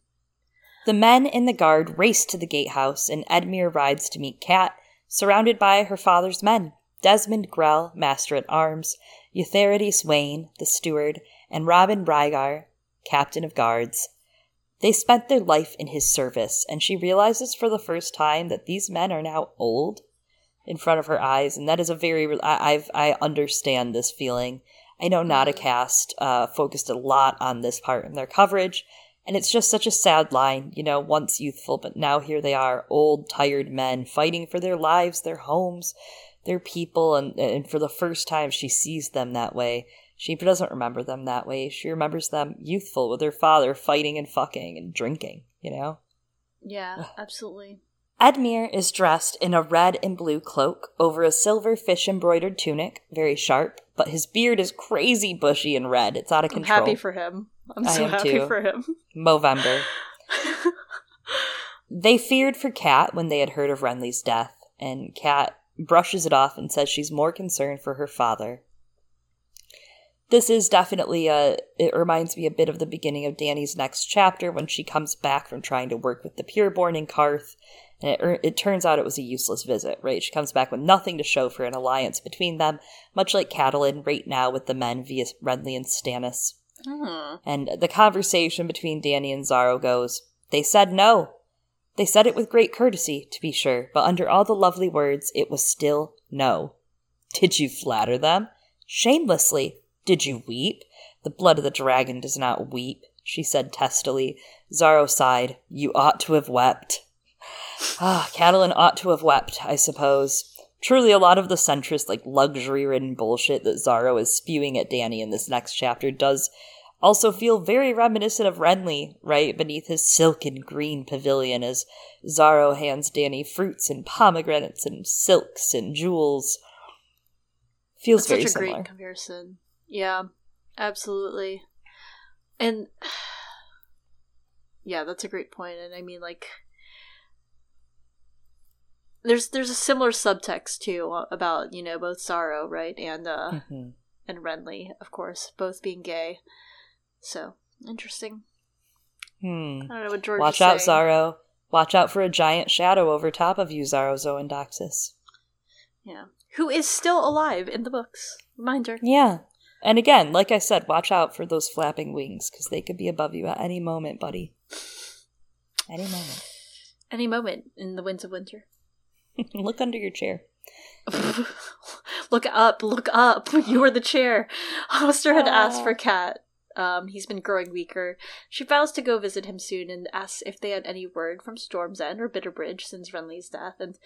The men in the guard race to the gatehouse, and Edmure rides to meet Cat, surrounded by her father's men Desmond Grell, master at arms, Utherydes Wayn, the steward, and Robin Ryger, captain of guards. They spent their life in his service, and she realizes for the first time that these men are now old in front of her eyes, and that is a very I, I've I understand this feeling. I know not Nauticast uh, focused a lot on this part in their coverage, and it's just such a sad line, you know, once youthful, but now here they are, old, tired men fighting for their lives, their homes, their people, and, and for the first time she sees them that way. She doesn't remember them that way. She remembers them youthful with her father fighting and fucking and drinking, you know? Yeah, absolutely. Edmure is dressed in a red and blue cloak over a silver fish embroidered tunic, very sharp, but his beard is crazy bushy and red. It's out of I'm control. happy for him. I'm I so am happy too. for him. Movember. They feared for Cat when they had heard of Renly's death, and Cat brushes it off and says she's more concerned for her father. This is definitely a. It reminds me a bit of the beginning of Dany's next chapter when she comes back from trying to work with the Pureborn in Qarth, and it, er, it turns out it was a useless visit, right? She comes back with nothing to show for an alliance between them, much like Catelyn right now with the men via Renly and Stannis. Hmm. And the conversation between Danny and Xaro goes, They said no. They said it with great courtesy, to be sure, but under all the lovely words, it was still no. Did you flatter them? Shamelessly. Did you weep? The blood of the dragon does not weep, she said testily. Xaro sighed. You ought to have wept. Ah, Catelyn ought to have wept, I suppose. Truly, a lot of the centrist, like luxury ridden bullshit that Xaro is spewing at Dany in this next chapter does also feel very reminiscent of Renly, right beneath his silken green pavilion as Xaro hands Dany fruits and pomegranates and silks and jewels. Feels That's very such a similar. great comparison. Yeah, absolutely. And yeah, that's a great point. And I mean, like, there's there's a similar subtext too about you know both Xaro right and uh Mhm. and Renly, of course, both being gay. So interesting. Hmm. I don't know what George. Watch out, saying. Xaro. Watch out for a giant shadow over top of you, Xaro Xhoan Daxos. Yeah, who is still alive in the books? Reminder. Yeah. And again, like I said, watch out for those flapping wings because they could be above you at any moment, buddy. Any moment. Any moment in the winds of winter. Look under your chair. look up, look up. You are the chair. Hoster had asked for Cat. Um, he's been growing weaker. She vows to go visit him soon and asks if they had any word from Storm's End or Bitterbridge since Renly's death. And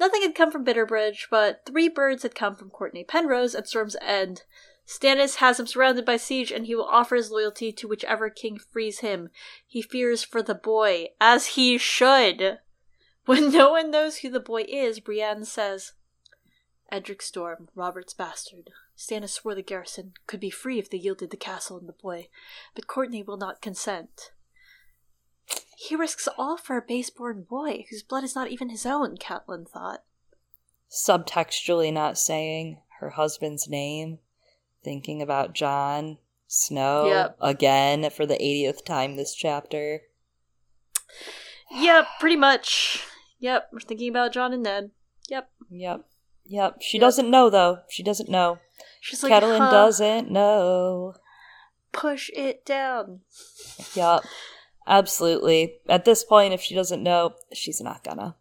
nothing had come from Bitterbridge, but three birds had come from Cortnay Penrose at Storm's End. Stannis has him surrounded by siege, and he will offer his loyalty to whichever king frees him. He fears for the boy, as he should. When no one knows who the boy is, Brienne says, Edric Storm, Robert's bastard. Stannis swore the garrison could be free if they yielded the castle and the boy, but Cortnay will not consent. He risks all for a base-born boy whose blood is not even his own, Catelyn thought. Subtextually not saying her husband's name, thinking about Jon Snow Yep. again for the 80th time this chapter. Yep, pretty much. Yep, we're thinking about Jon and Ned. Yep. Yep. Yep. She Yep. doesn't know, though. She doesn't know. She's like, Catelyn huh, doesn't know. push it down. Yep. Absolutely. At this point, if she doesn't know, she's not gonna.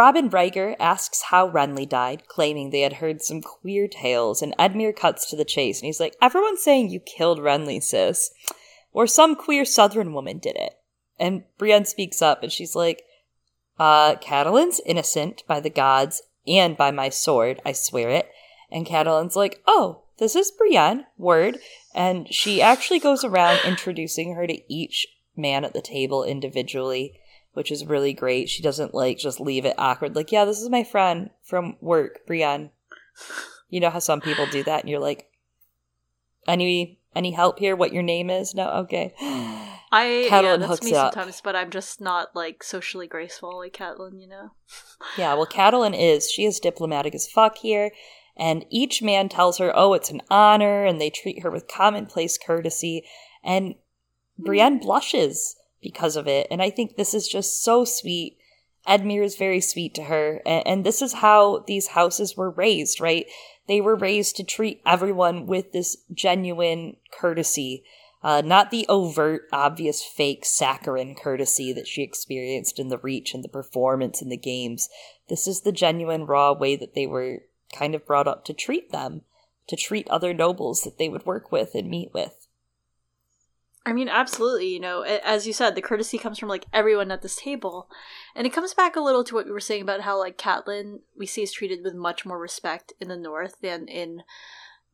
Robin Ryger asks how Renly died, claiming they had heard some queer tales, and Edmure cuts to the chase, and he's like, Everyone's saying you killed Renly, sis. Or some queer southern woman did it. And Brienne speaks up, and she's like, uh, Catelyn's innocent by the gods and by my sword, I swear it. And Catelyn's like, oh, this is Brienne, word. And she actually goes around introducing her to each man at the table individually, which is really great. She doesn't like just leave it awkward, like, yeah, this is my friend from work, Brienne. You know how some people do that, and you're like, any any help here? What your name is? No, okay. I yeah, Catelyn that's hooks me it up. sometimes, but I'm just not like socially graceful like Catelyn, you know. Yeah, well, Catelyn is. She is diplomatic as fuck here. And each man tells her, oh, it's an honor, and they treat her with commonplace courtesy. And Brienne blushes because of it. And I think this is just so sweet. Edmure is very sweet to her. And, and this is how these houses were raised, right? They were raised to treat everyone with this genuine courtesy. Uh, not the overt, obvious, fake, saccharine courtesy that she experienced in the Reach and the performance in the games. This is the genuine, raw way that they were kind of brought up to treat them, to treat other nobles that they would work with and meet with. I mean, absolutely. You know, as you said, the courtesy comes from like everyone at this table, and it comes back a little to what we were saying about how like Catelyn we see is treated with much more respect in the North than in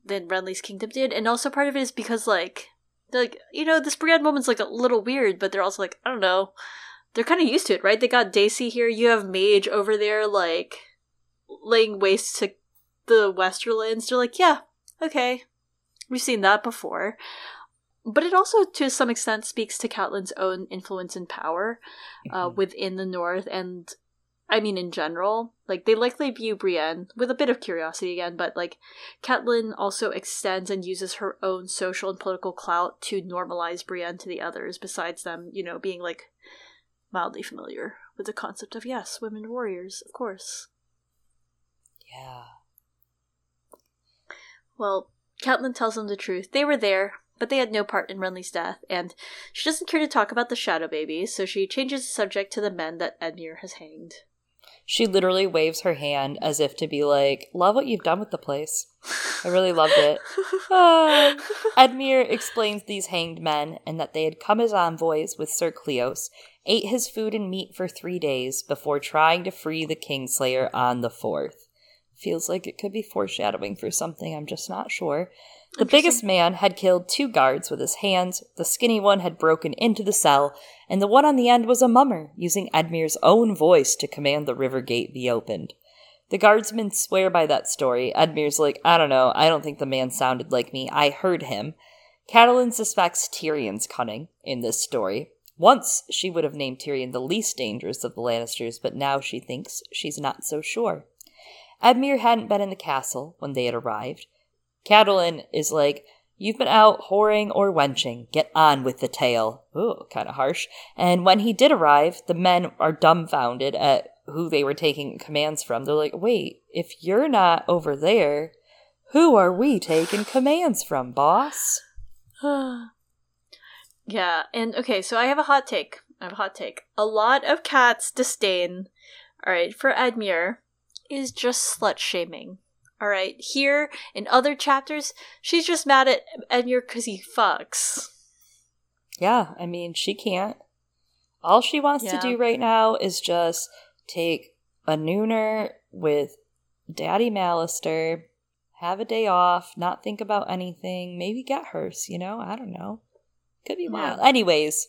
than Renly's kingdom did, and also part of it is because like like you know this Brienne woman's like a little weird, but they're also like I don't know, they're kind of used to it, right? They got Dacey here, you have Maege over there, like laying waste to the Westerlands. They're like, yeah, okay, we've seen that before but it also, to some extent, speaks to Catelyn's own influence and power uh, Mhm. within the North, and I mean, in general. Like, they likely view Brienne with a bit of curiosity again, but like, Catelyn also extends and uses her own social and political clout to normalize Brienne to the others, besides them, you know, being like mildly familiar with the concept of, yes, women warriors, of course. Yeah. Well, Catelyn tells them the truth. They were there, but they had no part in Renly's death, and she doesn't care to talk about the shadow babies, so she changes the subject to the men that Edmure has hanged. She literally waves her hand as if to be like, Love what you've done with the place. I really loved it. Ah. Edmure explains these hanged men and that they had come as envoys with Sir Cleos, ate his food and meat for three days before trying to free the Kingslayer on the fourth. Feels like it could be foreshadowing for something, I'm just not sure. The biggest man had killed two guards with his hands, the skinny one had broken into the cell, and the one on the end was a mummer, using Edmure's own voice to command the river gate be opened. The guardsmen swear by that story. Edmure's like, I don't know, I don't think the man sounded like me. I heard him. Catelyn suspects Tyrion's cunning in this story. Once she would have named Tyrion the least dangerous of the Lannisters, but now she thinks she's not so sure. Edmure hadn't been in the castle when they had arrived. Catelyn is like, You've been out whoring or wenching. Get on with the tale. Ooh, kind of harsh. And when he did arrive, the men are dumbfounded at who they were taking commands from. They're like, wait, if you're not over there, who are we taking commands from, boss? yeah, and okay, so I have a hot take. I have a hot take. A lot of Cat's disdain, alright, for Edmure is just slut shaming. Alright, here in other chapters, she's just mad at Edmure because he fucks. Yeah, I mean, she can't. All she wants Yeah. to do right now is just take a nooner with Daddy Mallister, have a day off, not think about anything, maybe get hers, you know? I don't know. Could be Yeah. wild. Anyways,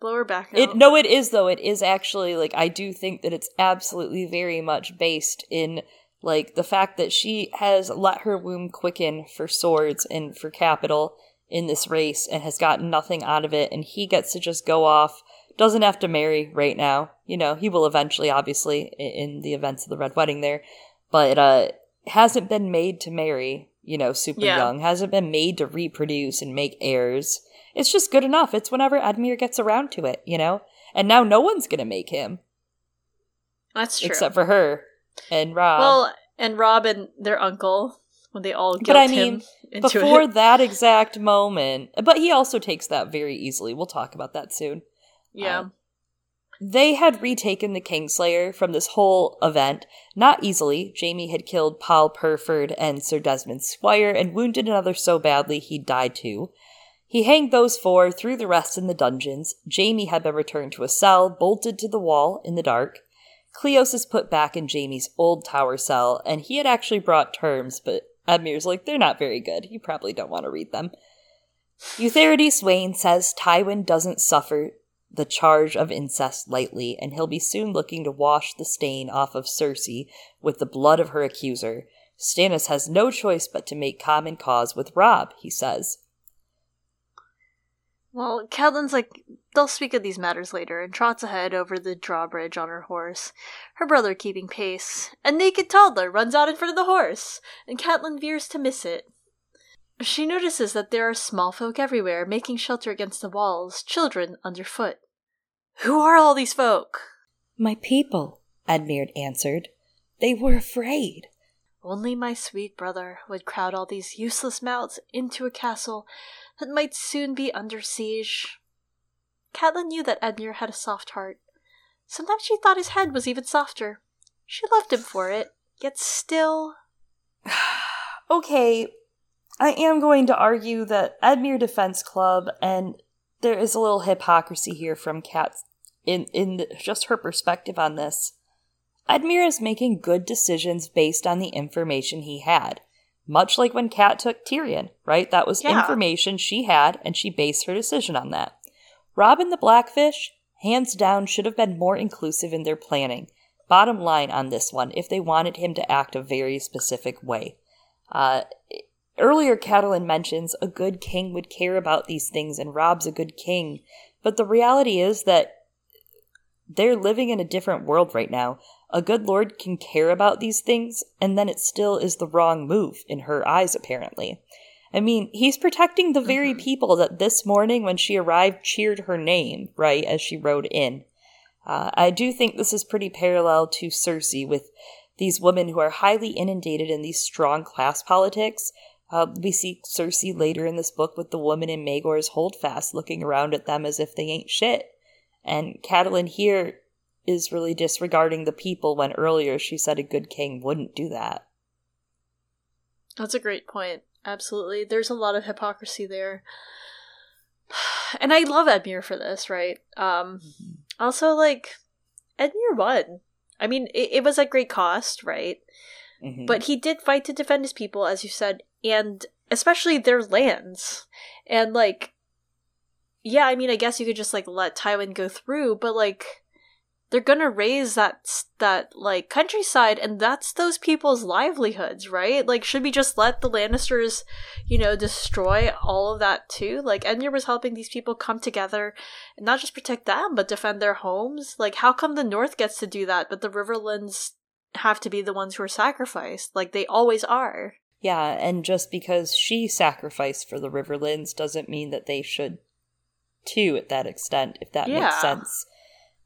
Blow her back it no it is though. It is actually like I do think that it's absolutely very much based in like the fact that she has let her womb quicken for swords and for capital in this race and has gotten nothing out of it and he gets to just go off doesn't have to marry right now. You know he will eventually obviously in the events of the red wedding there. But uh hasn't been made to marry you know super Yeah. young. Hasn't been made to reproduce and make heirs. It's just good enough. It's whenever edmure gets around to it you know? And now no one's gonna make him. That's true. except for her and rob well, and Robb and their uncle, when they all But I mean, before it. that exact moment but he also takes that very easily we'll talk about that soon Yeah. um, they had retaken the Kingslayer from this whole event, not easily. Jaime had killed Paul Purford and Sir Desmond Squire and wounded another so badly he died too. He hanged those four, threw the rest in the dungeons. Jaime had been returned to a cell, bolted to the wall in the dark. Cleos is put back in Jaime's old tower cell, and he had actually brought terms, but Edmure's like, they're not very good. You probably don't want to read them. Utherydes Wayn says Tywin doesn't suffer the charge of incest lightly, and he'll be soon looking to wash the stain off of Cersei with the blood of her accuser. Stannis has no choice but to make common cause with Robb, he says. Well, Catelyn's like, they'll speak of these matters later, and trots ahead over the drawbridge on her horse, her brother keeping pace. A naked toddler runs out in front of the horse, and Catelyn veers to miss it. She notices that there are small folk everywhere, making shelter against the walls, children underfoot. Who are all these folk? My people, Edmure answered. They were afraid. Only my sweet brother would crowd all these useless mouths into a castle that might soon be under siege. Catelyn knew that Edmure had a soft heart. Sometimes she thought his head was even softer. She loved him for it, yet still. okay, I am going to argue that Edmure Defense Club, and there is a little hypocrisy here from Cat in in the, just her perspective on this. Edmure is making good decisions based on the information he had. Much like when Cat took Tyrion, right? That was Yeah. information she had, and she based her decision on that. Robin the Blackfish, hands down, should have been more inclusive in their planning. Bottom line on this one, if they wanted him to act a very specific way. Uh, earlier Catelyn mentions a good king would care about these things and Robb's a good king. But the reality is that they're living in a different world right now. A good lord can care about these things, and then it still is the wrong move in her eyes, apparently. I mean, he's protecting the very Mhm. people that this morning, when she arrived, cheered her name, right, as she rode in. Uh, I do think this is pretty parallel to Cersei with these women who are highly inundated in these strong class politics. Uh, we see Cersei later in this book with the woman in Maegor's holdfast looking around at them as if they ain't shit. And Catelyn here is really disregarding the people when earlier she said a good king wouldn't do that. That's a great point. Absolutely. There's a lot of hypocrisy there. And I love Edmure for this, right? Um also like Edmure won. I mean, it, it was at great cost, right? Mhm. But he did fight to defend his people, as you said, and especially their lands. And like yeah, I mean, I guess you could just like let Tywin go through, but like they're gonna raise that that like countryside, and that's those people's livelihoods, right? Like, should we just let the Lannisters, you know, destroy all of that too? Like, Edmure was helping these people come together and not just protect them, but defend their homes. Like, how come the North gets to do that, but the Riverlands have to be the ones who are sacrificed? Like, they always are. Yeah, and just because she sacrificed for the Riverlands doesn't mean that they should too at that extent, if that Yeah. makes sense.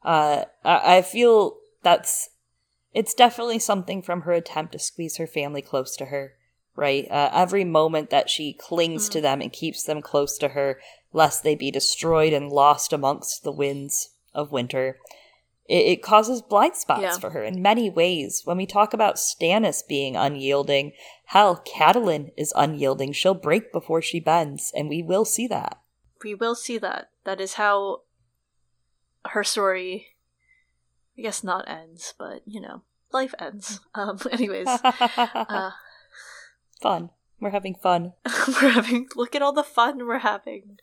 Uh, I, I feel that's it's definitely something from her attempt to squeeze her family close to her, right? Uh, every moment that she clings to Mm. them and keeps them close to her, lest they be destroyed and lost amongst the winds of winter. It, it causes blind spots Yeah. for her in many ways. When we talk about Stannis being unyielding, hell, Catelyn is unyielding. She'll break before she bends, and we will see that. We will see that. That is how her story, I guess, not ends, but you know, life ends. Um, anyways, uh, fun. We're having fun. we're having look at all the fun we're having.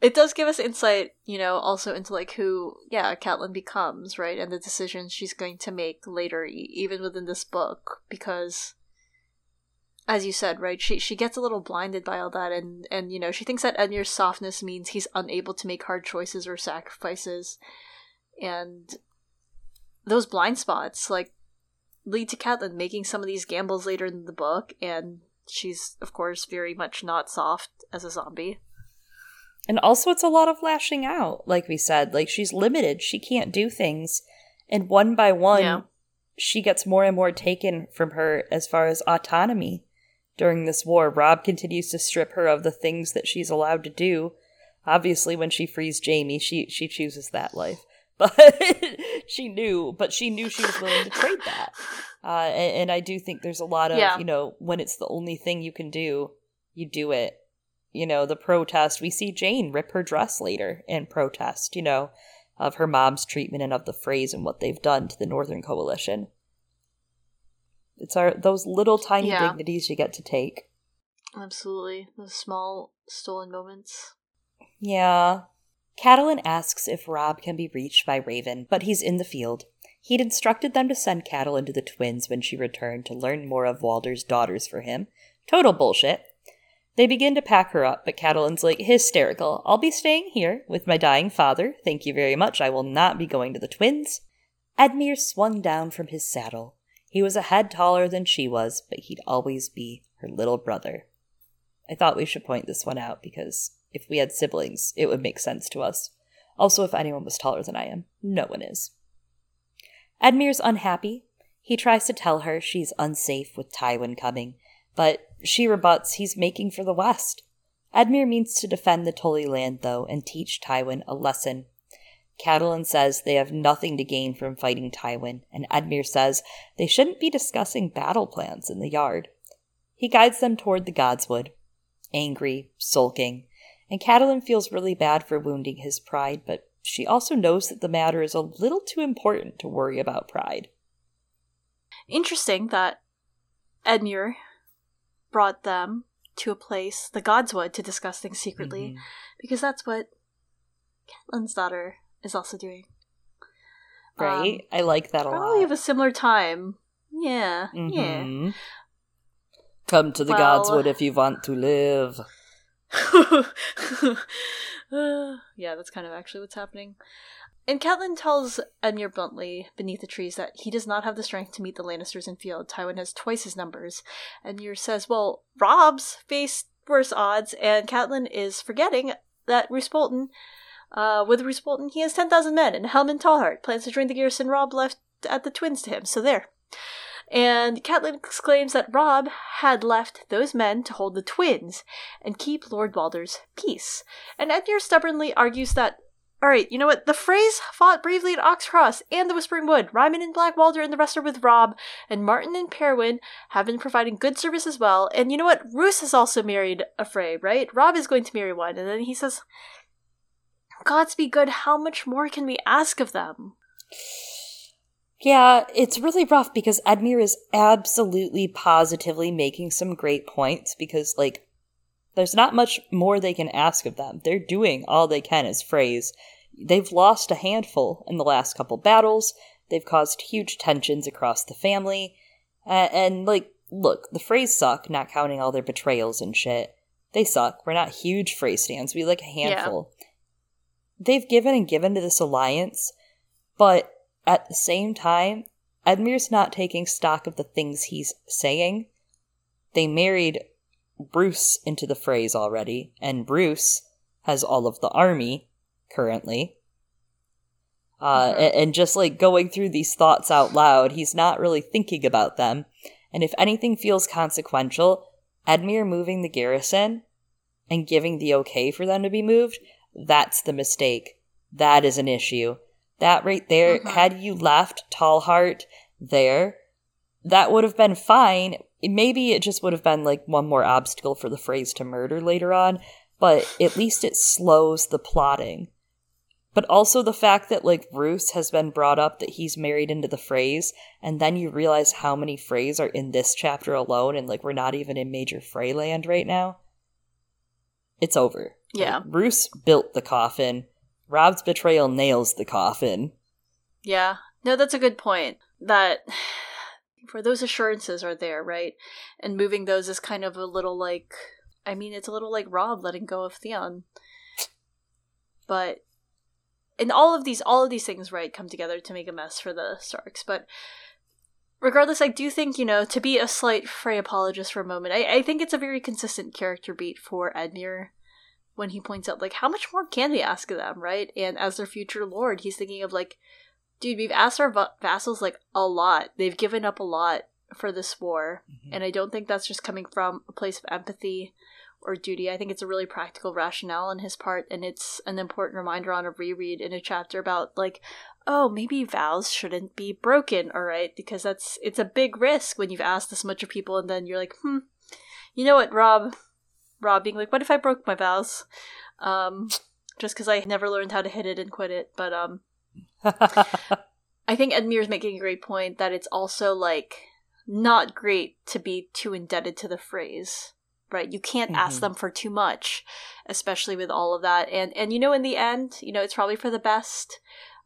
It does give us insight, you know, also into like who, yeah, Catelyn becomes, right, and the decisions she's going to make later, e- even within this book, because, as you said, right, she she gets a little blinded by all that, and and you know, she thinks that Edmure's softness means he's unable to make hard choices or sacrifices, and those blind spots, like, lead to Catelyn making some of these gambles later in the book, and she's of course very much not soft as a zombie. And also, it's a lot of lashing out, like we said. Like, she's limited. She can't do things. And one by one, Yeah. she gets more and more taken from her as far as autonomy during this war. Robb continues to strip her of the things that she's allowed to do. Obviously, when she frees Jaime, she, she chooses that life. But she knew, but she knew she was willing to trade that. Uh, and, and I do think there's a lot of, Yeah. you know, when it's the only thing you can do, you do it. You know, the protest, we see Jeyne rip her dress later in protest, you know, of her mom's treatment and of the Freys and what they've done to the Northern Coalition. It's our those little tiny Yeah. dignities you get to take. Absolutely. Those small stolen moments. Yeah. Catelyn asks if Robb can be reached by Raven, but he's in the field. He'd instructed them to send Catelyn to the twins when she returned to learn more of Walder's daughters for him. Total bullshit. They begin to pack her up, but Catelyn's like hysterical. I'll be staying here with my dying father. Thank you very much. I will not be going to the twins. Edmure swung down from his saddle. He was a head taller than she was, but he'd always be her little brother. I thought we should point this one out because if we had siblings, it would make sense to us. Also, if anyone was taller than I am, no one is. Edmure's unhappy. He tries to tell her she's unsafe with Tywin coming, but she rebuts he's making for the west. Edmure means to defend the Tully land, though, and teach Tywin a lesson. Catelyn says they have nothing to gain from fighting Tywin, and Edmure says they shouldn't be discussing battle plans in the yard. He guides them toward the Godswood, angry, sulking, and Catelyn feels really bad for wounding his pride, but she also knows that the matter is a little too important to worry about pride. Interesting that Edmure brought them to a place, the Godswood, to discuss things secretly, Mhm. because that's what Catelyn's daughter is also doing. Right? Um, I like that a Probably lot. Probably of a similar time. Yeah, yeah. Mhm. Come to the Well- Godswood if you want to live. Uh, yeah, that's kind of actually what's happening. And Catelyn tells Edmure bluntly beneath the trees that he does not have the strength to meet the Lannisters in field. Tywin has twice his numbers. Edmure says, well, Robb's faced worse odds, and Catelyn is forgetting that Roose Bolton, uh, with Roose Bolton, he has 10,000 men, and Helman Tallheart plans to join the garrison Robb left at the Twins to him, so there. And Catelyn exclaims that Robb had left those men to hold the twins and keep Lord Walder's peace. And Edmure stubbornly argues that, alright, you know what, the Freys fought bravely at Oxcross and the Whispering Wood. Ryman and Blackwalder and the rest are with Robb, and Martyn and Perwyn have been providing good service as well. And you know what, Roose has also married a Frey, right? Rob is going to marry one. And then he says, Gods be good, how much more can we ask of them? Yeah, it's really rough because Edmure is absolutely positively making some great points because, like, there's not much more they can ask of them. They're doing all they can as Freys. They've lost a handful in the last couple battles. They've caused huge tensions across the family. Uh, and, like, look, the Freys suck, not counting all their betrayals and shit. They suck. We're not huge Frey stands. We like a handful. They've given and given to this alliance, but at the same time, Edmure's not taking stock of the things he's saying. They married Roose into the Freys already, and Roose has all of the army currently. Uh, Mhm. and, just like going through these thoughts out loud, he's not really thinking about them. And if anything feels consequential, Edmure moving the garrison and giving the okay for them to be moved, that's the mistake. That is an issue. That right there, Mhm. had you left Tallheart there, that would have been fine. Maybe it just would have been like one more obstacle for the Freys to murder later on, but at least it slows the plotting. But also the fact that like Roose has been brought up that he's married into the Freys, and then you realize how many Freys are in this chapter alone, and like we're not even in major Frey land right now. It's over. Yeah. Roose built the coffin. Robb's betrayal nails the coffin. Yeah. No, that's a good point. That for those assurances are there, right? And moving those is kind of a little like I mean, it's a little like Robb letting go of Theon. But and all of these all of these things, right, come together to make a mess for the Starks. But regardless, I do think, you know, to be a slight Frey apologist for a moment, I, I think it's a very consistent character beat for Edmure when he points out like how much more can we ask of them, right? And as their future lord, he's thinking of like dude, we've asked our va- vassals like a lot. They've given up a lot for this war, and I don't think that's just coming from a place of empathy or duty. I think it's a really practical rationale on his part, and it's an important reminder on a reread in a chapter about like, oh, maybe vows shouldn't be broken, all right? Because that's it's a big risk when you've asked this much of people, and then you're like, hmm, you know what, Robb, Robb being like, what if I broke my vows? Um, just because I never learned how to hit it and quit it, but um. I think Edmure's making a great point that it's also like not great to be too indebted to the Freys. Right? You can't ask Mhm. them for too much, especially with all of that. And and you know in the end, you know, it's probably for the best.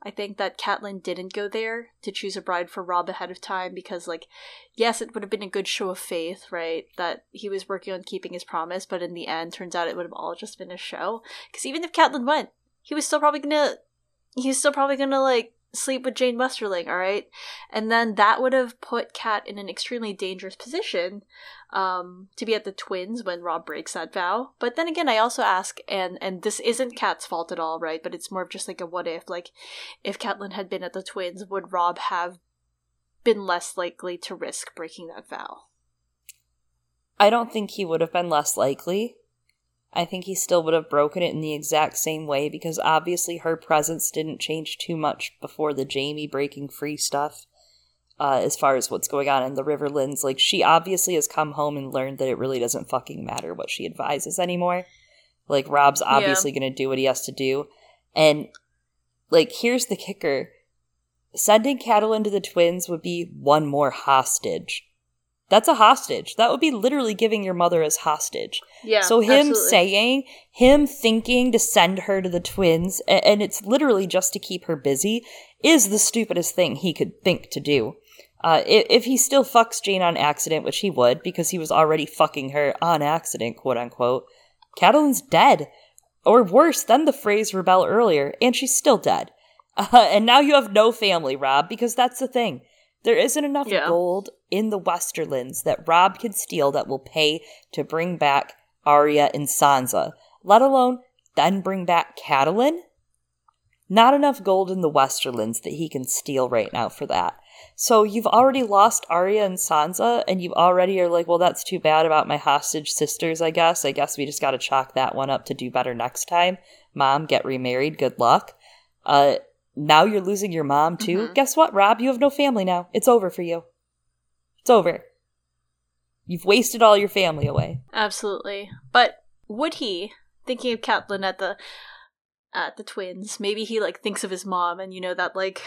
I think that Catelyn didn't go there to choose a bride for Robb ahead of time because like yes, it would have been a good show of faith, right? That he was working on keeping his promise, but in the end turns out it would have all just been a show. Because even if Catelyn went, he was still probably gonna he's still probably gonna like sleep with Jeyne Westerling, all right? And then that would have put Cat in an extremely dangerous position um, to be at the twins when Robb breaks that vow. But then again, I also ask, and and this isn't Cat's fault at all, right? But it's more of just like a what if, like if Catelyn had been at the twins, would Robb have been less likely to risk breaking that vow? I don't think he would have been less likely. I think he still would have broken it in the exact same way because obviously her presence didn't change too much before the Jaime breaking free stuff. Uh, as far as what's going on in the Riverlands, like she obviously has come home and learned that it really doesn't fucking matter what she advises anymore. Like Robb's obviously going to do what he has to do, and like here's the kicker: sending Catelyn to the twins would be one more hostage. That's a hostage. That would be literally giving your mother as hostage. Yeah. so him absolutely. saying, him thinking to send her to the twins, and it's literally just to keep her busy, is the stupidest thing he could think to do. Uh, if, if he still fucks Jeyne on accident, which he would, because he was already fucking her on accident, quote unquote, Catelyn's dead. Or worse than the Freys rebel earlier, and she's still dead. Uh, and now you have no family, Robb, because that's the thing. There isn't enough Yeah. gold in the Westerlands that Robb can steal that will pay to bring back Arya and Sansa, let alone then bring back Catelyn. Not enough gold in the Westerlands that he can steal right now for that. So you've already lost Arya and Sansa, and you already are like, well, that's too bad about my hostage sisters, I guess. I guess we just gotta chalk that one up to do better next time. Mom, get remarried, good luck. Uh, now you're losing your mom too. Mhm. Guess what, Robb? You have no family now. It's over for you. It's over. You've wasted all your family away. Absolutely. But would he, thinking of Catelyn at the at the twins, maybe he like thinks of his mom and you know that like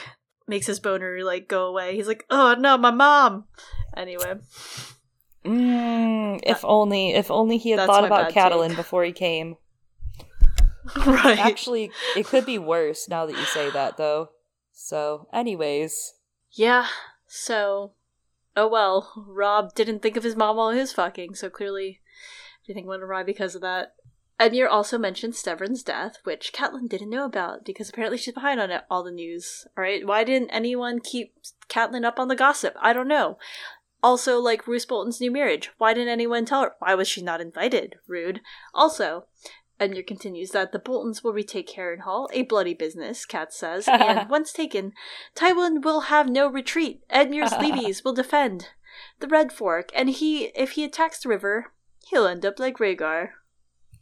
makes his boner like go away. He's like, "Oh no, my mom." Anyway, Mm, if only, if only he had That's thought about take. before he came. right. Actually, it could be worse now that you say that, though. So, anyways, Yeah. So, oh well, Robb didn't think of his mom while he was fucking, so clearly everything went awry because of that. Edmure also mentioned Stevron's death, which Catelyn didn't know about because apparently she's behind on it, all the news. All right, why didn't anyone keep Catelyn up on the gossip? I don't know. Also, like Roose Bolton's new marriage, why didn't anyone tell her? Why was she not invited? Rude. Also, Edmure continues that the Boltons will retake Harrenhal, a bloody business, Cat says, and once taken, Tywin will have no retreat. Edmure's levies will defend the Red Fork, and he, if he attacks the river, he'll end up like Rhaegar.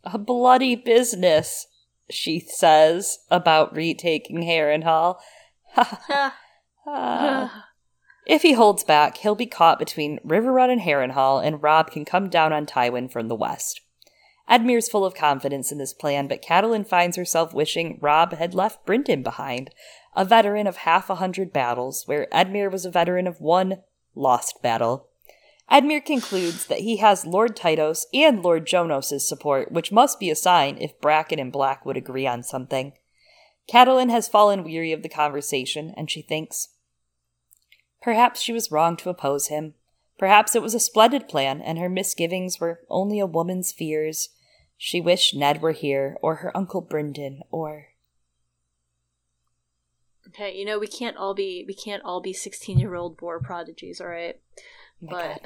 a bloody business, she says about retaking Harrenhal. Ha. Ah. if he holds back, he'll be caught between Riverrun and Harrenhal, and Robb can come down on Tywin from the west. Edmure's full of confidence in this plan, but Catelyn finds herself wishing Robb had left Brynden behind, a veteran of half a hundred battles, where Edmure was a veteran of one lost battle. Edmure concludes that he has Lord Tytos and Lord Jonos' support, which must be a sign if Bracken and Black would agree on something. Catelyn has fallen weary of the conversation, and she thinks, Perhaps she was wrong to oppose him. Perhaps it was a splendid plan, and her misgivings were only a woman's fears. She wished Ned were here, or her Uncle Brynden, or. Okay, you know we can't all be we can't all be sixteen year old war prodigies, all right? Oh but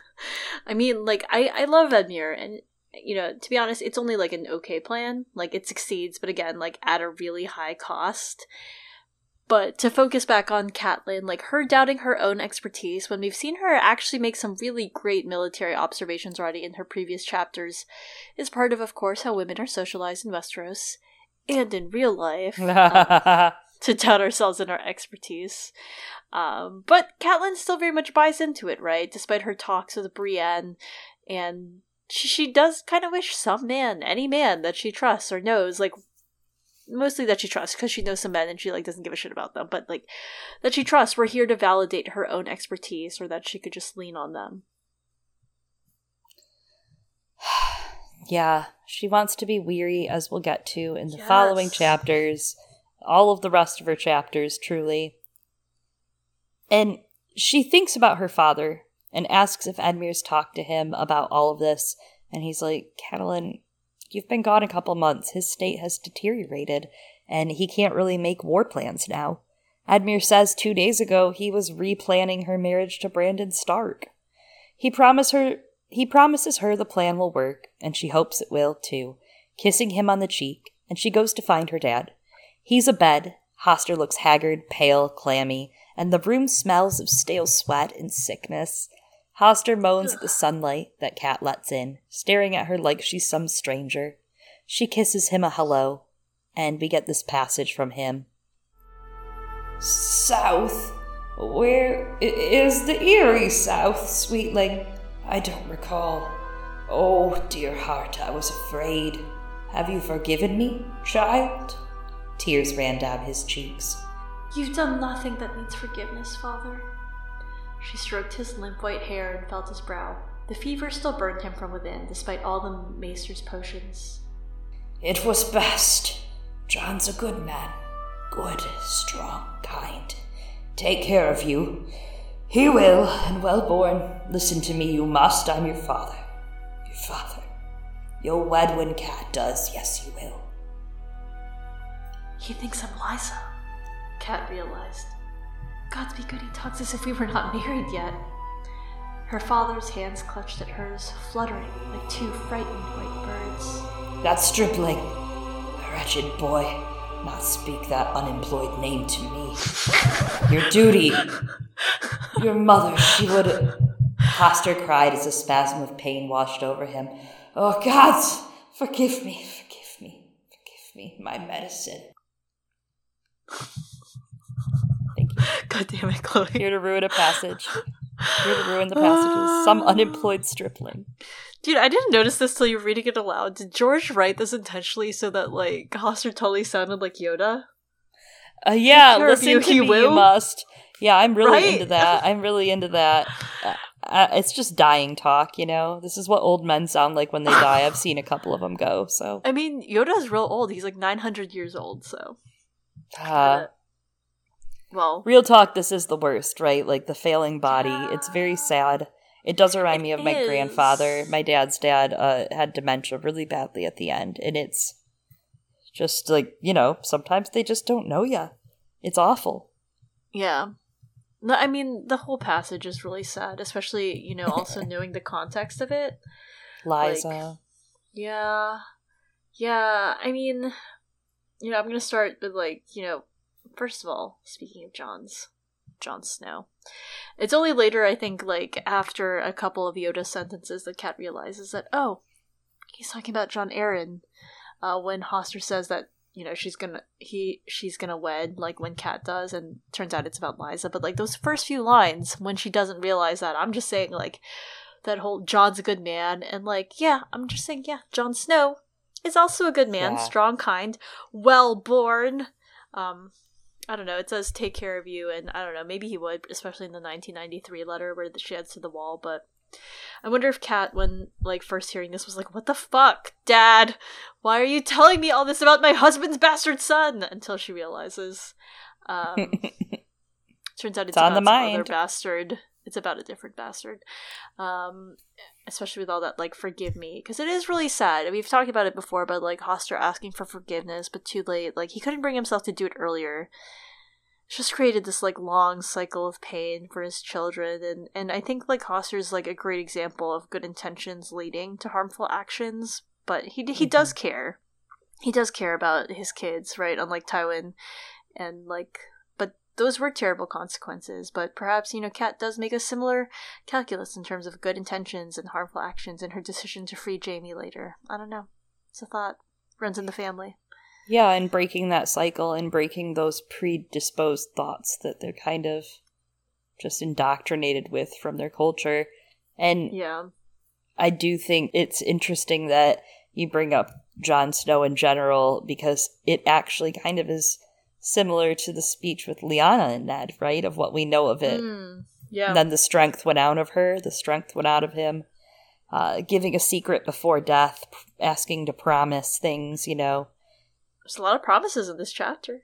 I mean, like I I love Edmure, and you know to be honest, it's only like an okay plan. Like it succeeds, but again, like at a really high cost. But to focus back on Catelyn, like her doubting her own expertise, when we've seen her actually make some really great military observations already in her previous chapters, is part of, of course, how women are socialized in Westeros and in real life. um, to doubt ourselves and our expertise. Um, but Catelyn still very much buys into it, right? Despite her talks with Brienne, and she, she does kind of wish some man, any man that she trusts or knows, like mostly that she trusts because she knows some men and she like doesn't give a shit about them, but like that she trusts were here to validate her own expertise or that she could just lean on them. yeah, she wants to be weary, as we'll get to in the following chapters, all of the rest of her chapters, truly. And she thinks about her father and asks if Edmure's talked to him about all of this. And he's like, Catelyn, you've been gone a couple months. His state has deteriorated, and he can't really make war plans now. Edmure says two days ago he was replanning her marriage to Brandon Stark. He promised her he promises her the plan will work, and she hopes it will too, kissing him on the cheek, and she goes to find her dad. He's abed. Hoster looks haggard, pale, clammy, and the room smells of stale sweat and sickness. Hoster moans at the sunlight that Cat lets in, staring at her like she's some stranger. She kisses him a hello, and we get this passage from him. South? Where is the eerie South, sweetling? I don't recall. Oh, dear heart, I was afraid. Have you forgiven me, child? Tears ran down his cheeks. You've done nothing that needs forgiveness, Father. She stroked his limp white hair and felt his brow. The fever still burned him from within, despite all the maester's potions. It was best. Jon's a good man. Good, strong, kind. Take care of you. He will, and well born. Listen to me, you must. I'm your father. Your father. You'll wed when Cat does, yes, you will. He thinks I'm Lysa, Cat realized. Gods be good, he talks as if we were not married yet. Her father's hands clutched at hers, fluttering like two frightened white birds. That stripling, wretched boy, not speak that unemployed name to me. Your duty, your mother, she would. Hoster cried as a spasm of pain washed over him. Oh, gods, forgive me, forgive me, forgive me, my medicine. God damn it, Chloe. Here to ruin a passage. Here to ruin the passages. Some unemployed stripling. Dude, I didn't notice this till you were reading it aloud. Did George write this intentionally so that, like, Hoster totally sounded like Yoda? Uh, yeah, listen you, to he me, will. you must. Yeah, I'm really Right? into that. I'm really into that. Uh, uh, it's just dying talk, you know. This is what old men sound like when they die. I've seen a couple of them go. So, I mean, Yoda's real old. He's like 900 years old, so. uh, Well, real talk. This is the worst, right? Like the failing body. It's very sad. It does remind It me of my grandfather. My dad's dad uh, had dementia really badly at the end, and it's just like you know. Sometimes they just don't know you. It's awful. yeah. No, I mean, the whole passage is really sad, especially, you know, also knowing the context of it. Lysa. Yeah. Yeah, I mean, you know, I'm going to start with, like, you know, first of all, speaking of Jon's, Jon Snow. It's only later, I think, like, after a couple of Yoda sentences that Cat realizes that, oh, he's talking about Jon Arryn, uh, when Hoster says that, you know, she's gonna, he, she's gonna wed, like, when Cat does, and turns out it's about Lysa, but, like, those first few lines, when she doesn't realize that, I'm just saying, like, that whole Jon's a good man, and, like, yeah, I'm just saying, yeah, Jon Snow is also a good man, Yeah. strong, kind, well born, um, I don't know. It says take care of you, and I don't know. Maybe he would, especially in the 1993 letter where she heads to the wall. But I wonder if Cat, when like first hearing this, was like, "What the fuck, Dad? Why are you telling me all this about my husband's bastard son?" Until she realizes, um, turns out it's, It's on the mind. bastard. It's about a different bastard. Um, especially with all that like forgive me because it is really sad. We've talked about it before but like hoster asking for forgiveness but too late. Like he couldn't bring himself to do it earlier. It's just created this like long cycle of pain for his children and and i think like hoster's like a great example of good intentions leading to harmful actions but he he does care. He does care about his kids right unlike tywin and like those were terrible consequences but perhaps you know kat does make a similar calculus in terms of good intentions and harmful actions in her decision to free Jaime later. I don't know. It's a thought. Runs in the family. Yeah, and breaking that cycle and breaking those predisposed thoughts that they're kind of just indoctrinated with from their culture. And Yeah. I do think it's interesting that you bring up Jon Snow in general because it actually kind of is similar to the speech with Lyanna and Ned, right? Of what we know of it. Mm, yeah. And then the strength went out of her, the strength went out of him. Uh, giving a secret before death, asking to promise things, you know, There's a lot of promises in this chapter.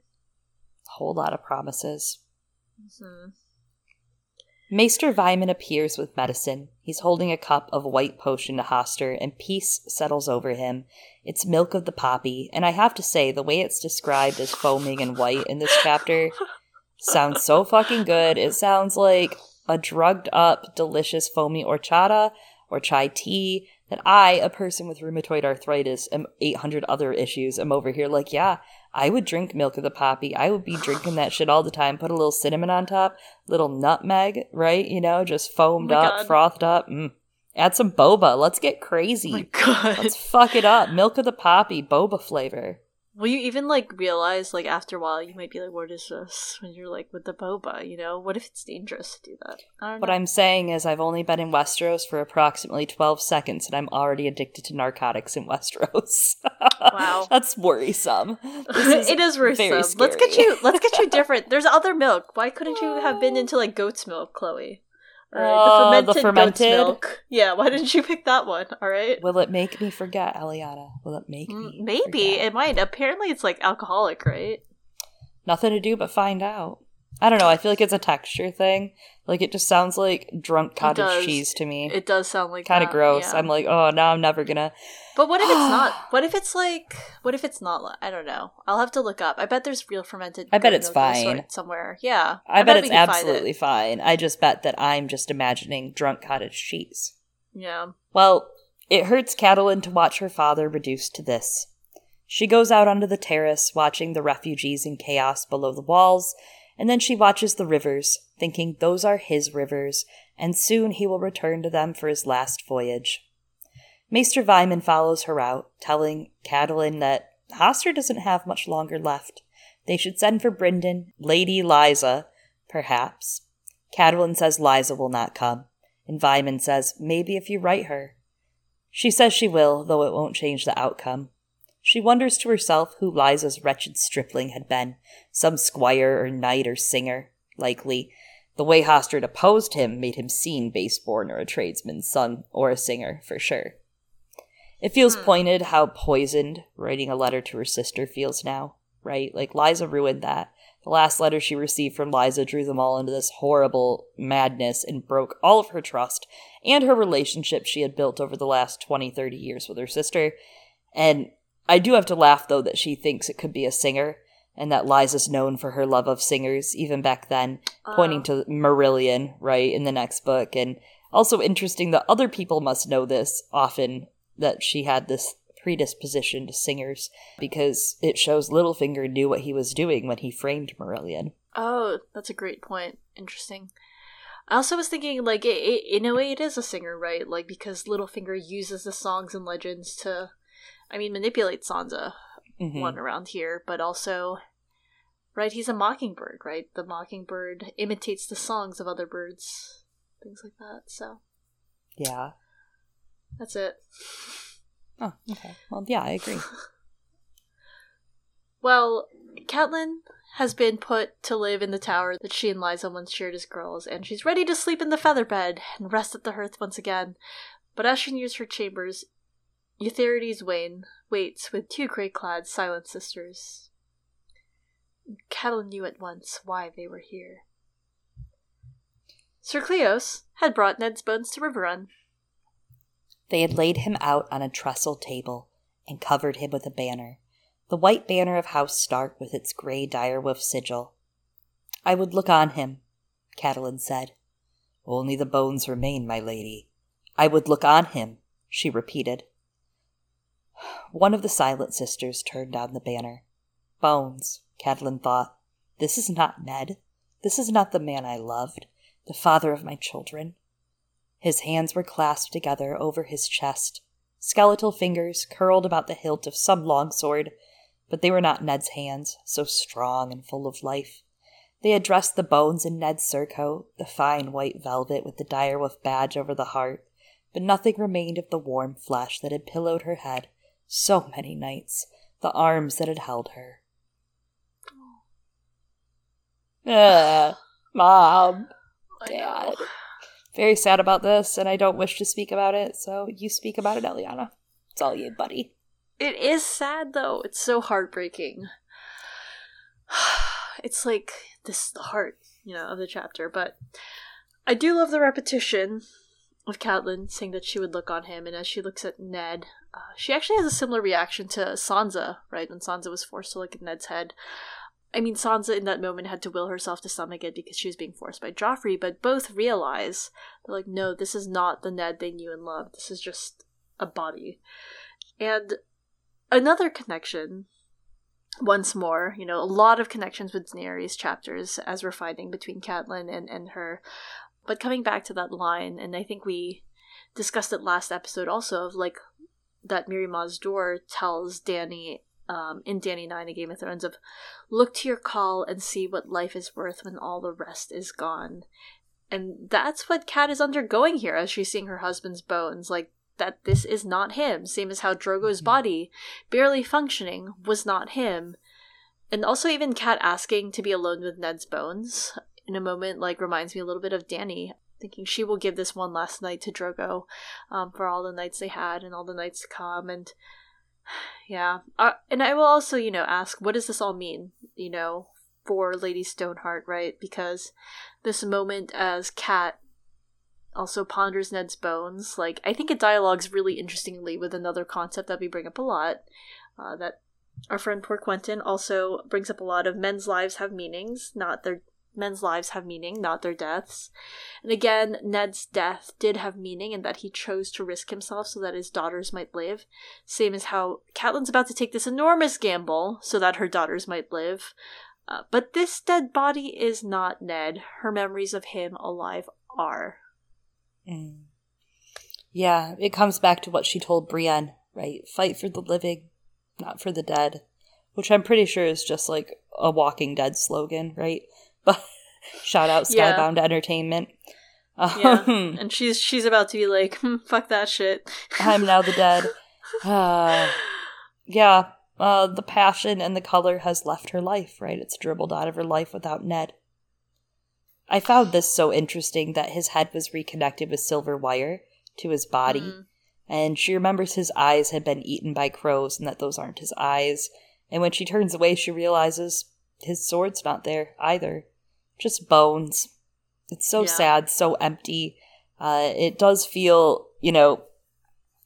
a whole lot of promises. Mhm. Maester Vyman appears with medicine. He's holding a cup of white potion to Hoster, and peace settles over him. It's milk of the poppy, and I have to say, the way it's described as foaming and white in this chapter sounds so fucking good. It sounds like a drugged up, delicious foamy horchata or chai tea that I, a person with rheumatoid arthritis and 800 other issues, am over here like, yeah, I would drink milk of the poppy. I would be drinking that shit all the time. Put a little cinnamon on top, little nutmeg, right? You know, just foamed Oh up, God. frothed up. Mm. Add some boba. Let's get crazy. Oh my god. Let's fuck it up. Milk of the poppy, boba flavor. Will you even like realize like after a while you might be like, what is this? When you're like with the boba, you know? What if it's dangerous to do that? I don't What know. I'm saying is, I've only been in Westeros for approximately 12 seconds, and I'm already addicted to narcotics in Westeros. Wow. That's worrisome. This it is worrisome. Let's get you. Let's get you different. There's other milk. Why couldn't you have been oh. into like goat's milk, Chloe? Or Oh, the ah, goat's fermented? milk. Yeah. Why didn't you pick that one? All right. Will it make me forget, Eliana? Will it make me? Maybe forget? it might. Apparently, it's like alcoholic, right? Nothing to do but find out. I don't know. I feel like it's a texture thing. Like it just sounds like drunk cottage cheese to me. It does sound like kind of gross. yeah. I'm like, oh, now I'm never gonna. But what if it's not? What if it's like? What if it's not? I don't know. I'll have to look up. I bet there's real fermented. I bet it's milk of some fine. somewhere. Yeah, I, bet, we it's find it. absolutely fine. I just bet that I'm just imagining drunk cottage cheese. Yeah. Well, it hurts Catelyn to watch her father reduced to this. She goes out onto the terrace, watching the refugees in chaos below the walls, and then she watches the rivers, thinking those are his rivers, and soon he will return to them for his last voyage. Maester Vyman follows her out, telling Catelyn that Hoster doesn't have much longer left. They should send for Brynden, Lady Lysa, perhaps. Catelyn says Lysa will not come, and Vyman says maybe if you write her. She says she will, though it won't change the outcome. She wonders to herself who Lysa's wretched stripling had been some squire or knight or singer, likely. The way Hoster opposed him made him seem baseborn or a tradesman's son or a singer, for sure. It feels Hmm. pointed how poisoned writing a letter to her sister feels now, right? Like Lysa ruined that. The last letter she received from Lysa drew them all into this horrible madness and broke all of her trust and her relationship she had built over the last 20, 30 years with her sister. And I do have to laugh, though, that she thinks it could be a singer and that Lysa's known for her love of singers, even back then, pointing to Marillion, right, in the next book. And also interesting that other people must know this often, that she had this predisposition to singers, because it shows Littlefinger knew what he was doing when he framed Marillion. Oh, that's a great point. Interesting. I also was thinking, like, it, it, in a way, it is a singer, right? Like, because Littlefinger uses the songs and legends to, I mean, manipulate Sansa, Mhm. one around here, but also, right, he's a mockingbird, right? The mockingbird imitates the songs of other birds, things like that. So, Yeah. That's it. Oh, okay. Well, yeah, I agree. Well, Catelyn has been put to live in the tower that she and Lysa once shared as girls, and she's ready to sleep in the feather bed and rest at the hearth once again. But as she nears her chambers, Utherydes Wayn waits with two grey-clad silent sisters. Catelyn knew at once why they were here. Sir Cleos had brought Ned's bones to Riverrun. They had laid him out on a trestle table and covered him with a banner, the white banner of House Stark with its grey direwolf sigil. I would look on him, Catelyn said. Only the bones remain, my lady. I would look on him, she repeated. One of the silent sisters turned down the banner. Bones, Catelyn thought. This is not Ned. This is not the man I loved, the father of my children. His hands were clasped together over his chest, skeletal fingers curled about the hilt of some long sword, but they were not Ned's hands, so strong and full of life. They had dressed the bones in Ned's surcoat, the fine white velvet with the direwolf badge over the heart, but nothing remained of the warm flesh that had pillowed her head so many nights, the arms that had held her. Oh. Ugh, Mom. Dad. Very sad about this, and I don't wish to speak about it, so you speak about it, Eliana. It's all you, buddy. It is sad though. It's so heartbreaking. It's like this is the heart, you know, of the chapter. But I do love the repetition of Catelyn saying that she would look on him, and as she looks at Ned, uh, she actually has a similar reaction to Sansa, right? When Sansa was forced to look at Ned's head. I mean, Sansa in that moment had to will herself to stomach it because she was being forced by Joffrey, but both realize they're like, no, this is not the Ned they knew and loved. This is just a body. And another connection, once more, you know, a lot of connections with Daenerys chapters as we're finding between Catelyn and, and her. But coming back to that line, and I think we discussed it last episode also, of like that Mirri Maz Duur tells Dany um, in Dany 9 of Game of Thrones of look to your khal and see what life is worth when all the rest is gone. And that's what Cat is undergoing here as she's seeing her husband's bones. Like, that this is not him. Same as how Drogo's body, barely functioning, was not him. And also, even Cat asking to be alone with Ned's bones in a moment, like, reminds me a little bit of Dany, thinking she will give this one last night to Drogo um, for all the nights they had and all the nights to come. And yeah. Uh, and I will also, you know, ask, what does this all mean, you know, for Lady Stoneheart, right? Because this moment as Cat also ponders Ned's bones, like I think it dialogues really interestingly with another concept that we bring up a lot. Uh, that our friend Poor Quentyn also brings up a lot of men's lives have meanings, not their men's lives have meaning, not their deaths. And again, Ned's death did have meaning in that he chose to risk himself so that his daughters might live. Same as how Catelyn's about to take this enormous gamble so that her daughters might live. Uh, but this dead body is not Ned. Her memories of him alive are. Mm. Yeah, it comes back to what she told Brienne, right? Fight for the living, not for the dead. Which I'm pretty sure is just like a Walking Dead slogan, right? But shout out Skybound yeah. Entertainment. yeah, um, and she's she's about to be like, hmm, "Fuck that shit." I'm now the dead. Uh, yeah, uh, the passion and the color has left her life. Right, it's dribbled out of her life without Ned. I found this so interesting that his head was reconnected with silver wire to his body, mm. and she remembers his eyes had been eaten by crows and that those aren't his eyes. And when she turns away, she realizes his sword's not there either just bones. It's so yeah. sad, so empty. Uh, it does feel, you know,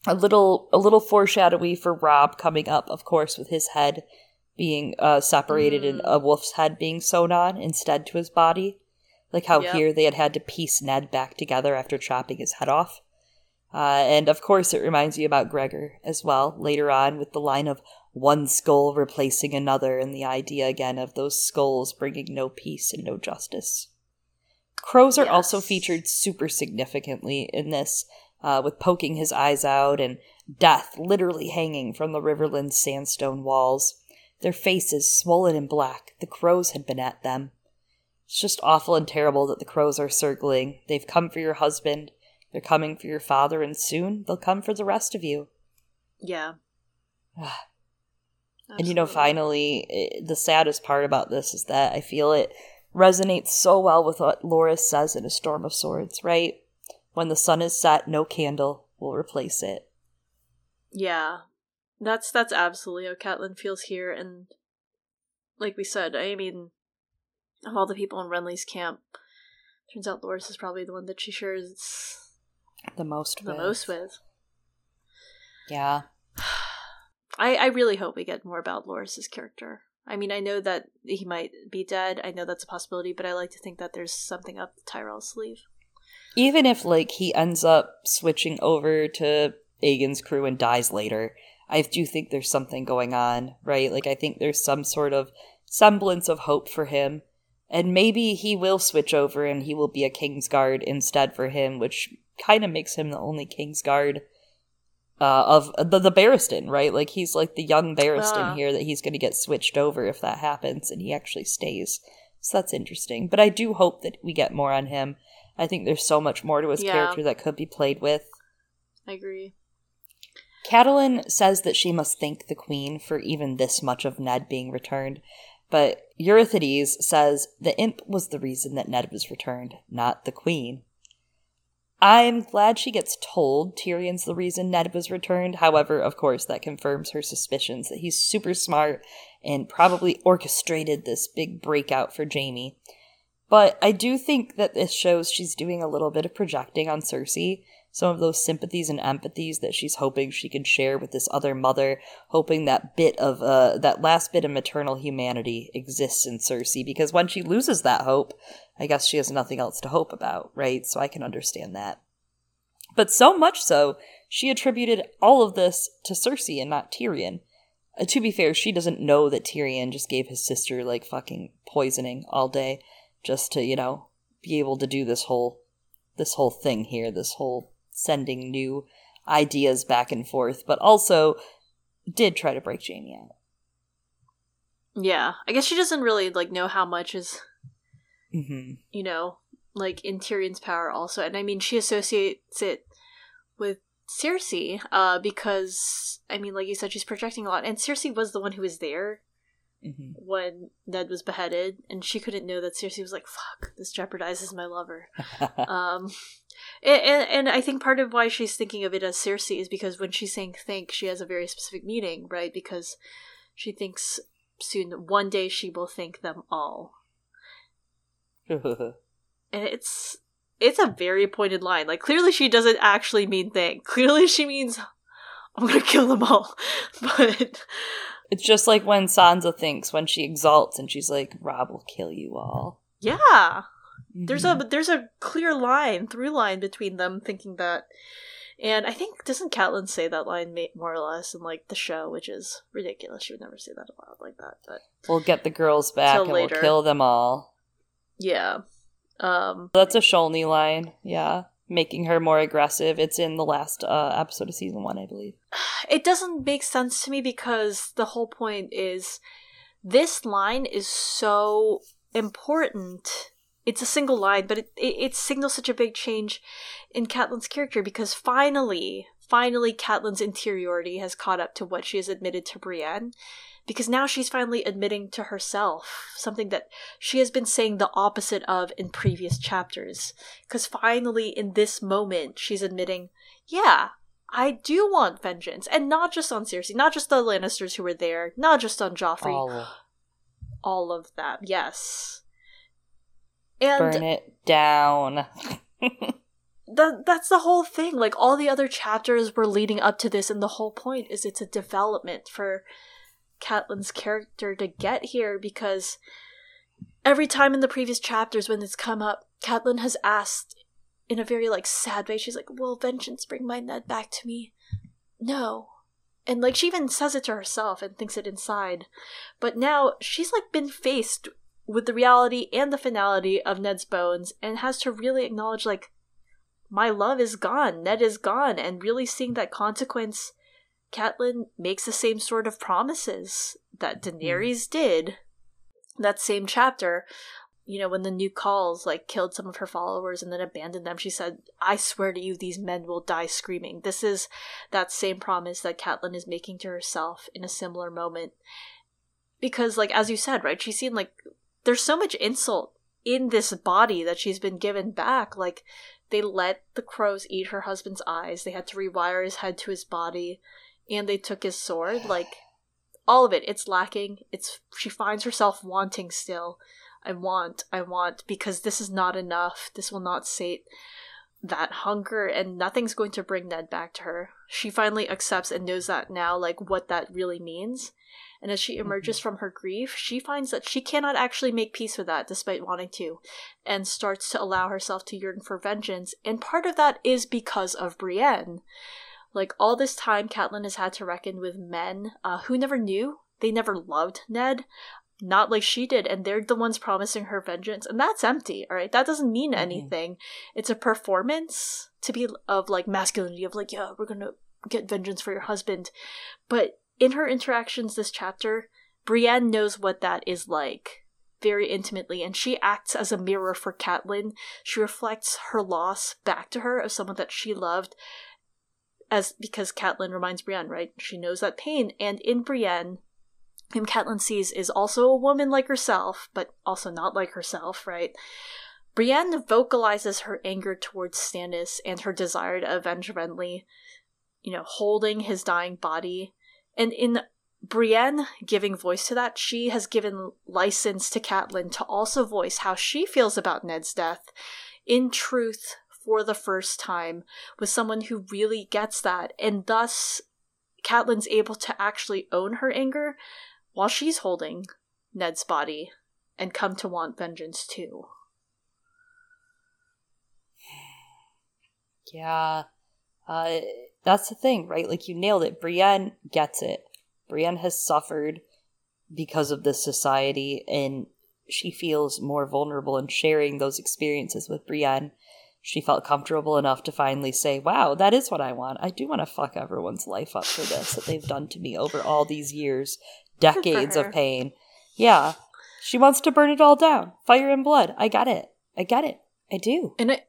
a little a little foreshadowy for Robb coming up, of course, with his head being uh, separated mm. and a wolf's head being sewn on instead to his body. Like how yep. here they had had to piece Ned back together after chopping his head off. Uh, and of course, it reminds you about Gregor as well later on with the line of one skull replacing another, and the idea again of those skulls bringing no peace and no justice. Crows are yes. also featured super significantly in this, uh, with poking his eyes out and death literally hanging from the Riverland sandstone walls. Their faces swollen and black, the crows had been at them. It's just awful and terrible that the crows are circling. They've come for your husband, they're coming for your father, and soon they'll come for the rest of you. Yeah. And you know, finally, it, the saddest part about this is that I feel it resonates so well with what Loras says in A Storm of Swords, right? When the sun is set, no candle will replace it. Yeah. That's that's absolutely how Catelyn feels here, and like we said, I mean of all the people in Renly's camp, turns out Loras is probably the one that she shares the most the with. most with. Yeah. I, I really hope we get more about Loras's character. I mean, I know that he might be dead. I know that's a possibility, but I like to think that there's something up Tyrell's sleeve. Even if like he ends up switching over to Aegon's crew and dies later, I do think there's something going on, right? Like I think there's some sort of semblance of hope for him. And maybe he will switch over and he will be a King's Guard instead for him, which kind of makes him the only King's Guard uh, of the the Barristan, right? Like he's like the young Barristan uh. here that he's going to get switched over if that happens, and he actually stays. So that's interesting. But I do hope that we get more on him. I think there's so much more to his yeah. character that could be played with. I agree. Catelyn says that she must thank the queen for even this much of Ned being returned, but Utherydes says the imp was the reason that Ned was returned, not the queen. I'm glad she gets told Tyrion's the reason Ned was returned. However, of course, that confirms her suspicions that he's super smart and probably orchestrated this big breakout for Jaime. But I do think that this shows she's doing a little bit of projecting on Cersei. Some of those sympathies and empathies that she's hoping she can share with this other mother, hoping that bit of uh that last bit of maternal humanity exists in Cersei. Because when she loses that hope, I guess she has nothing else to hope about, right? So I can understand that. But so much so, she attributed all of this to Cersei and not Tyrion. Uh, to be fair, she doesn't know that Tyrion just gave his sister like fucking poisoning all day just to, you know, be able to do this whole this whole thing here, this whole sending new ideas back and forth, but also did try to break Jaime out. Yeah, I guess she doesn't really like know how much is mm-hmm. you know, like in Tyrion's power also. And I mean, she associates it with Cersei, uh, because I mean, like you said, she's projecting a lot, and Cersei was the one who was there mm-hmm. when Ned was beheaded, and she couldn't know that Cersei was like, "Fuck, this jeopardizes my lover." um, and, and, and I think part of why she's thinking of it as Cersei is because when she's saying "think," she has a very specific meaning, right? Because she thinks soon one day she will thank them all. and it's it's a very pointed line. Like clearly she doesn't actually mean thank. Clearly she means I'm gonna kill them all. but it's just like when Sansa thinks when she exalts and she's like, "Robb will kill you all. Yeah. Mm-hmm. There's a mm-hmm. there's a clear line, through line between them thinking that. And I think doesn't Catelyn say that line more or less in like the show, which is ridiculous. She would never say that aloud like that. But we'll get the girls back and later. we'll kill them all. Yeah. Um That's a Sholny line. Yeah making her more aggressive. It's in the last uh, episode of season one, I believe. It doesn't make sense to me because the whole point is this line is so important. It's a single line, but it, it, it signals such a big change in Catelyn's character because finally, finally, Catelyn's interiority has caught up to what she has admitted to Brienne because now she's finally admitting to herself something that she has been saying the opposite of in previous chapters. Because finally, in this moment, she's admitting, yeah, I do want vengeance. And not just on Cersei, not just the Lannisters who were there, not just on Joffrey. All, all of that, yes. And Burn it down. that that's the whole thing. Like all the other chapters were leading up to this, and the whole point is it's a development for Catelyn's character to get here because every time in the previous chapters when it's come up, Catelyn has asked in a very like sad way, she's like, Will vengeance bring my Ned back to me? No. And like she even says it to herself and thinks it inside. But now she's like been faced with the reality and the finality of Ned's bones and has to really acknowledge like my love is gone, Ned is gone, and really seeing that consequence Catelyn makes the same sort of promises that hmm. Daenerys mm. did. That same chapter, you know, when the new khals like killed some of her followers and then abandoned them, she said, I swear to you, these men will die screaming. This is that same promise that Catelyn is making to herself in a similar moment. Because, like, as you said, right, she's seen, like, there's so much insult in this body that she's been given back. Like, they let the crows eat her husband's eyes, they had to rewire his head to his body and they took his sword like all of it it's lacking it's she finds herself wanting still i want i want because this is not enough this will not sate that hunger and nothing's going to bring ned back to her she finally accepts and knows that now like what that really means and as she mm-hmm. emerges mm-hmm. from her grief she finds that she cannot actually make peace with that despite wanting to and starts to allow herself to yearn for vengeance and part of that is because of brienne like all this time, Catelyn has had to reckon with men uh, who never knew. They never loved Ned, not like she did, and they're the ones promising her vengeance, and that's empty. All right, that doesn't mean mm-hmm. anything. It's a performance to be of like masculinity, of like, yeah, we're gonna get vengeance for your husband. But in her interactions this chapter, Brienne knows what that is like very intimately, and she acts as a mirror for Catelyn. She reflects her loss back to her of someone that she loved, as because Catelyn reminds Brienne, right? She knows that pain, and in Brienne, whom Catelyn sees is also a woman like herself, but also not like herself, right? Brienne vocalizes her anger towards Stannis and her desire to avenge Renly, you know, holding his dying body. And in Brienne giving voice to that, she has given license to Catelyn to also voice how she feels about Ned's death. In truth, for the first time with someone who really gets that, and thus Catelyn's able to actually own her anger while she's holding Ned's body and come to want vengeance too. Yeah. Uh, that's the thing, right? Like you nailed it. Brienne gets it. Brienne has suffered because of this society and she feels more vulnerable in sharing those experiences with Brienne she felt comfortable enough to finally say, Wow, that is what I want. I do want to fuck everyone's life up for this that they've done to me over all these years, decades of pain. Yeah. She wants to burn it all down. Fire and blood. I got it. I get it. I do. And I,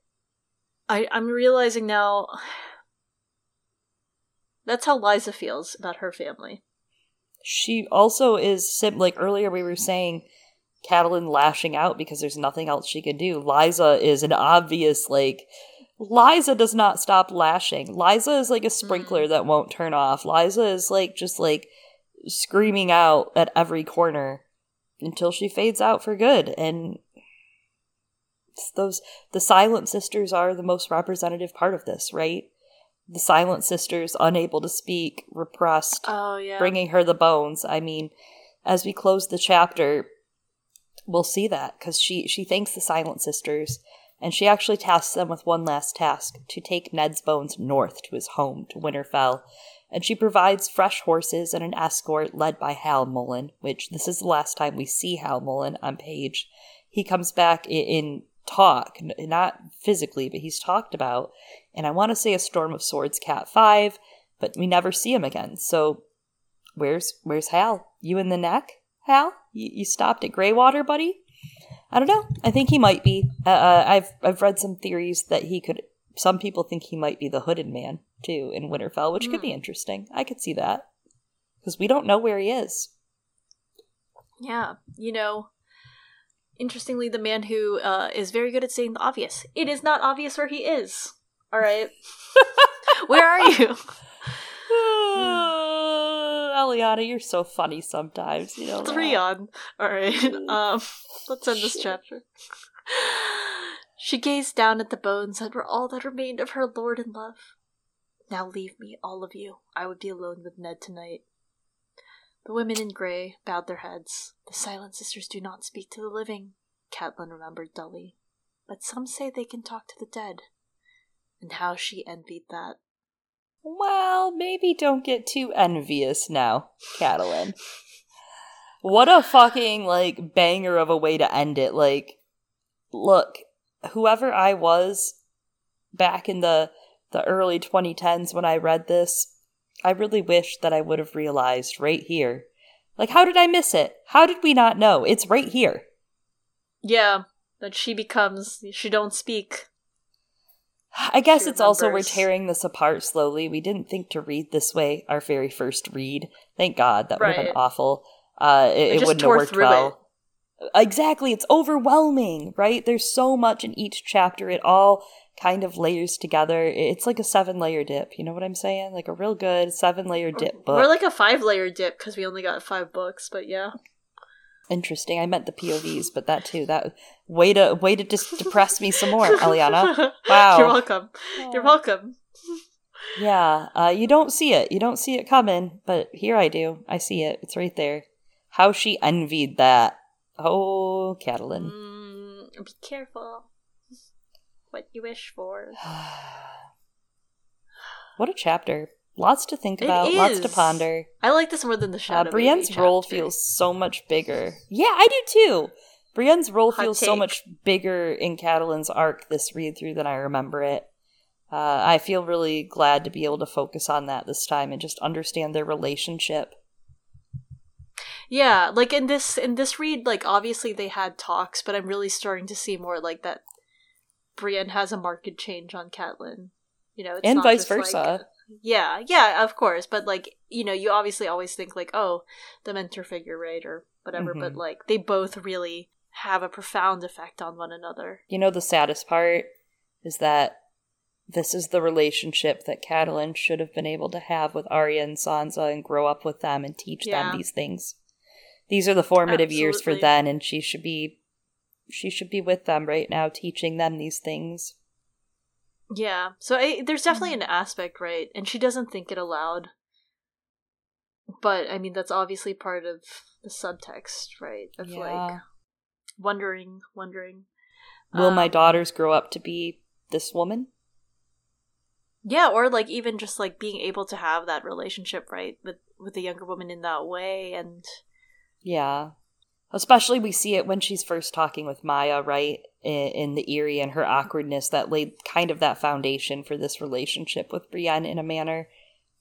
I I'm realizing now that's how Lysa feels about her family. She also is sim- like earlier we were saying Catelyn lashing out because there's nothing else she can do. Lysa is an obvious like Lysa does not stop lashing. Lysa is like a sprinkler mm. that won't turn off. Lysa is like just like screaming out at every corner until she fades out for good. And those the silent sisters are the most representative part of this, right? The silent sisters unable to speak, repressed, Oh yeah. bringing her the bones. I mean, as we close the chapter, we'll see that because she she thanks the silent sisters and she actually tasks them with one last task to take Ned's bones north to his home to Winterfell. And she provides fresh horses and an escort led by Hal Mollen, which this is the last time we see Hal Mollen on page. He comes back in, in talk, not physically, but he's talked about. And I want to say a Storm of Swords Cat 5, but we never see him again. So where's where's Hal? You in the neck, Hal? You, you stopped at Greywater, buddy? I don't know. I think he might be. Uh, uh, I've I've read some theories that he could. Some people think he might be the Hooded Man too in Winterfell, which could be interesting. I could see that because we don't know where he is. Yeah, you know, interestingly, the man who uh, is very good at saying the obvious. It is not obvious where he is. All right, where are you? Eliana, you're so funny sometimes. You know Three that. on. All right. Um, let's end this chapter. She gazed down at the bones that were all that remained of her lord and love. Now leave me, all of you. I would be alone with Ned tonight. The women in gray bowed their heads. The silent sisters do not speak to the living, Catelyn remembered dully. But some say they can talk to the dead. And how she envied that. Well, maybe don't get too envious now, Catelyn. what a fucking like banger of a way to end it. Like, look, whoever I was back in the the early 2010s when I read this, I really wish that I would have realized right here. Like, how did I miss it? How did we not know? It's right here. Yeah, that she becomes. She don't speak. I guess it's also we're tearing this apart slowly. We didn't think to read this way our very first read. Thank God. That would have been awful. Uh, it, it wouldn't have worked well. Exactly. It's overwhelming, right? There's so much in each chapter. It all kind of layers together. It's like a seven layer dip. You know what I'm saying? Like a real good seven layer dip book. We're like a five layer dip because we only got five books, but yeah. Interesting. I meant the POVs, but that too. That way to way to just depress me some more, Eliana. Wow. You're welcome. You're welcome. Yeah, uh, you don't see it. You don't see it coming, but here I do. I see it. It's right there. How she envied that. Oh, Catelyn. Mm, be careful. What you wish for. what a chapter. Lots to think about, lots to ponder. I like this more than the Uh, shadow. Brienne's Baby role chapter. feels so much bigger. Yeah, I do too. Brienne's role Hot feels so much bigger in Catelyn's arc this read through than I remember it. Uh, I feel really glad to be able to focus on that this time and just understand their relationship. Yeah, like in this in this read, like obviously they had talks, but I'm really starting to see more like that. Brienne has a marked change on Catelyn. You know, it's And vice just, like- versa. Yeah, yeah, of course, but like you know, you obviously always think like, oh, the mentor figure, right, or whatever. But Mhm. like they both really have a profound effect on one another. You know, the saddest part is that this is the relationship that Catelyn should have been able to have with Arya and Sansa and grow up with them and teach Yeah. them these things. These are the formative years for Absolutely. then, and she should be she should be with them right now, teaching them these things. Yeah, so I, there's definitely Mm-hmm. an aspect, right? And she doesn't think it aloud. But I mean, that's obviously part of the subtext, right? Of like wondering, wondering. Will my Um, daughters grow up to be this woman? Yeah, or like even just like being able to have that relationship, right, with with the younger woman in that way, and Yeah. Especially we see it when she's first talking with Mya, right? In, in the Eyrie and her awkwardness that laid kind of that foundation for this relationship with Brienne in a manner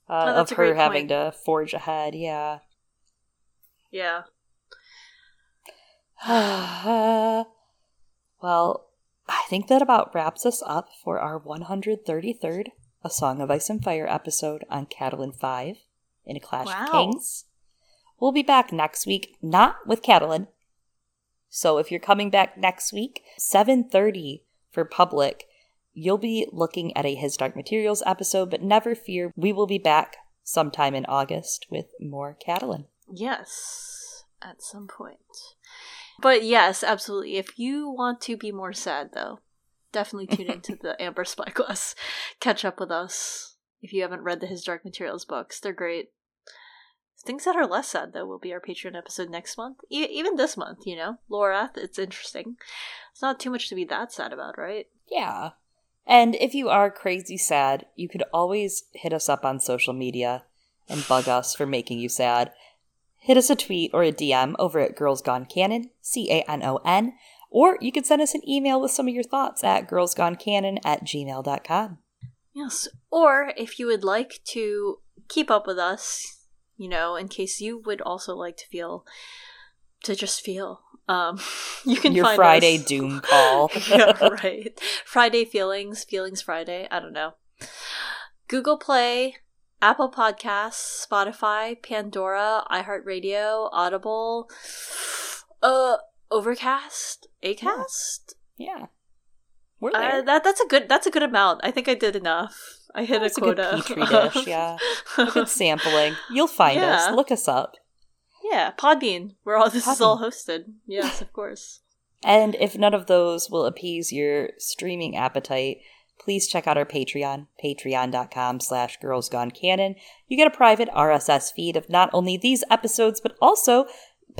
uh, Oh, of her having to forge ahead. Yeah. yeah, well, I think that about wraps us up for our 133rd A Song of Ice and Fire episode on Catelyn 5 in A Clash of Wow. Kings. We'll be back next week, not with Catelyn. So if you're coming back next week, 7:30 for public, you'll be looking at a His Dark Materials episode, but never fear, we will be back sometime in August with more Catelyn. Yes, at some point. But yes, absolutely. If you want to be more sad, though, definitely tune into the Amber Spyglass. Catch up with us if you haven't read the His Dark Materials books. They're great. Things that are less sad, though, will be our Patreon episode next month. E- even this month, you know? Lorath, it's interesting. It's not too much to be that sad about, right? Yeah. And if you are crazy sad, you could always hit us up on social media and bug us for making you sad. Hit us a tweet or a DM over at Girls Gone Canon, C A N O N, or you could send us an email with some of your thoughts at girlsgonecanon at gmail.com. Yes. Or if you would like to keep up with us, you know, in case you would also like to feel, to just feel, um, you can Your Friday us- doom call. yeah, right. Friday feelings, feelings Friday. I don't know. Google Play, Apple Podcasts, Spotify, Pandora, iHeartRadio, Audible, uh, Overcast, Acast. yeah. We're Uh, that that's a good that's a good amount. I think I did enough. I hit a a good quota. petri dish, yeah. Good sampling. You'll find us. Look us up. yeah, Podbean, where all this is all hosted. Yes, of course. And if none of those will appease your streaming appetite, please check out our Patreon, patreon.com slash girlsgonecanon. You get a private RSS feed of not only these episodes, but also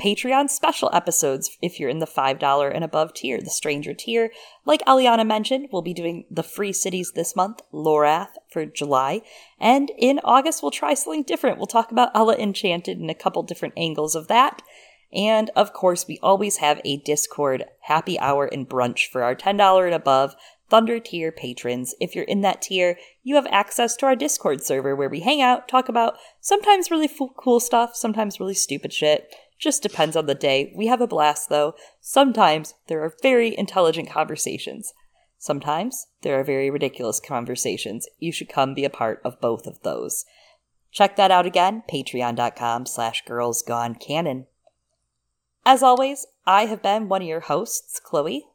Patreon special episodes if you're in the $5 and above tier, the stranger tier. Like Eliana mentioned, we'll be doing the free cities this month, Lorath for July. And in August, we'll try something different. We'll talk about Ella Enchanted and a couple different angles of that. And of course, we always have a Discord happy hour and brunch for our $10 and above Thunder tier patrons. If you're in that tier, you have access to our Discord server where we hang out, talk about sometimes really cool stuff, sometimes really stupid shit. Just depends on the day. We have a blast though. Sometimes there are very intelligent conversations. Sometimes there are very ridiculous conversations. You should come be a part of both of those. Check that out again, patreon.com slash girls gone canon. As always, I have been one of your hosts, Chloe.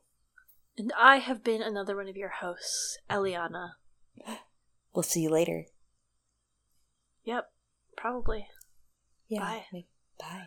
And I have been another one of your hosts, Eliana. We'll see you later. Yep, probably. Yeah. Bye. Bye.